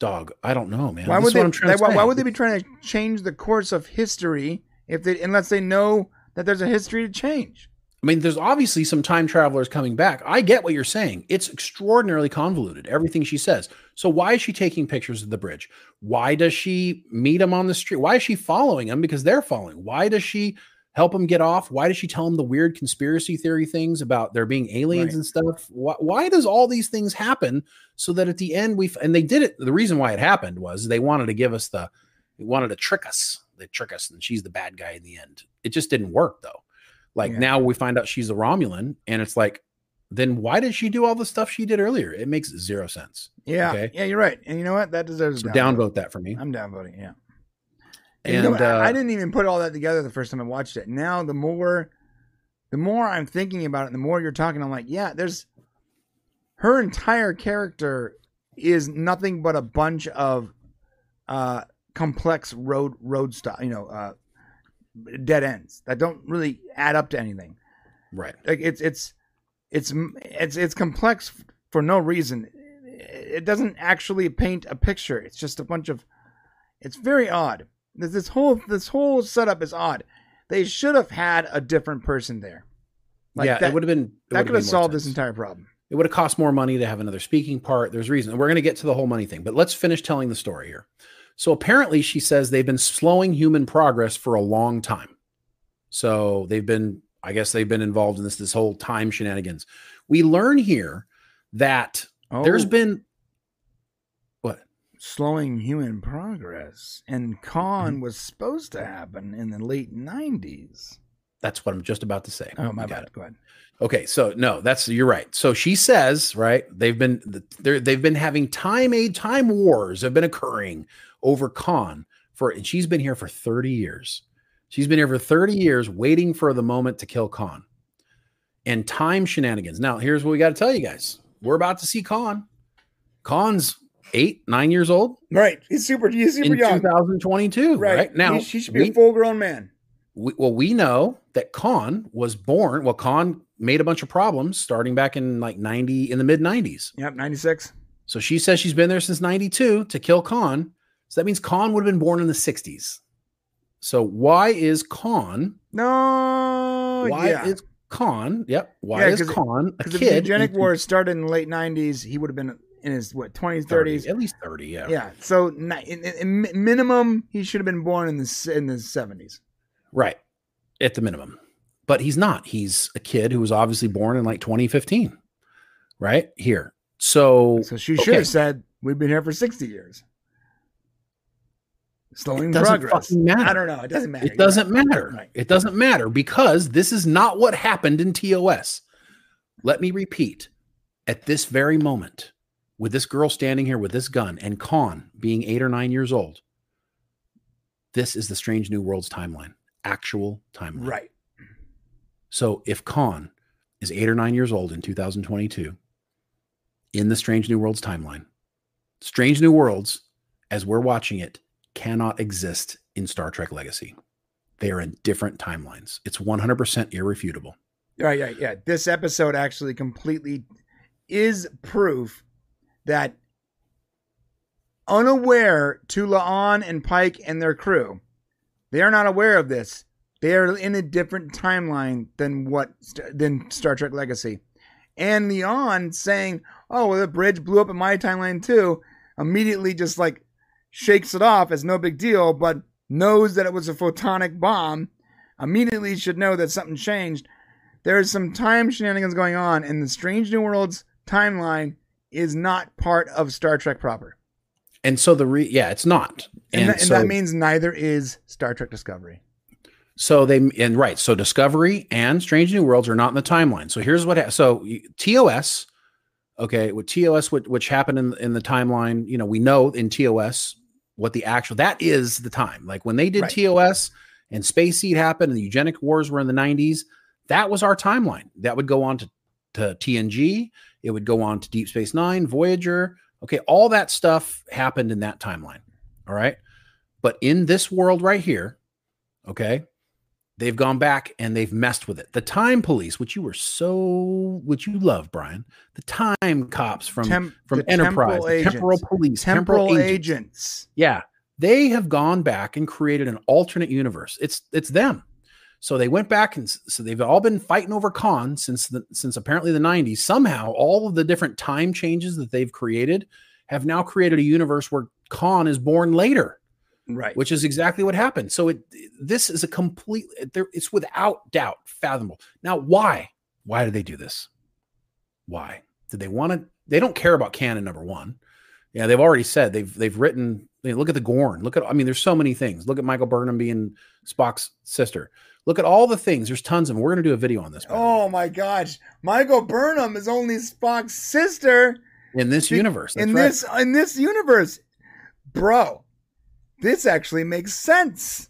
dog. I don't know, man. Why would they? Why, why, would they be trying to change the course of history if they unless they know that there's a history to change. I mean, there's obviously some time travelers coming back. I get what you're saying. It's extraordinarily convoluted, everything she says. So, why is she taking pictures of the bridge? Why does she meet him on the street? Why is she following him? Because they're following. Why does she help him get off? Why does she tell him the weird conspiracy theory things about there being aliens right. and stuff? Why, why, does all these things happen so that at the end we, and they did it. The reason why it happened was they wanted to give us the, they wanted to trick us they trick us and she's the bad guy in the end. It just didn't work though. Like yeah. now we find out she's a Romulan and it's like, then why did she do all the stuff she did earlier? It makes zero sense. Yeah. Okay? Yeah, you're right. And you know what? That deserves so downvote that for me. I'm downvoting. Yeah. And, you know, uh, I, didn't even put all that together the first time I watched it. Now the more the more I'm thinking about it, the more you're talking, I'm like, yeah, there's her entire character is nothing but a bunch of uh complex road road style, you know, uh, dead ends that don't really add up to anything. Right. Like it's it's it's it's it's complex for no reason. It doesn't actually paint a picture. It's just a bunch of. It's very odd. This, this whole this whole setup is odd. They should have had a different person there. Like yeah, that, it would have been. That could have solved this entire problem. It would have cost more money to have another speaking part. There's reason. We're going to get to the whole money thing, but let's finish telling the story here. So apparently, she says they've been slowing human progress for a long time. So they've been, I guess, they've been involved in this this whole time shenanigans. We learn here that oh. there's been slowing human progress, and Mm-hmm. Khan was supposed to happen in the late '90s. That's what I'm just about to say. Oh, my You got bad. it. Go ahead. Okay, so no, that's you're right. So she says, right? They've been they're, they've been having time aid time wars have been occurring over Khan for and she's been here for 30 years. She's been here for 30 years waiting for the moment to kill Khan. And time shenanigans. Now, here's what we got to tell you guys. We're about to see Khan. Khan's 8, 9 years old Right, he's super. He's super in young. 2022, right? Now, he, should be we- a full-grown man. we, well, we know that Khan was born. Well, Khan made a bunch of problems starting back in like 90 in the mid 90s. Yep, '96. So she says she's been there since 92 to kill Khan. So that means Khan would have been born in the 60s. So why is Khan? No, Why yeah. is Khan? Yep. Why Yeah, is Khan a Because if the kid? eugenic in- wars started in the late '90s, he would have been in his what 20s, 30, 30s. at least 30. Yeah. Yeah. So in, in, in minimum, he should have been born in the in the 70s. Right. At the minimum. But he's not. He's a kid who was obviously born in like 2015. Right here. So So she should Okay. have said, "We've been here for 60 years." Slowing progress. I don't know. It doesn't matter. It doesn't matter. Right. It doesn't matter because this is not what happened in TOS. Let me repeat at this very moment, with this girl standing here with this gun and Khan being eight or nine years old, this is the Strange New Worlds timeline, actual timeline. Right. So if Khan is eight or nine years old in 2022 in the Strange New Worlds timeline, Strange New Worlds, as we're watching it, cannot exist in Star Trek Legacy. They are in different timelines. It's 100% irrefutable. Right. Yeah. Yeah. This episode actually completely is proof that unaware to La'an and Pike and their crew, they are not aware of this. They are in a different timeline than what than Star Trek Legacy. And La'an saying, "Oh, well, the bridge blew up in my timeline too," immediately just like shakes it off as no big deal, but knows that it was a photonic bomb. Immediately should know that something changed. There's some time shenanigans going on, in the Strange New Worlds timeline is not part of Star Trek proper. And so the re yeah, it's not. And, And, that, and so, that means neither is Star Trek Discovery. so they and right, so Discovery and Strange New Worlds are not in the timeline. So here's what ha- so TOS okay, with TOS which, which happened in in the timeline, you know, we know in TOS what the actual that is the time. Like when they did Right. TOS and Space Seed happened and the eugenic wars were in the 90s, that was our timeline. That would go on to to TNG, it would go on to Deep Space 9, Voyager, Okay, all that stuff happened in that timeline. All right. But in this world right here, okay, they've gone back and they've messed with it. The time police, which you were so, which you love, Brian, the time cops from Tem- from Enterprise, temporal agents. temporal police, temporal, agents. agents. Yeah, they have gone back and created an alternate universe. It's it's them. So they went back and so they've all been fighting over Khan since the since apparently the 90s. Somehow all of the different time changes that they've created have now created a universe where Khan is born later, Right. which is exactly what happened. So it this is a complete there it's without doubt fathomable. Now why? Why did they do this? Why? Did they want to they don't care about canon number 1. Yeah, they've already said they've they've written. I mean, look at the Gorn. Look at I mean, there's so many things. Look at Michael Burnham being Spock's sister. Look at all the things. There's tons of them. We're gonna do a video on this. oh my gosh, Michael Burnham is only Spock's sister in this the- universe. That's in right. this in this universe, bro. This actually makes sense.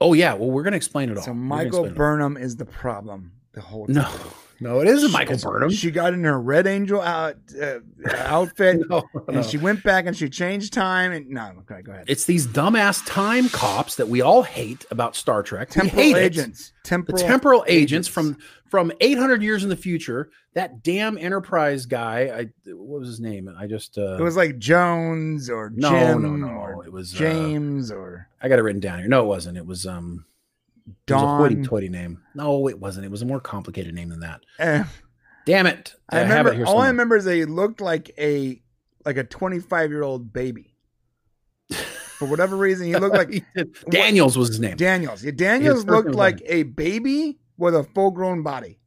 Oh yeah. Well, we're gonna explain it all. So Michael. Burnham is the problem the whole time. No, no, it isn't Michael Burnham. She got in her Red Angel out, uh, outfit, no, no. and she went back and she changed time. And no, okay, go ahead. It's these dumbass time cops that we all hate about Star Trek. Temporal agents. the Temporal, temporal agents, agents. from from 800 years in the future. That damn Enterprise guy. I what was his name? I just uh, It was like Jones or no, Jim no, no. or It was uh, James or I got it written down here. No, it wasn't. It was um it was a Don. hoity-toity name. No, it wasn't. It was a more complicated name than that. Eh, Damn it! I have remember. all I remember is they looked like a like a 25 year old baby. For whatever reason, he looked like He. Daniels was his name. Daniels. Yeah, Daniels looked like a baby with a full grown body.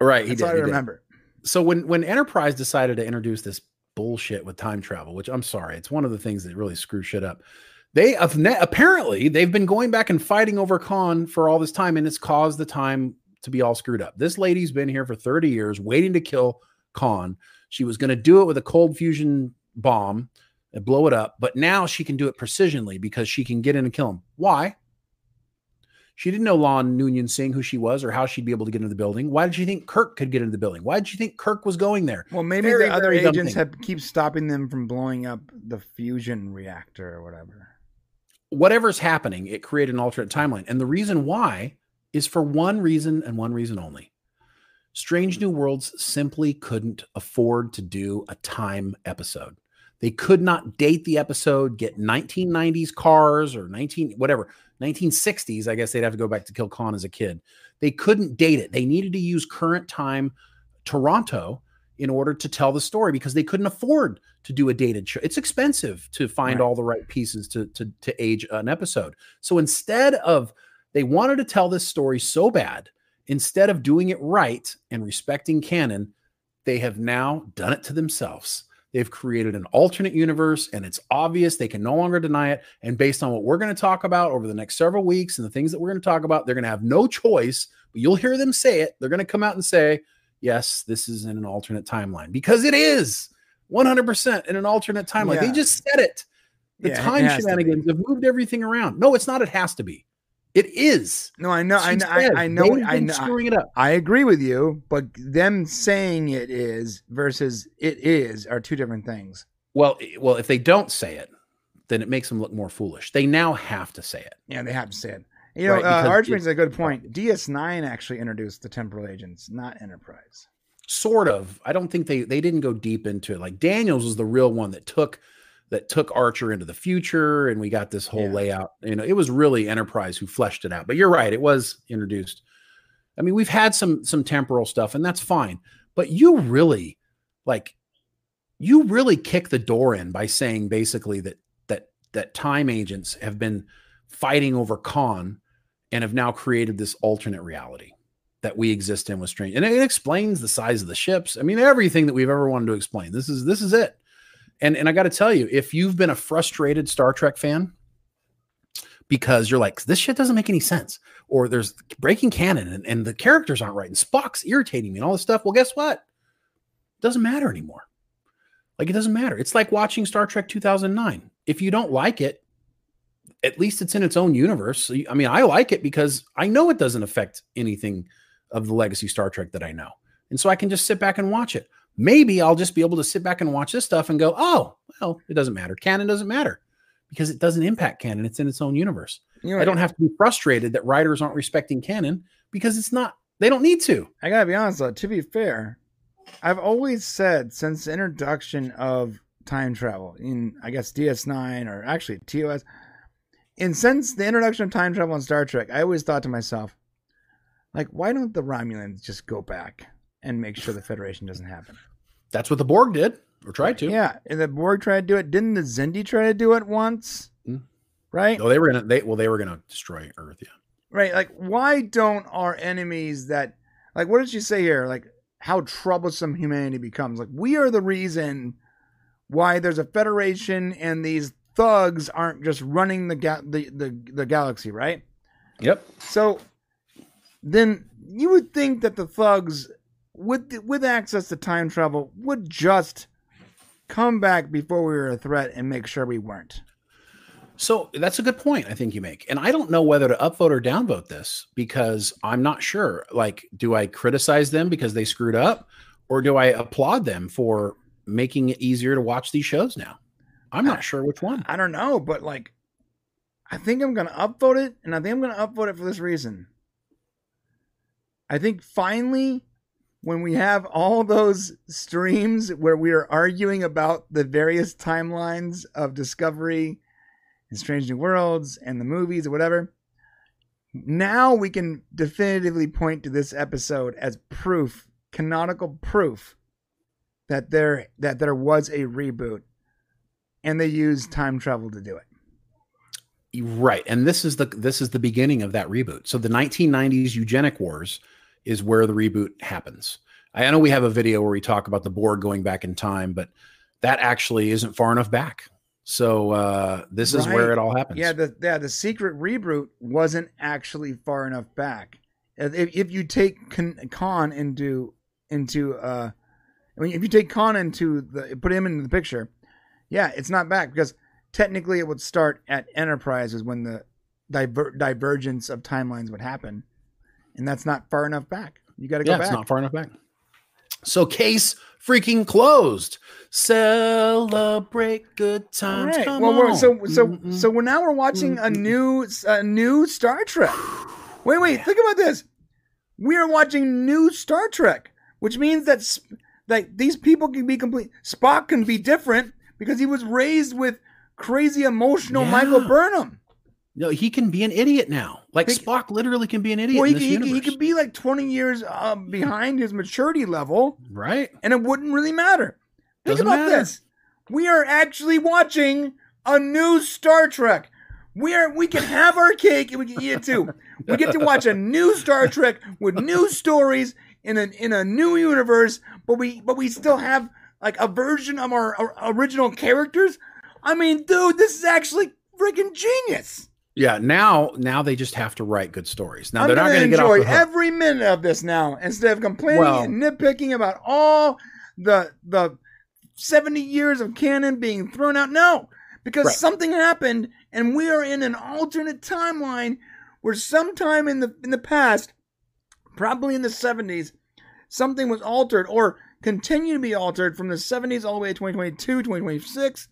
right, he That's did. all I he did. remember. So when when Enterprise decided to introduce this bullshit with time travel, which I'm sorry, it's one of the things that really screw shit up. They apparently they've been going back and fighting over Khan for all this time, and it's caused the time to be all screwed up. This lady's been here for 30 years waiting to kill Khan. She was going to do it with a cold fusion bomb and blow it up, but now she can do it precisionly because she can get in and kill him. Why? She didn't know La'an Noonien Singh who she was or how she'd be able to get into the building. Why did she think Kirk could get into the building? Why did she think Kirk was going there? Well, maybe very, the other agents have keep stopping them from blowing up the fusion reactor or whatever. Whatever's happening, it created an alternate timeline. And the reason why is for one reason and one reason only. Strange New Worlds simply couldn't afford to do a time episode. They could not date the episode, get 1990s cars or 19 whatever, 1960s. I guess they'd have to go back to Kill Khan as a kid. They couldn't date it. They needed to use current time Toronto in order to tell the story because they couldn't afford to do a dated show. It's expensive to find right. all the right pieces to, to to age an episode. So instead of they wanted to tell this story so bad, instead of doing it right and respecting canon, they have now done it to themselves. They've created an alternate universe and it's obvious they can no longer deny it. And based on what we're going to talk about over the next several weeks and the things that we're going to talk about, they're going to have no choice, but you'll hear them say it. They're going to come out and say, yes, this is in an alternate timeline because it is 100% in an alternate timeline. Yeah. They just said it. The yeah, time shenanigans have moved everything around. No, it's not. It has to be. It is. No, I know, I know, I, I know, I know. Screwing it up. I agree with you, but them saying it is versus it is are two different things. Well, well, if they don't say it, then it makes them look more foolish. They now have to say it. Yeah, they have to say it. You know, right, uh, Arch makes a good point. DS9 actually introduced the temporal agents, not Enterprise. Sort of. I don't think they they didn't go deep into it. Like Daniels was the real one that took that took Archer into the future, and we got this whole yeah. layout. You know, it was really Enterprise who fleshed it out. But you're right, it was introduced. I mean, we've had some some temporal stuff, and that's fine. But you really like you really kick the door in by saying basically that that that time agents have been fighting over Khan and have now created this alternate reality that we exist in with strange and it explains the size of the ships i mean everything that we've ever wanted to explain this is this is it and and I got to tell you, if you've been a frustrated Star Trek fan because you're like, this shit doesn't make any sense, or there's breaking canon and, and the characters aren't right, and Spock's irritating me and all this stuff. Well, guess what? It doesn't matter anymore. Like it doesn't matter. It's like watching Star Trek 2009. If you don't like it, at least it's in its own universe. I mean, I like it because I know it doesn't affect anything of the legacy Star Trek that I know. And so I can just sit back and watch it maybe I'll just be able to sit back and watch this stuff and go, oh, well, it doesn't matter. Canon doesn't matter because it doesn't impact canon. It's in its own universe. Know, I don't have to be frustrated that writers aren't respecting canon because it's not, they don't need to. I gotta be honest though, to be fair, I've always said since the introduction of time travel in, I guess, DS9 or actually TOS, and since the introduction of time travel in Star Trek, I always thought to myself, like, why don't the Romulans just go back? and make sure the Federation doesn't happen. That's what the Borg did, or tried to. Yeah, and the Borg tried to do it. Didn't the Xindi try to do it once? Mm. Right? No, they were gonna. They well, they were gonna destroy Earth. Yeah. Right. Like, why don't our enemies that like what did she say here? Like how troublesome humanity becomes. Like we are the reason why there's a federation and these thugs aren't just running the ga- the, the the galaxy, right? Yep. So then you would think that the thugs with with access to time travel would just come back before we were a threat and make sure we weren't. So that's a good point I think you make. And I don't know whether to upvote or downvote this because I'm not sure. Like, do I criticize them because they screwed up or do I applaud them for making it easier to watch these shows now? I'm not I, sure which one. I don't know, but like I think I'm going to upvote it and I think I'm going to upvote it for this reason. I think finally when we have all those streams where we are arguing about the various timelines of Discovery and Strange New Worlds and the movies or whatever, now we can definitively point to this episode as proof, canonical proof that there that there was a reboot and they use time travel to do it. Right. And this is the this is the beginning of that reboot. So the 1990s eugenic wars is where the reboot happens. I know we have a video where we talk about the Borg going back in time, but that actually isn't far enough back. So uh, this is where it all happens. Yeah, the yeah the secret reboot wasn't actually far enough back. If, if you take Con, Khan into into uh, I mean, if you take Khan into the put him into the picture, yeah, it's not back because technically it would start at Enterprise is when the diver- divergence of timelines would happen, and that's not far enough back. You got to go yeah, back. it's not far enough back. So case freaking closed. Celebrate good times. right. Come Well, we're, so so Mm-mm. so we're now we're watching a Mm-mm. new a new Star Trek. Wait, wait. Think about this. We are watching new Star Trek, which means that sp- that these people can be complete. Spock can be different because he was raised with crazy emotional Yeah. Michael Burnham. no, he can be an idiot now. Like Spock literally can be an idiot Well, he, in this he, he could be like twenty years uh, behind his maturity level, right? and it wouldn't really matter. Think Doesn't about matter. this. We are actually watching a new Star Trek. We are we can have our cake and we can eat it too. We get to watch a new Star Trek with new stories in a in a new universe, but we but we still have like a version of our, our original characters. I mean, dude, this is actually freaking genius. Yeah. Now, now they just have to write good stories. Now I'm they're not gonna going to get off enjoy the every minute of this now instead of complaining Well- and nitpicking about all the the 70 years of canon being thrown out. No, because Right. something happened and we are in an alternate timeline where sometime in the in the past, probably in the 70s, something was altered or continue to be altered from the 70s all the way to 2022, 2026,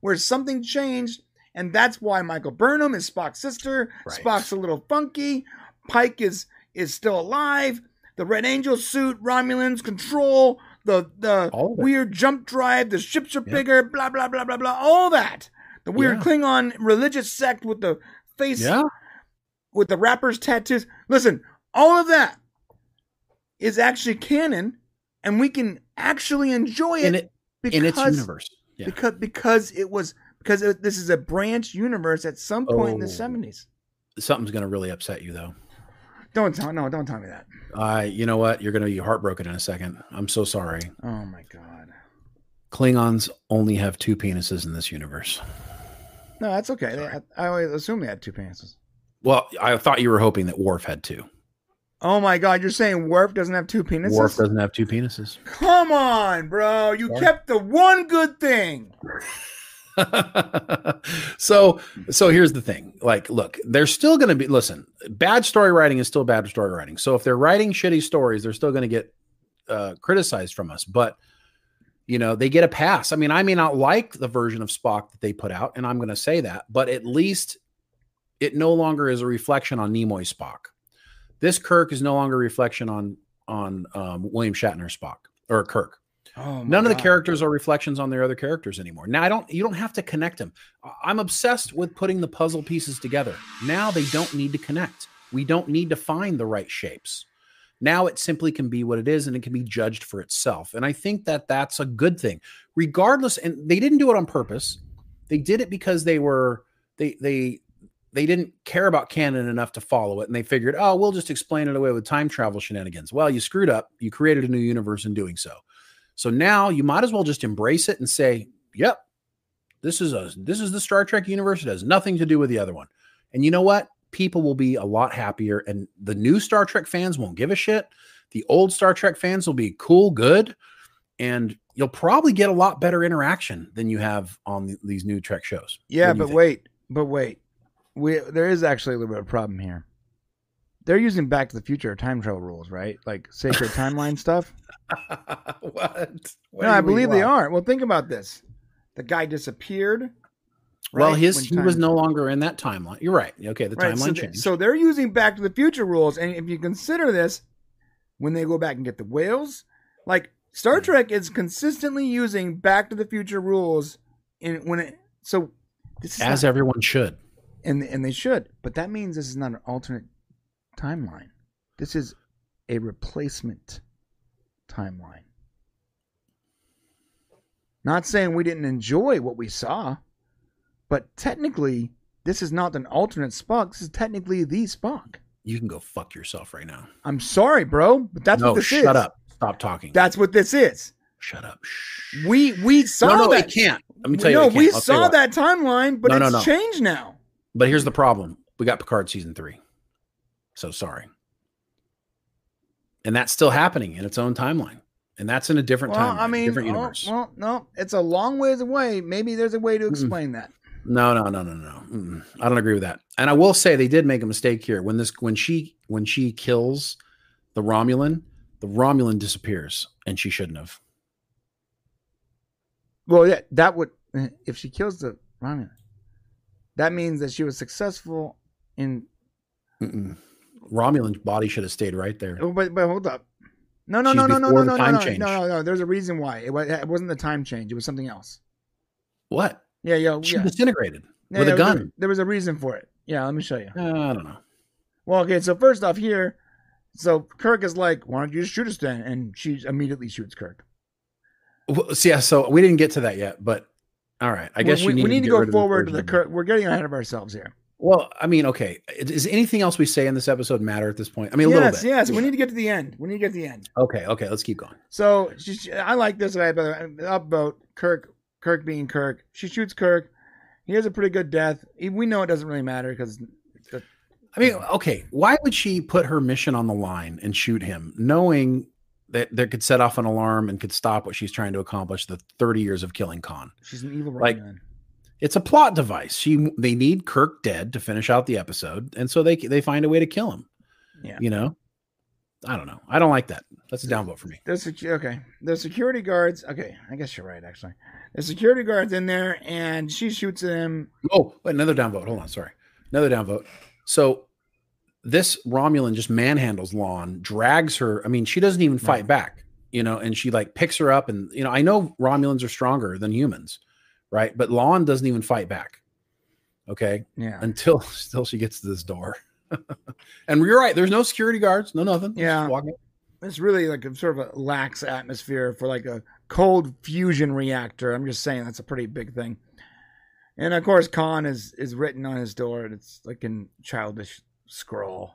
where something changed. And that's why Michael Burnham is Spock's sister. Right. Spock's a little funky. Pike is is still alive. The Red Angel suit, Romulans control, the the weird jump drive, the ships are bigger, blah blah blah blah blah, all that. The weird Yeah. Klingon religious sect with the face Yeah. with the rappers tattoos. Listen, all of that is actually canon, and we can actually enjoy it, In it, because in its universe. Yeah. because because it was because it, this is a branch universe at some point in the Oh. seventies. Something's going to really upset you, though. Don't tell no, don't tell me that. Uh, you know what? You're going to be heartbroken in a second. I'm so sorry. Oh my god. Klingons only have two penises in this universe. No, that's okay. Sorry. I, I always assume they had two penises. Well, I thought you were hoping that Worf had two. Oh my god, you're saying Worf doesn't have two penises? Worf doesn't have two penises. Come on, bro. You Sorry. kept the one good thing. so so here's the thing like look they're still going to be listen bad story writing is still bad story writing so if they're writing shitty stories they're still going to get uh, criticized from us but you know they get a pass i mean i may not like the version of spock that they put out and i'm going to say that but at least it no longer is a reflection on nimoy spock this kirk is no longer a reflection on on um, william shatner spock or kirk Oh None of the characters are reflections on their other characters anymore. Now I don't you don't have to connect them. I'm obsessed with putting the puzzle pieces together. Now they don't need to connect. We don't need to find the right shapes. Now it simply can be what it is and it can be judged for itself. And I think that that's a good thing. Regardless and they didn't do it on purpose. They did it because they were they they they didn't care about canon enough to follow it and they figured, "Oh, we'll just explain it away with time travel shenanigans." Well, you screwed up. You created a new universe in doing so. So now you might as well just embrace it and say, "Yep, this is a this is the Star Trek universe. It has nothing to do with the other one." And you know what? People will be a lot happier, and the new Star Trek fans won't give a shit. The old Star Trek fans will be cool, good, and you'll probably get a lot better interaction than you have on the, these new Trek shows. Yeah, What do you but think? wait, but wait. We there is actually a little bit of a problem here. They're using Back to the Future time travel rules, right? Like sacred timeline stuff. what? What no, I believe they why? are. Well, think about this. The guy disappeared. Well, right, his he was no longer in that timeline. You're right. Okay, the right. timeline So, th- changed. so they're using Back to the Future rules, and if you consider this, when they go back and get the whales, like Star Hmm. Trek is consistently using Back to the Future rules in when it. So this is as not- everyone should. And and they should, but that means this is not an alternate timeline. This is a replacement timeline. Not saying we didn't enjoy what we saw, but technically, this is not an alternate Spock. This is technically the Spock. You can go fuck yourself right now. I'm sorry, bro, but that's no, what this shut is. up. Stop talking. That's what this is. Shut up. Shh. We we saw no, no, that. it can't. Let me tell you. no, we I'll tell you saw that timeline, but No, it's changed now. But here's the problem: we got Picard season three. So sorry. And that's still happening in its own timeline, and that's in a different Well, time, I mean, different oh, universe. well, no, it's a long ways away. Maybe there's a way to explain that. No, no, no, no, no. Mm-mm. I don't agree with that. And I will say they did make a mistake here when this when she when she kills the Romulan, the Romulan disappears, and she shouldn't have. Well, yeah, that would eh, if she kills the Romulan, that means that she was successful in. Mm-mm. Romulan's body should have stayed right there. Oh, but but hold up. No, no, She's no, no, no, no, no, time no, change. no, no, no. There's a reason why it, wa- it wasn't the time change. It was something else. What? Yeah, yeah, She yeah. disintegrated Yeah, with there a was gun. there was a reason for it. Yeah, let me show you. Uh, I don't know. Well, okay, so first off here, so Kirk is like, "Why don't you just shoot us then?" And she immediately shoots Kirk. Well, so yeah, so we didn't get to that yet, but all right. I guess we, need we need to get go forward to the. Kirk. We're getting ahead of ourselves here. Well, I mean, okay. Does anything else we say in this episode matter at this point? I mean, a yes, little bit. yes. We need to get to the end. We need to get to the end. Okay, okay. Let's keep going. So she- I like this guy, but upvote Kirk. Kirk being Kirk. She shoots Kirk. He has a pretty good death. We know it doesn't really matter because I mean, okay. Why would she put her mission on the line and shoot him, knowing that that could set off an alarm and could stop what she's trying to accomplish? The thirty years of killing Khan. she's an evil Like-. It's a plot device. She they need Kirk dead to finish out the episode, and so they they find a way to kill him. Yeah. You know, I don't know. I don't like that. That's a downvote for me. There's secu- okay. The security guards. Okay, I guess you're right. Actually, the security guards in there, and she shoots him. Oh, wait, another downvote. Hold on, sorry. Another downvote. So this Romulan just manhandles La'an, drags her. I mean, she doesn't even fight Right. back, you know, and she like picks her up. And, you know, I know Romulans are stronger than humans, right? But La'an doesn't even fight back. Okay. Yeah. Until still she gets to this door. and you're right. There's no security guards, no nothing. Yeah. It's really like a sort of a lax atmosphere for like a cold fusion reactor. I'm just saying that's a pretty big thing. And of course, Khan is is written on his door, and it's like in childish scroll.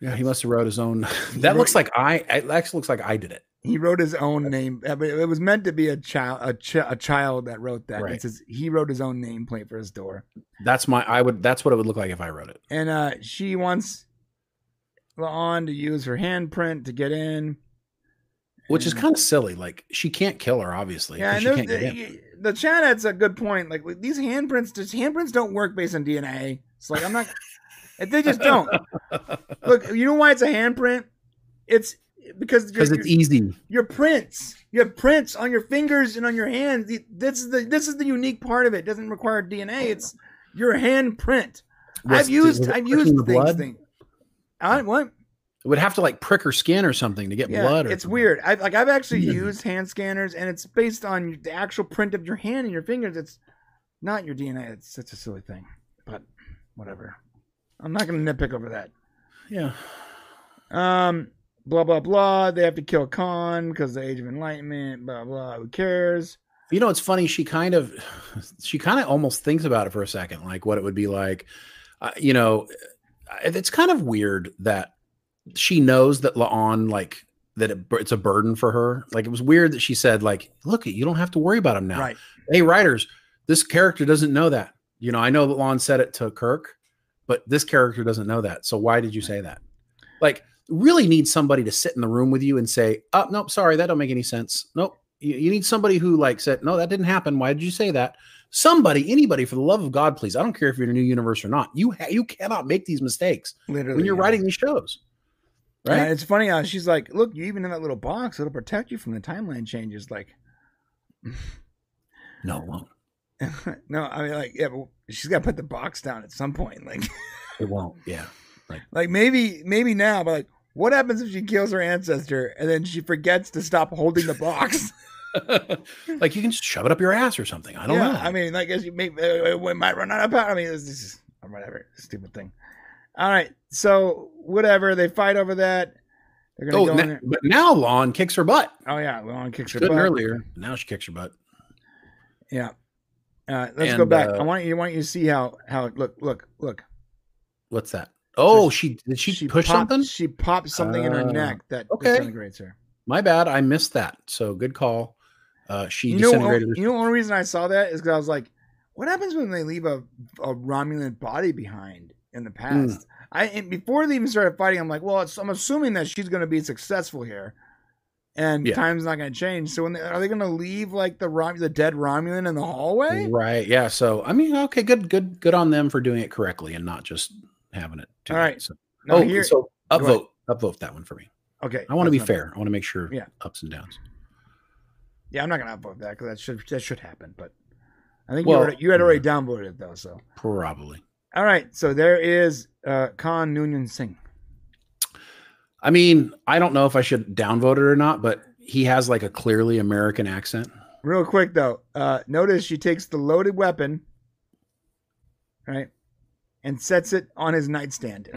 Yeah. He must have wrote his own. that looks like I, it actually looks like I did it. He wrote his own name. I mean, It was meant to be a child, a, ch- a child that wrote that. Right. It says he wrote his own nameplate for his door. That's my, I would, that's what it would look like if I wrote it. and uh she wants La'an to use her handprint to get in. which is kind of silly. Like she can't kill her, obviously. Yeah, and she can't get in. the, the chat adds a good point. Like with these handprints, just handprints don't work based on DNA. It's like I'm not. if they just don't. Look, you know why it's a handprint? It's because because it's easy. your prints. You have prints on your fingers and on your hands. This is the this is the unique part of it. It doesn't require DNA. It's your handprint. Was- I've used I've used the things. blood? Thing. I, what? It would have to like prick her skin or something to get blood. Or it's something. weird. I like I've actually Yeah. used hand scanners, and it's based on the actual print of your hand and your fingers. It's not your DNA. It's such a silly thing, but whatever. I'm not going to nitpick over that. Yeah. Um, blah blah blah. They have to kill Khan because the Age of Enlightenment. Blah blah. Who cares? You know, it's funny. She kind of, she kind of almost thinks about it for a second, like what it would be like. Uh, you know, it's kind of weird that she knows that La'an like that it, it's a burden for her. Like it was weird that she said, like, look, you don't have to worry about him now. Right. Hey, writers, this character doesn't know that. You know, I know that La'an said it to Kirk, but this character doesn't know that. So why did you say that? Like, really need somebody to sit in the room with you and say, "Oh, nope, sorry, that don't make any sense." Nope. You, you need somebody who like said, "No, that didn't happen. Why did you say that?" Somebody, anybody, for the love of God, please. I don't care if you're in a new universe or not. You ha- you cannot make these mistakes Literally. when you're yeah. writing these shows, And right? it's funny how she's like, "Look, you even in that little box. It'll protect you from the timeline changes." Like, no, it won't. no, I mean, like, yeah, but she's got to put the box down at some point. Like. It won't. Yeah. Like maybe maybe now, but like what happens if she kills her ancestor and then she forgets to stop holding the box? like you can just shove it up your ass or something. I don't yeah, know. I mean, I guess you may uh, we might run out of power. I mean, this is whatever stupid thing. All right, so whatever they fight over that. They're gonna oh, go in na- there. but now La'an kicks her butt. Oh yeah, La'an kicks her butt. earlier. Now she kicks her butt. Yeah. Uh, let's And, go back. uh, I want you. I want you to see how how look look look. What's that? Oh, she did she, push popped- something? She popped something in her Uh, neck that okay. disintegrates her. My bad. I missed that. So good call. Uh, she You know, disintegrated. her- you know, the only reason I saw that is because I was like, what happens when they leave a, a Romulan body behind in the Hmm. past? I and before they even started fighting, I'm like, well, it's, I'm assuming that she's going to be successful here, and Yeah. time's not going to change. So when they, are they going to leave like the Rom, the dead Romulan in the hallway? Right. Yeah. So I mean, okay, good, good, good on them for doing it correctly and not just having it. too All late. So, No, oh, here, so upvote, upvote that one for me. okay. I want to be fair. I want to make sure. Yeah. Ups and downs. Yeah, I'm not going to upvote that because that should that should happen. But I think Well, you, already, you had already downvoted it though. So Probably. all right. So there is uh, Khan Noonien Singh. I mean, I don't know if I should downvote it or not, but he has like a clearly American accent. Real quick though, uh, notice she takes the loaded weapon, right, and sets it on his nightstand.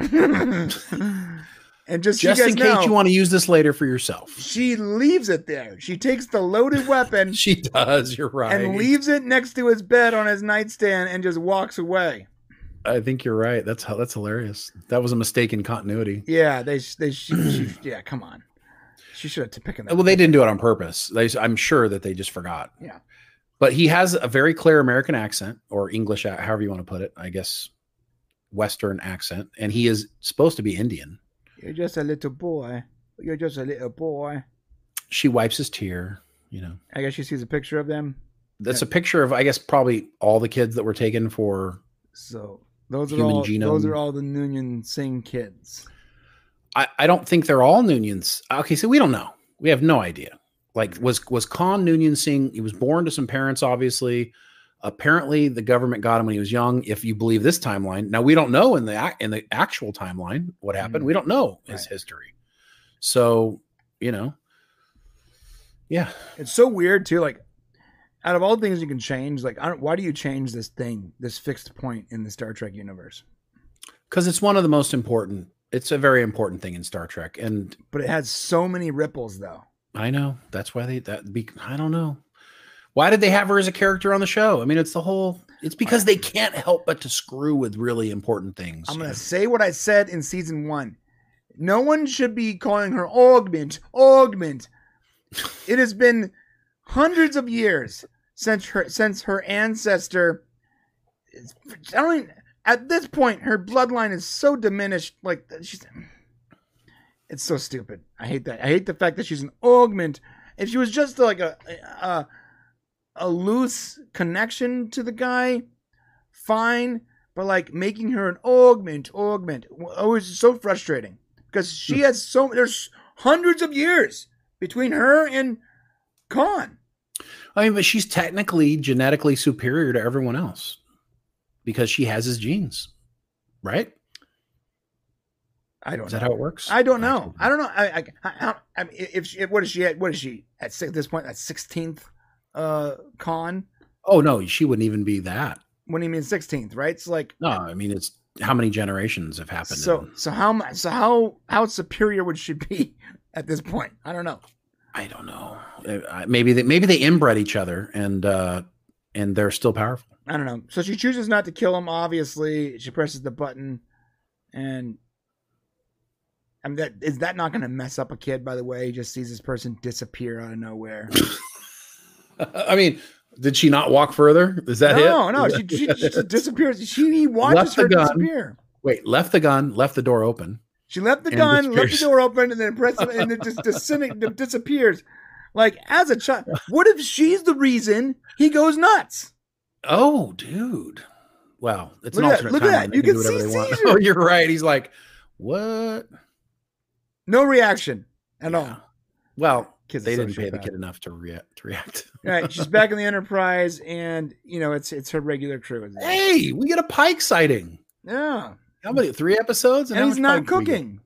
and just, Just you guys in case know, you want to use this later for yourself. she leaves it there. She takes the loaded weapon She does. You're right. and leaves it next to his bed on his nightstand and just walks away. I think you're right. That's how that's hilarious. That was a mistake in continuity. Yeah, they they she, she, yeah, come on. She should have t- picked that. Well, they didn't do it on purpose. They, I'm sure that they just forgot. Yeah. But he has a very clear American accent or English, uh, however you want to put it. I guess Western accent, and he is supposed to be Indian. You're just a little boy. You're just a little boy. She wipes his tear. You know, I guess she sees a picture of them. that's a picture of I guess probably all the kids that were taken for. So those are all genome. those are all the Noonien Singh kids. I, I don't think they're all Nooniens. Okay, so we don't know. We have no idea. Like was was Khan Noonien Singh? He was born to some parents, obviously. Apparently, the government got him when he was young. If you believe this timeline, now we don't know in the in the actual timeline what happened. Mhm. We don't know his Right. history. So you know, yeah, It's so weird too. Like, out of all things you can change, like, I don't, why do you change this thing, this fixed point in the Star Trek universe? because it's one of the most important. It's a very important thing in Star Trek, and But it has so many ripples, though. I know that's why they that be. I don't know. Why did they have her as a character on the show? I mean, it's the whole. It's because they can't help but to screw with really important things. I'm gonna say what I said in season one. No one should be calling her augment, augment. It has been hundreds of years since her since her ancestor. I don't. Even, at this point, her bloodline is so diminished. Like she's. It's so stupid. I hate that. I hate the fact that she's an augment. If she was just like a a, a loose connection to the guy, fine. But like making her an augment, augment, oh, always so frustrating because she hmm. has so there's hundreds of years between her and Khan. I mean, but she's technically genetically superior to everyone else because she has his genes, right? I don't Is know. that how it works? I don't know. I don't know. I, I, I, I mean, if she, what is she at? What is she at? This point, at sixteenth, uh, Khan. oh no, she wouldn't even be that. What do you mean sixteenth? Right? It's like No, I mean it's how many generations have happened. so. in- So how so how how superior would she be at this point? I don't know. I don't know. Uh, Maybe they maybe they inbred each other and uh and they're still powerful. I don't know. So she chooses not to kill him. Obviously, she presses the button, and I mean that is that not going to mess up a kid? By the way, he just sees this person disappear out of nowhere. I mean, did she not walk further? Is that it? no, no, she, she, she just disappears. She he watches her gun. disappear. Wait, left the gun, left the door open. She left the And gun, left the door open, and then pressed it, and it just disin- disappears. Like as a child, what if she's the reason he goes nuts? Oh, dude. Wow, it's Look an at that, alternate look at timeline. that. They You can can do whatever see want. Oh, you're right. He's like, what? No reaction at all. Well, Kids they didn't pay the kid enough to react. To react. Right, she's back in the Enterprise, and you know it's it's her regular crew. hey, we get a Pike sighting. Yeah, How many? Three episodes, and how he's not Pike do we get? cooking.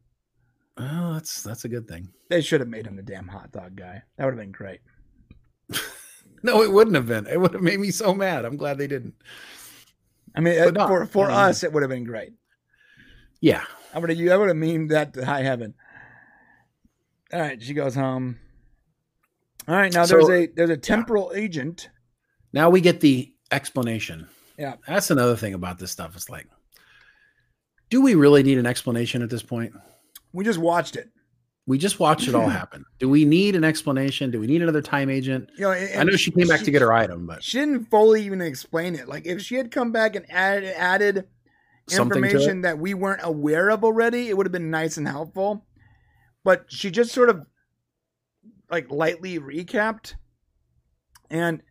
Oh, that's that's a good thing. They should have made him the damn hot dog guy. That would have been great. No, it wouldn't have been. It would have made me so mad. I'm glad they didn't. I mean, uh, not- for for um, us, it would have been great. Yeah. I would have I would have memed that to high heaven. All right, she goes home. All right, now So- there's a there's a temporal agent. Now we get the explanation. Yeah. That's another thing about this stuff. It's like, do we really need an explanation at this point? We just watched it. We just watched it all happen. Do we need an explanation? Do we need another time agent? You know, I know she came back she- to get her item, but She didn't fully even explain it. Like if she had come back and added added information that we weren't aware of already, it would have been nice and helpful. But she just sort of like lightly recapped, and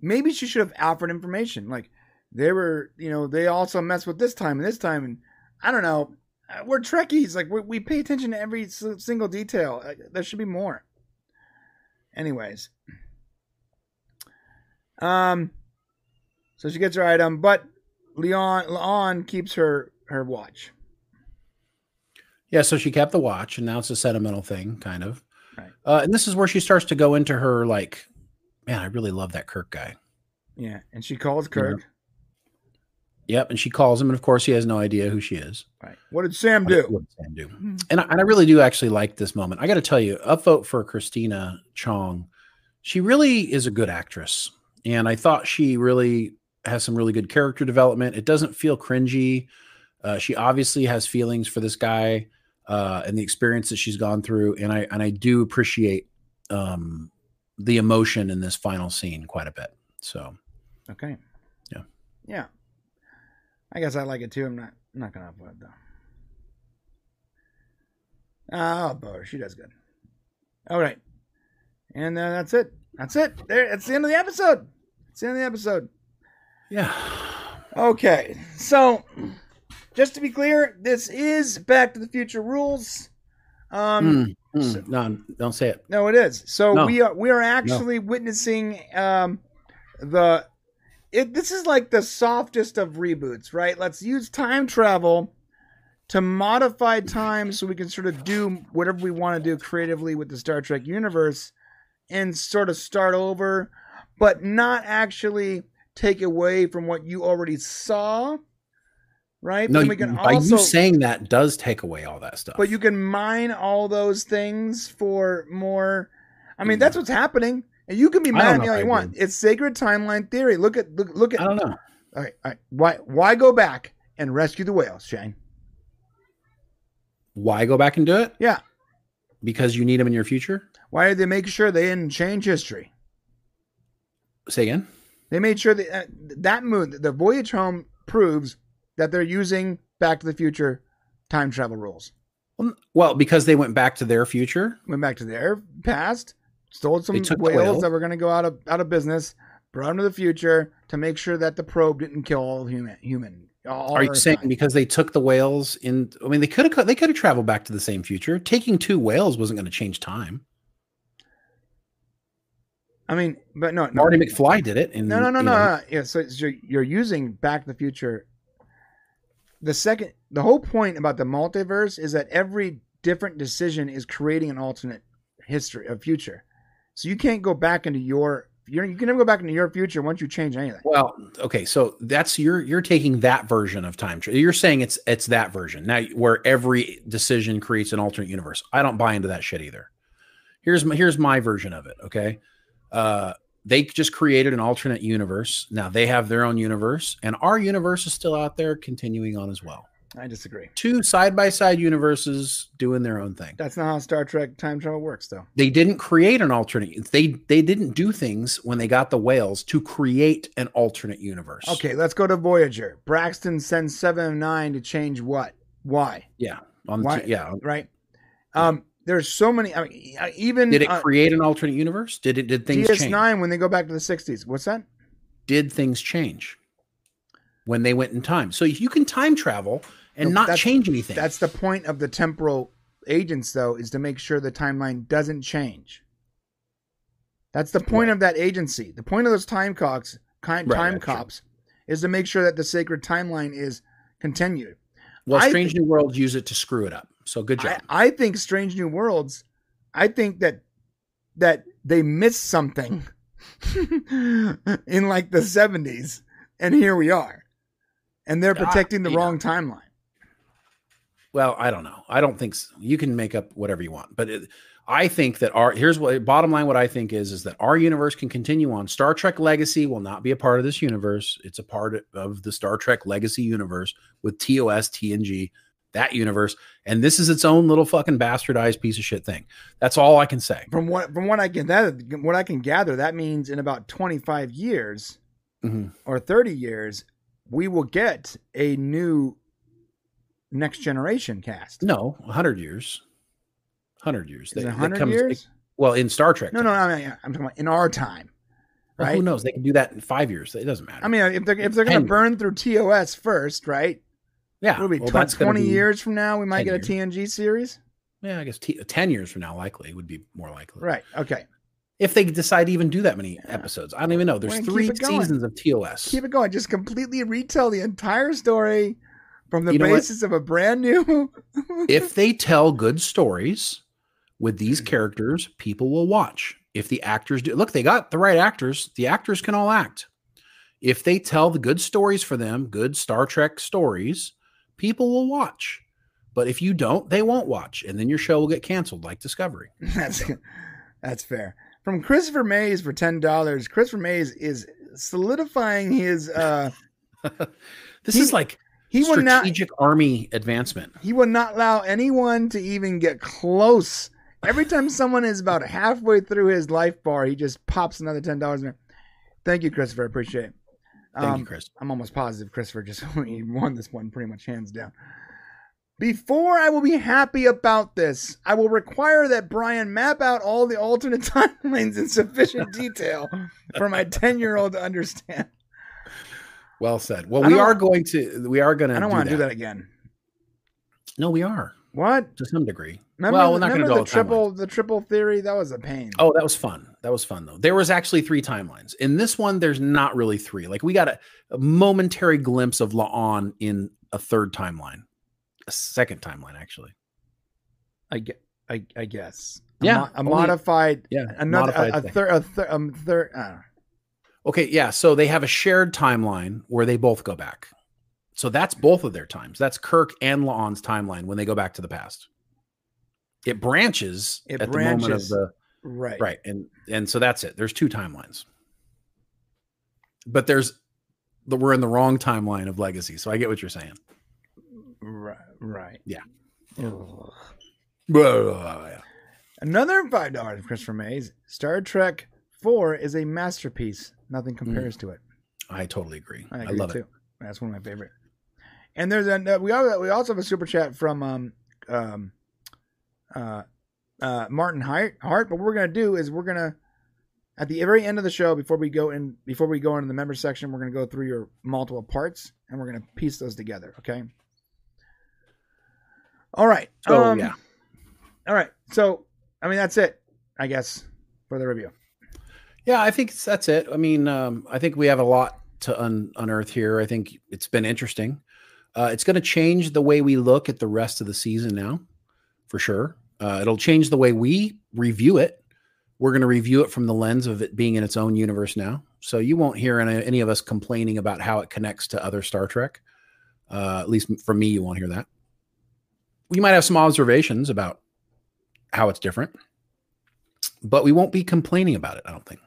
maybe she should have offered information. Like they were, you know, they also mess with this time and this time, and I don't know. Uh, We're Trekkies. Like we, we pay attention to every single detail. Uh, There should be more. Anyways, um, so she gets her item, but La'an La'an keeps her her watch. Yeah, so she kept the watch, and now it's a sentimental thing, kind of. Right. Uh, and this is where she starts to go into her like, man, I really love that Kirk guy. Yeah, and she calls Kirk. Yep, and she calls him, and of course, he has no idea who she is. Right. What did Sam do? what did Sam do? And I, and I really do actually like this moment. I got to tell you, upvote for Christina Chong. She really is a good actress, and I thought she really has some really good character development. It doesn't feel cringy. Uh, she obviously has feelings for this guy uh, and the experience that she's gone through, and I and I do appreciate um, the emotion in this final scene quite a bit. So Okay. Yeah. Yeah. I guess I like it too. I'm not I'm not gonna upvote though. Oh, Bo, she does good. All right. And then that's it. That's it. There that's the end of the episode. It's the end of the episode. yeah, Okay, so just to be clear, this is Back to the Future rules. Um, Mm, mm, so- no, don't say it. no, it is. So No. we are we are actually witnessing um, the. It, this is like the softest of reboots, right? Let's use time travel to modify time so we can sort of do whatever we want to do creatively with the Star Trek universe and sort of start over, but not actually take away from what you already saw, right? No, you, we can by also, you saying that does take away all that stuff. but you can mine all those things for more. I mean, Mm. that's what's happening. And you can be mad at me all you I want. It's sacred timeline theory. Look at look look at I don't know. all right, all right. Why why go back and rescue the whales, Shane? Why go back and do it? Yeah. Because you need them in your future. Why did they make sure they didn't change history? Say again. They made sure that uh, that moon, the voyage home, proves that they're using Back to the Future time travel rules. Well, Well, because they went back to their future. Went back to their past, stole some whales whale. that were going to go out of out of business, brought them to the future to make sure that the probe didn't kill all human human. All Are you saying Earthkind. because they took the whales in? I mean, they could have they could have traveled back to the same future. Taking two whales wasn't going to change time. I mean, but no, no, Marty McFly did it. And No, no, no, no, no. Yeah, so, so you're, you're using Back to the Future. The second, the whole point about the multiverse is that every different decision is creating an alternate history, a future. So you can't go back into your, you're, you can never go back into your future once you change anything. Well, okay, so that's you're you're taking that version of time travel. You're saying it's it's that version now, where every decision creates an alternate universe. I don't buy into that shit either. Here's my here's my version of it. Okay, uh, they just created an alternate universe. Now they have their own universe, and our universe is still out there, continuing on as well. I disagree. Two side by side universes doing their own thing. That's not how Star Trek time travel works, though. They didn't create an alternate. They they didn't do things when they got the whales to create an alternate universe. Okay, let's go to Voyager. Braxton sends seven of nine to change what? Why? Yeah. On Why- the, yeah. Right? Um, there's so many. I mean, uh, even Did it uh, create an alternate universe? Did it did things change? DS9 when they go back to the 60s. What's that? Did things change when they went in time? So if you can time travel and No, not change anything. That's the point of the temporal agents, though, is to make sure the timeline doesn't change. That's the point Right. of that agency. The point of those time cocks, time right, cops, is to make sure that the sacred timeline is continued. well, I Strange New Worlds use it to screw it up. So good job. I, I think Strange New Worlds. I think that that they missed something in like the seventies, and here we are, and they're protecting the yeah. wrong timeline. Well, I don't know. I don't think so. you can make up whatever you want, but it, I think that our here's what bottom line. What I think is is that our universe can continue on. Star Trek Legacy will not be a part of this universe. It's a part of the Star Trek Legacy universe with TOS, TNG, that universe, and this is its own little fucking bastardized piece of shit thing. That's all I can say. From what from what I can that what I can gather, that means in about 25 years Mhm. or 30 years, we will get a new next generation cast. No, hundred years, hundred years. Is it 100 comes- years? well, in Star Trek. No, no, I mean, I'm talking about in our time. Well, right? Who knows? They can do that in five years. It doesn't matter. I mean, if they're if they're going to burn through TOS first, right? yeah. Will be well, tw- that's gonna 20 be- years from now we might 10 get a TNG series? Yeah, I guess t- ten years from now, likely would be more likely. Right. Okay. If they decide to even do that many episodes, I don't even know. There's Well, three seasons of TOS. Keep it going. Just completely retell the entire story from the You know what? basis of a brand new if they tell good stories with these characters, people will watch. If the actors do, look, they got the right actors. The actors can all act. If they tell the good stories for them, good Star Trek stories, people will watch. But if you don't, they won't watch, and then your show will get canceled, like Discovery. That's that's fair. From Christopher Mays for ten dollars. Christopher Mays is solidifying his. uh This He- is like He will not. strategic army advancement. He will not allow anyone to even get close. Every time someone is about halfway through his life bar, he just pops another ten dollars in there. Thank you, Christopher. I appreciate it. Thank Um, you, Chris. I'm almost positive Christopher just won this one pretty much hands down. Before I will be happy about this, I will require that Brian map out all the alternate timelines in sufficient detail for my 10 year old to understand. Well said. Well, we are going to. We are going to. I don't want to do that again. No, we are What? to some degree. Remember, well, we're not going to do all the triple the triple theory? That was a pain. Oh, that was fun. That was fun though. There was actually three timelines. In this one, there's not really three. Like we got a, a momentary glimpse of La'an in a third timeline, a second timeline actually. I get. I, I guess. A Yeah, mo- a modified. Yeah, Another modified a, a third a third um, third. Know. Okay, yeah. So they have a shared timeline where they both go back. So that's both of their times. That's Kirk and La'an's timeline when they go back to the past. It branches It at the moment of the Right. right, and and so that's it. There's two timelines, but there's the we're in the wrong timeline of Legacy. So I get what you're saying. Right. Right. Yeah. Yeah. Another five dollars, Christopher Mays. Star Trek Four is a masterpiece. Nothing compares to it. I totally agree. I, I, love too. it. That's one of my favorite. And there's a uh, we al- we also have a super chat from um um uh uh Martin Hart. Hart. But what we're gonna do is we're gonna at the very end of the show before we go in before we go into the member section, we're gonna go through your multiple parts and we're gonna piece those together. Okay. All right. Oh um, yeah, All right. So I mean that's it, I guess, for the review. Yeah. I think that's it. I mean, um, I think we have a lot to un- unearth here. I think it's been interesting. Uh, it's going to change the way we look at the rest of the season now, for sure. Uh, it'll change the way we review it. We're going to review it from the lens of it being in its own universe now. So you won't hear any, any of us complaining about how it connects to other Star Trek. Uh, at least for me, you won't hear that. We might have some observations about how it's different, but we won't be complaining about it. I don't think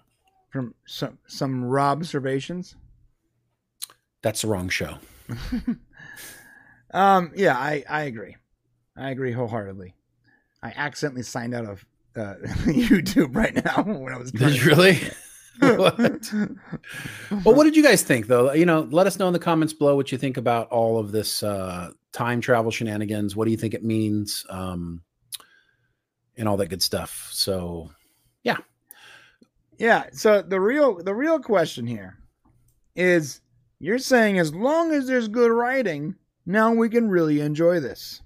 From some some raw observations. that's the wrong show. Um, yeah, I, I agree. I agree wholeheartedly. I accidentally signed out of uh, YouTube right now when I was. Did you really? what? Well, what did you guys think, though? You know, let us know in the comments below what you think about all of this uh, time travel shenanigans. What do you think it means, um, and all that good stuff? So, Yeah. So the real the real question here is, you're saying as long as there's good writing, now we can really enjoy this.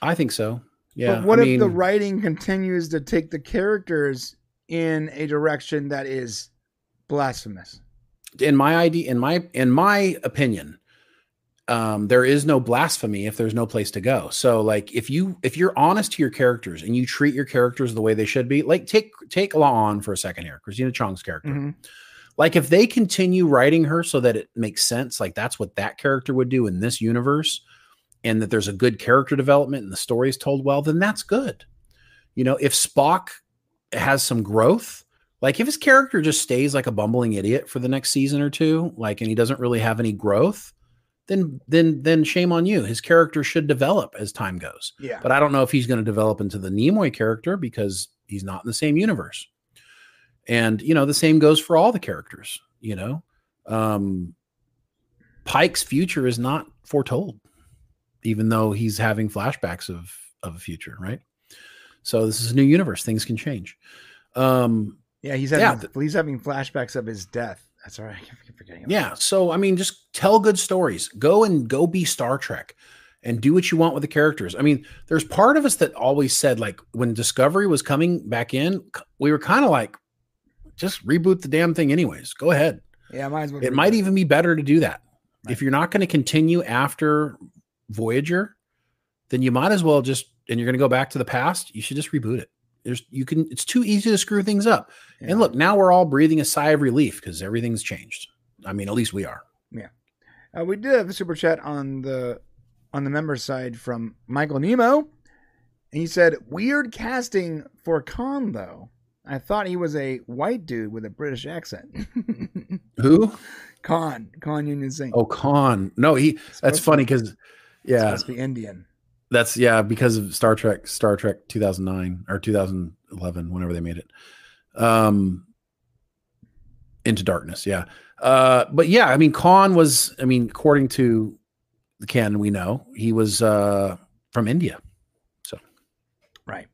I think so. Yeah. but what I if the writing continues to take the characters in a direction that is blasphemous? in my idea, in my in my opinion, um, there is no blasphemy if there's no place to go. So, like, if you if you're honest to your characters and you treat your characters the way they should be, like take take La'an for a second here, Christina Chong's character. Mhm. Like, if they continue writing her so that it makes sense, like that's what that character would do in this universe, and that there's a good character development and the story is told well, then that's good. You know, if Spock has some growth, like if his character just stays like a bumbling idiot for the next season or two, like and he doesn't really have any growth, then then then shame on you. His character should develop as time goes. Yeah. But I don't know if he's going to develop into the Nimoy character because he's not in the same universe. And you know, the same goes for all the characters, you know. Um Pike's future is not foretold, even though he's having flashbacks of of a future, right? So this is a new universe. Things can change. Um Yeah, he's Yeah, having he's having flashbacks of his death. That's all right. I keep forgetting. Yeah. So I mean, just tell good stories. Go and go be Star Trek and do what you want with the characters. I mean, there's part of us that always said, like, when Discovery was coming back in, we were kind of like, just reboot the damn thing, anyways. Go ahead. Yeah, might as well. It might even be better to do that. Right. If you're not going to continue after Voyager, then you might as well just, and you're going to go back to the past, you should just reboot it. There's, you can, it's too easy to screw things up. Yeah. And look, now we're all breathing a sigh of relief because everything's changed. I mean, at least we are. Yeah. Uh, we did have a super chat on the on the member side from Michael Nemo, and he said, "Weird casting for Khan though. I thought he was a white dude with a British accent." Who? Khan, Khan Noonien Singh. Oh, Khan. No, he. That's funny because, yeah, supposed to be Indian. That's yeah because of Star Trek, Star Trek 2009 or 2011, whenever they made it. Um, Into Darkness, yeah. Uh, but yeah, I mean, Khan was. I mean, according to the canon, we know he was uh from India. So, right.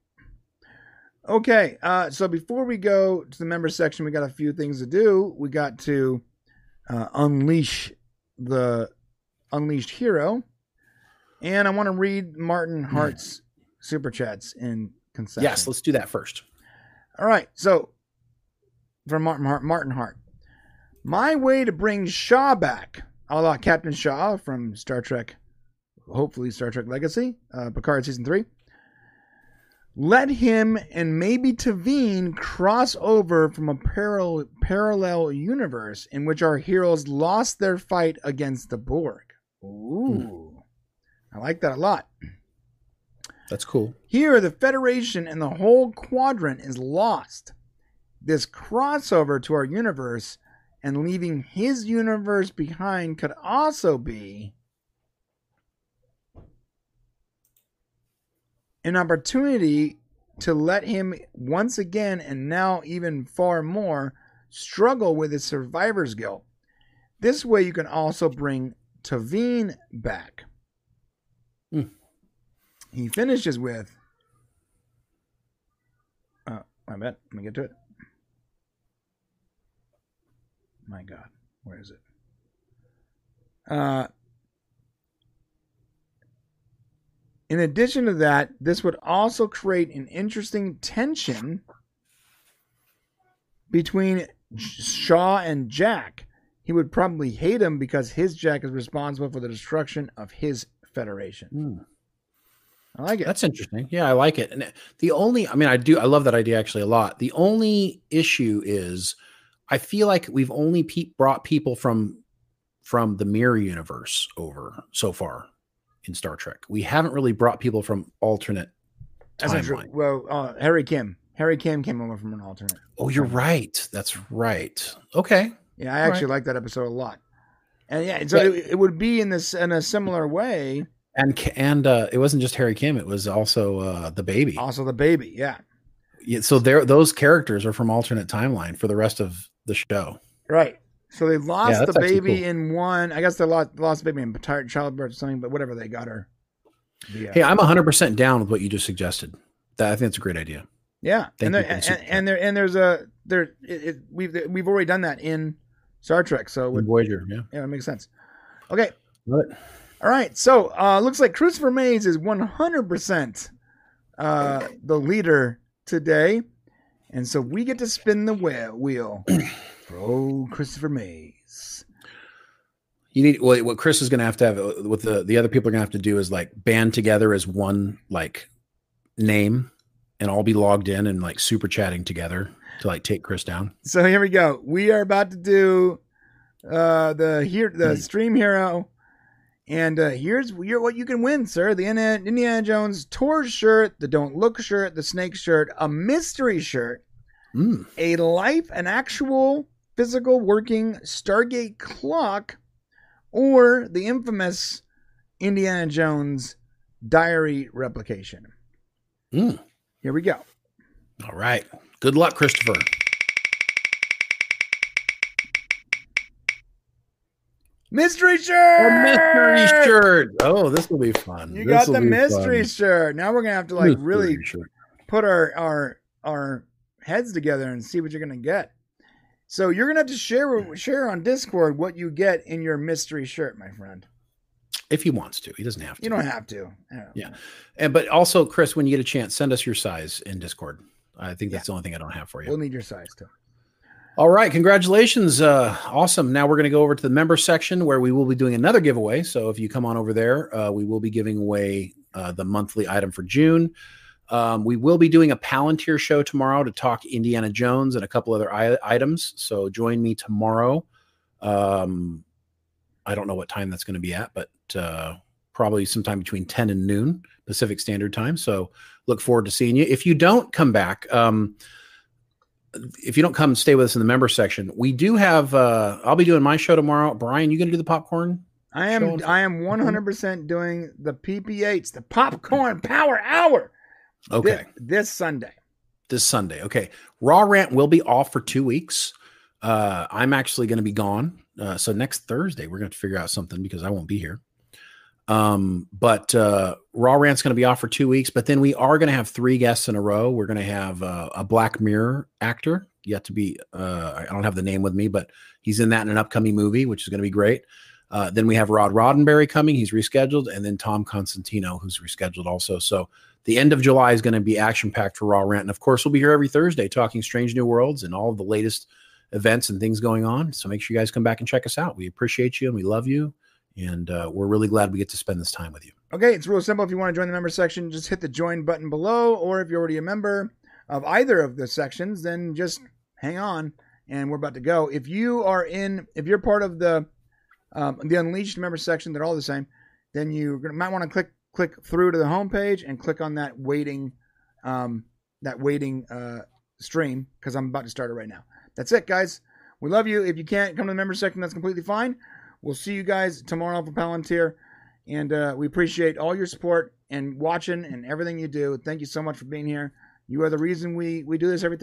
Okay. Uh, so before we go to the member section, we got a few things to do. We got to uh, unleash the unleashed hero, and I want to read Martin Hart's super chats in concession. Yes, let's do that first. All right. So from Martin Hart, Martin Hart, my way to bring Shaw back, a la Captain Shaw from Star Trek, hopefully Star Trek Legacy, uh, Picard season three. Let him and maybe Tavine cross over from a parallel parallel universe in which our heroes lost their fight against the Borg. Ooh, I like that a lot. That's cool. Here, the Federation and the whole quadrant is lost. This crossover to our universe and leaving his universe behind could also be an opportunity to let him once again and now even far more struggle with his survivor's guilt. This way, you can also bring Tavine back. Hmm. He finishes with. Oh, my bad. Let me get to it. My God, where is it? Uh, in addition to that, this would also create an interesting tension between Shaw and Jack. He would probably hate him because his Jack is responsible for the destruction of his Federation. Hmm. I like it. That's interesting. Yeah, I like it. And the only, I mean, I do, I love that idea actually a lot. The only issue is, I feel like we've only pe- brought people from from the mirror universe over so far in Star Trek. We haven't really brought people from alternate That's not true. Well, uh, Harry Kim. Harry Kim came over from an alternate. Oh, you're right. That's right. Okay. Yeah, I actually Right. like that episode a lot. And yeah, so Yeah. it, it would be in this in a similar way. And and uh, it wasn't just Harry Kim; it was also uh, the baby. Also, the baby. Yeah, Yeah, so there, those characters are from alternate timeline for the rest of the show. right. So they lost Yeah, the baby cool. in one. I guess they lost lost the baby in tired childbirth or something, but whatever they got her. Yeah, Hey, I'm 100 percent down with what you just suggested. That I think that's a great idea. yeah. Thank and, there, and, and there and there's a there it, it, we've we've already done that in Star Trek, so it would, Voyager, yeah. yeah, it makes sense. Okay, Love it. All right, so uh, looks like Christopher Mays is 100% uh, the leader today, and so we get to spin the wheel wheel for old Christopher Mays. You need well, what Chris is going to have to have uh, what the the other people are going to have to do is like band together as one like name and all be logged in and like super chatting together to like take Chris down. So here we go. We are about to do uh, the here the Hmm. stream hero, and uh, here's here what you can win, sir. The Indiana, Indiana Jones tour shirt, the Don't Look shirt, the Snake shirt, a mystery shirt. Mm. a life, an actual physical working Stargate clock, or the infamous Indiana Jones diary replication. Mm. Here we go. All right. Good luck, Christopher. Mystery shirt. A mystery shirt. Oh, this will be fun. You This got the mystery fun. shirt. Now we're gonna have to like Mystery really shirt. put our our our heads together and see what you're gonna get. So you're gonna have to share share on Discord what you get in your mystery shirt, my friend. if he wants to. He doesn't have to. You don't have to. Yeah. And but also, Chris, when you get a chance, send us your size in Discord. I think that's the only thing I don't have for you. We'll need your size too. All right, congratulations. Uh, awesome. Now we're going to go over to the member section where we will be doing another giveaway. So if you come on over there, uh, we will be giving away uh, the monthly item for June. Um, we will be doing a Palantir show tomorrow to talk Indiana Jones and a couple other I- items. So join me tomorrow. Um, I don't know what time that's going to be at, but uh, probably sometime between 10 and noon Pacific Standard Time. So look forward to seeing you. If you don't come back, um, if you don't come stay with us in the member section, we do have. Uh, I'll be doing my show tomorrow. Brian, you going to do the popcorn? I am I am 100% doing the PPH, the Popcorn Power Hour. Okay, This, this Sunday. this Sunday. Okay, Raw Rant will be off for two weeks. Uh, I'm actually going to be gone. Uh, so next Thursday we're going to figure out something because I won't be here. Um, but uh, Raw Rant's going to be off for two weeks. But then we are going to have three guests in a row. We're going to have uh, a Black Mirror actor yet to be. Uh, I don't have the name with me, but he's in that in an upcoming movie, which is going to be great. Uh, then we have Rod Roddenberry coming. He's rescheduled, and then Tom Constantino, who's rescheduled also. So the end of July is going to be action packed for Raw Rant, and of course, we'll be here every Thursday talking Strange New Worlds and all the latest events and things going on. So make sure you guys come back and check us out. We appreciate you and we love you, and uh, we're really glad we get to spend this time with you. Okay, it's real simple. If you want to join the member section, just hit the join button below, or if you're already a member of either of the sections, then just hang on and we're about to go. If you are in, if you're part of the um, the Unleashed member section, they're all the same. Then you might want to click click through to the homepage and click on that waiting um, that waiting uh, stream because I'm about to start it right now. That's it, guys. We love you. If you can't come to the member section, that's completely fine. We'll see you guys tomorrow for Palantir. And uh, we appreciate all your support and watching and everything you do. Thank you so much for being here. You are the reason we, we do this every